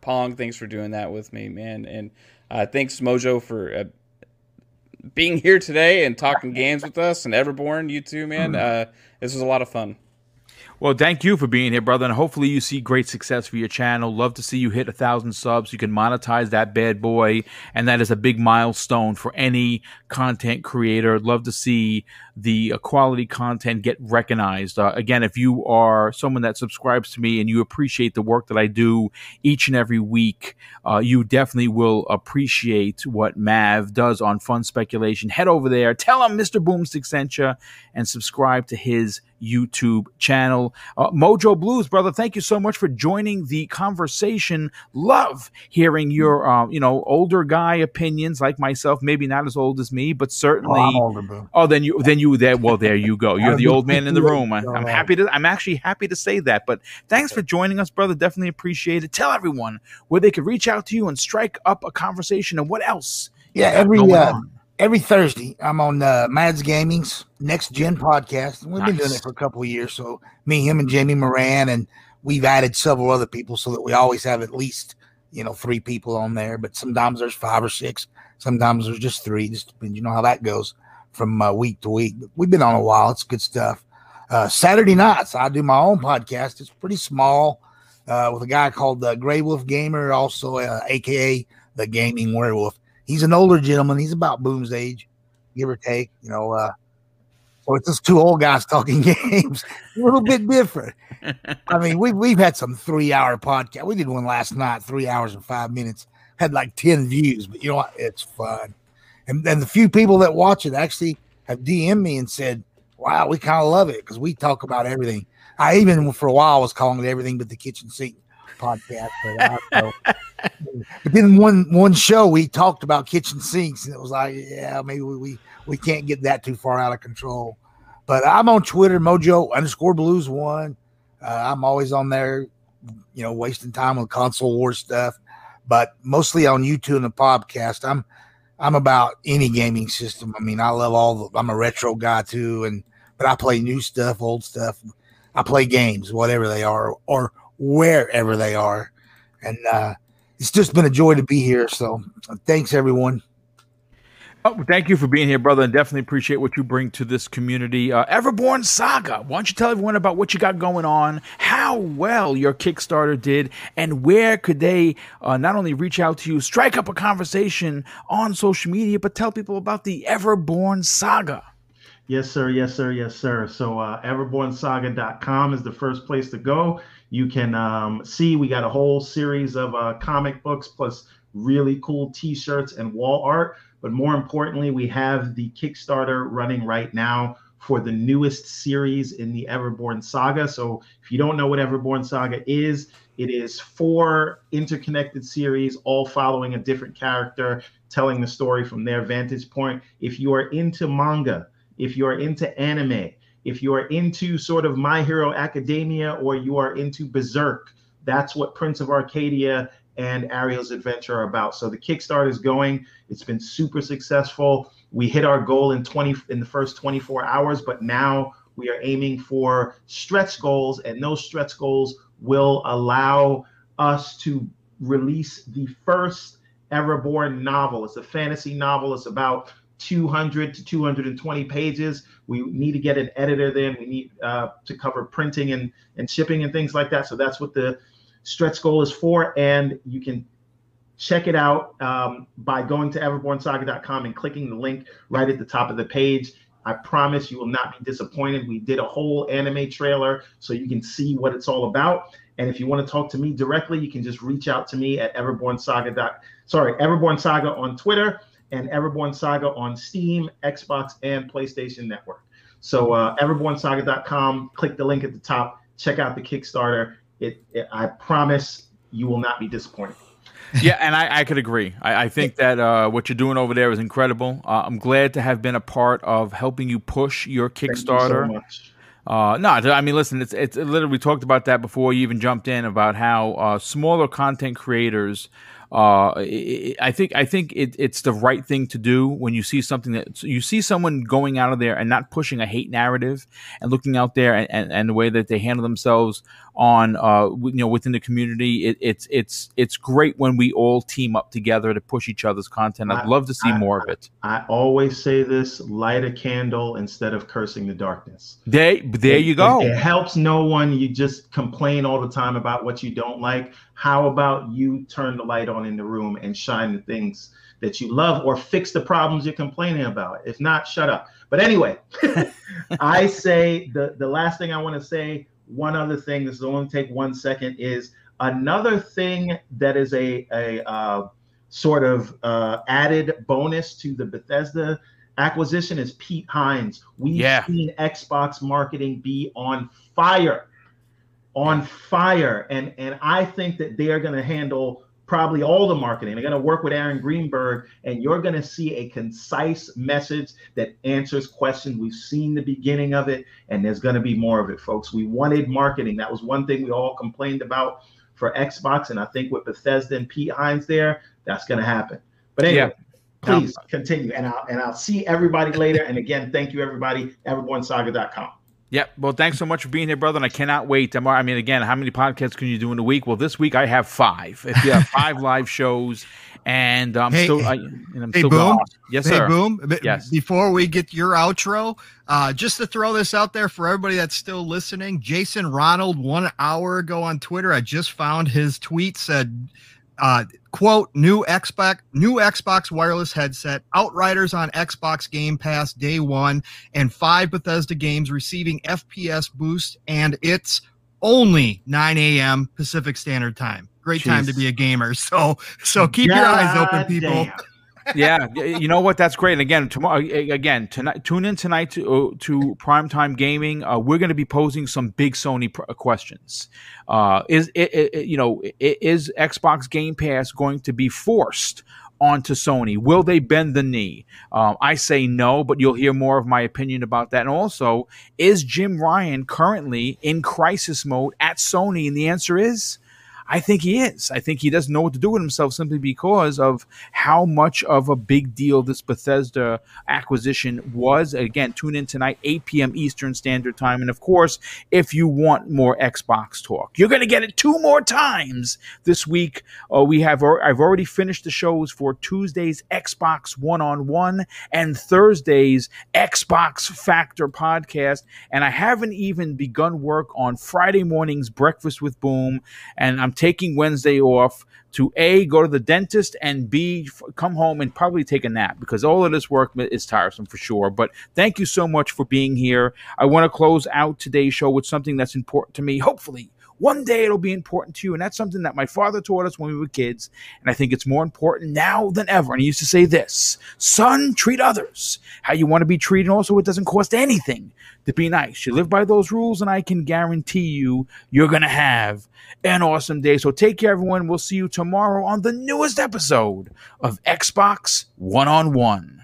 Pong, thanks for doing that with me, man. And uh, thanks Mojo for uh, being here today and talking games with us. And Everborn, you too, man. Mm-hmm. Uh, this was a lot of fun. Well, thank you for being here, brother, and hopefully you see great success for your channel. Love to see you hit a thousand subs. You can monetize that bad boy, and that is a big milestone for any content creator. Love to see the uh, quality content get recognized. Uh, again, if you are someone that subscribes to me and you appreciate the work that I do each and every week, uh, you definitely will appreciate what Mav does on Fun Speculation. Head over there, tell him Mr. Boomstick sent you, and subscribe to his YouTube channel. Uh, Mojo Blues, brother, thank you so much for joining the conversation. Love hearing your, uh, you know, older guy opinions like myself. Maybe not as old as me, but certainly. Oh, older, oh then you, then you there. Well, there you go. You're the old man in the room. I, am happy to. I'm actually happy to say that. But thanks for joining us, brother. Definitely appreciate it. Tell everyone where they could reach out to you and strike up a conversation and what else. Yeah, every uh, every Thursday I'm on uh, Mads Gaming's Next Gen podcast. We've nice. been doing it for a couple of years. So me, him, and Jamie Moran, and we've added several other people so that we always have at least you know three people on there. But sometimes there's five or six. Sometimes there's just three. Just depends. You know how that goes from uh, week to week. We've been on a while. It's good stuff. Uh, Saturday nights, I do my own podcast. It's pretty small uh, with a guy called the Gray Wolf Gamer, also uh, AKA the Gaming Werewolf. He's an older gentleman. He's about Boom's age, give or take. You know, uh, so it's just two old guys talking games. a little bit different. I mean, we've we've had some three hour podcast. We did one last night, three hours and five minutes. Had like ten views, but you know what? It's fun. And, and the few people that watch it actually have DM'd me and said, wow, we kind of love it because we talk about everything. I even for a while was calling it everything but the kitchen sink podcast. But, I, but, then one one show we talked about kitchen sinks and it was like, yeah, maybe we, we we can't get that too far out of control. But I'm on Twitter, Mojo underscore Blues one. Uh, I'm always on there, you know, wasting time on console war stuff, but mostly on YouTube and the podcast. I'm I'm about any gaming system. I mean, I love all the, I'm a retro guy too, and but I play new stuff, old stuff. I play games, whatever they are, or wherever they are, and uh, it's just been a joy to be here. So, thanks everyone. Oh, thank you for being here, brother, and definitely appreciate what you bring to this community. Uh, Everborn Saga, why don't you tell everyone about what you got going on, how well your Kickstarter did, and where could they uh, not only reach out to you, strike up a conversation on social media, but tell people about the Everborn Saga? Yes, sir. Yes, sir. Yes, sir. So uh, everbornsaga.com is the first place to go. You can um, see we got a whole series of uh, comic books plus really cool T-shirts and wall art. But more importantly, we have the Kickstarter running right now for the newest series in the Everborn saga. So if you don't know what Everborn saga is, it is four interconnected series, all following a different character, telling the story from their vantage point. If you are into manga, if you are into anime, if you are into sort of My Hero Academia or you are into Berserk, that's what Prince of Arcadia and Ariel's Adventure are about. So the Kickstarter is going. It's been super successful. We hit our goal in 20 in the first 24 hours, but now we are aiming for stretch goals, and those stretch goals will allow us to release the first Everborn novel. It's a fantasy novel. It's about 200 to 220 pages. We need to get an editor then. We need uh, to cover printing and, and shipping and things like that. So that's what the stretch goal is for. And you can check it out um, by going to everbornsaga.com and clicking the link right at the top of the page. I promise you will not be disappointed. We did a whole anime trailer so you can see what it's all about. And if you want to talk to me directly, you can just reach out to me at everbornsaga. Sorry, Everborn Saga on Twitter and Everborn Saga on Steam, Xbox, and PlayStation Network. So uh, everbornsaga.com, click the link at the top, check out the Kickstarter. It, it I promise you will not be disappointed. yeah, and I, I could agree. I, I think that uh, what you're doing over there is incredible. Uh, I'm glad to have been a part of helping you push your Kickstarter. You so uh, no, I mean, listen, it's it's literally we talked about that before you even jumped in about how uh, smaller content creators uh, I think I think it, it's the right thing to do when you see something that you see someone going out of there and not pushing a hate narrative and looking out there and, and, and the way that they handle themselves on uh, you know within the community. It, it's it's it's great when we all team up together to push each other's content. I'd I, love to see I, more of it. I always say this: light a candle instead of cursing the darkness. There, there it, you go. It, it helps no one. You just complain all the time about what you don't like. How about you turn the light on in the room and shine the things that you love or fix the problems you're complaining about? If not, shut up. But anyway, I say the, the last thing I want to say, one other thing, this will only take one second, is another thing that is a, a uh, sort of uh, added bonus to the Bethesda acquisition is Pete Hines. We've yeah. seen Xbox marketing be on fire on fire. And and I think that they are going to handle probably all the marketing. They're going to work with Aaron Greenberg, and you're going to see a concise message that answers questions. We've seen the beginning of it, and there's going to be more of it, folks. We wanted marketing. That was one thing we all complained about for Xbox, and I think with Bethesda and Pete Hines there, that's going to happen. But anyway. Yeah. Please continue, and I'll and I'll see everybody later. And again, thank you everybody. Everbornsaga.com. Yep. Well, thanks so much for being here, brother. And I cannot wait. I mean, again, how many podcasts can you do in a week? Well, this week I have five. If you have five live shows, and I'm hey, still, I, and I'm hey, still boom. Yes, hey, sir. boom. Yes. Before we get your outro, uh, just to throw this out there for everybody that's still listening, Jason Ronald, one hour ago on Twitter, I just found his tweet said uh, quote new Xbox new Xbox wireless headset, Outriders on Xbox Game Pass day one, and five Bethesda games receiving FPS boost, and it's only 9 a.m. Pacific Standard Time. Great Jeez. time to be a gamer. So so keep God your eyes open, people. Damn yeah, you know what? That's great. And again, tomorrow, again, tonight, tune in tonight to uh, to primetime gaming. Uh, we're going to be posing some big Sony pr- uh, questions. Uh, is it, it, you know is Xbox Game Pass going to be forced onto Sony? Will they bend the knee? Um, I say no, but you'll hear more of my opinion about that. And also, is Jim Ryan currently in crisis mode at Sony? And the answer is I think he is. I think he doesn't know what to do with himself simply because of how much of a big deal this Bethesda acquisition was. Again, tune in tonight, 8 p.m. Eastern Standard Time. And of course, if you want more Xbox talk, you're going to get it two more times this week. Uh, we have I've already finished the shows for Tuesday's Xbox One on One and Thursday's Xbox Factor podcast, and I haven't even begun work on Friday morning's Breakfast with Boom. And I'm taking Wednesday off to A, go to the dentist, and B, f- come home and probably take a nap because all of this work is tiresome for sure. But thank you so much for being here. I want to close out today's show with something that's important to me. Hopefully, one day it'll be important to you. And that's something that my father taught us when we were kids. And I think it's more important now than ever. And he used to say this Son, treat others how you want to be treated. Also, it doesn't cost anything to be nice. You live by those rules, and I can guarantee you, you're going to have an awesome day. So take care, everyone. We'll see you tomorrow on the newest episode of Xbox One on One.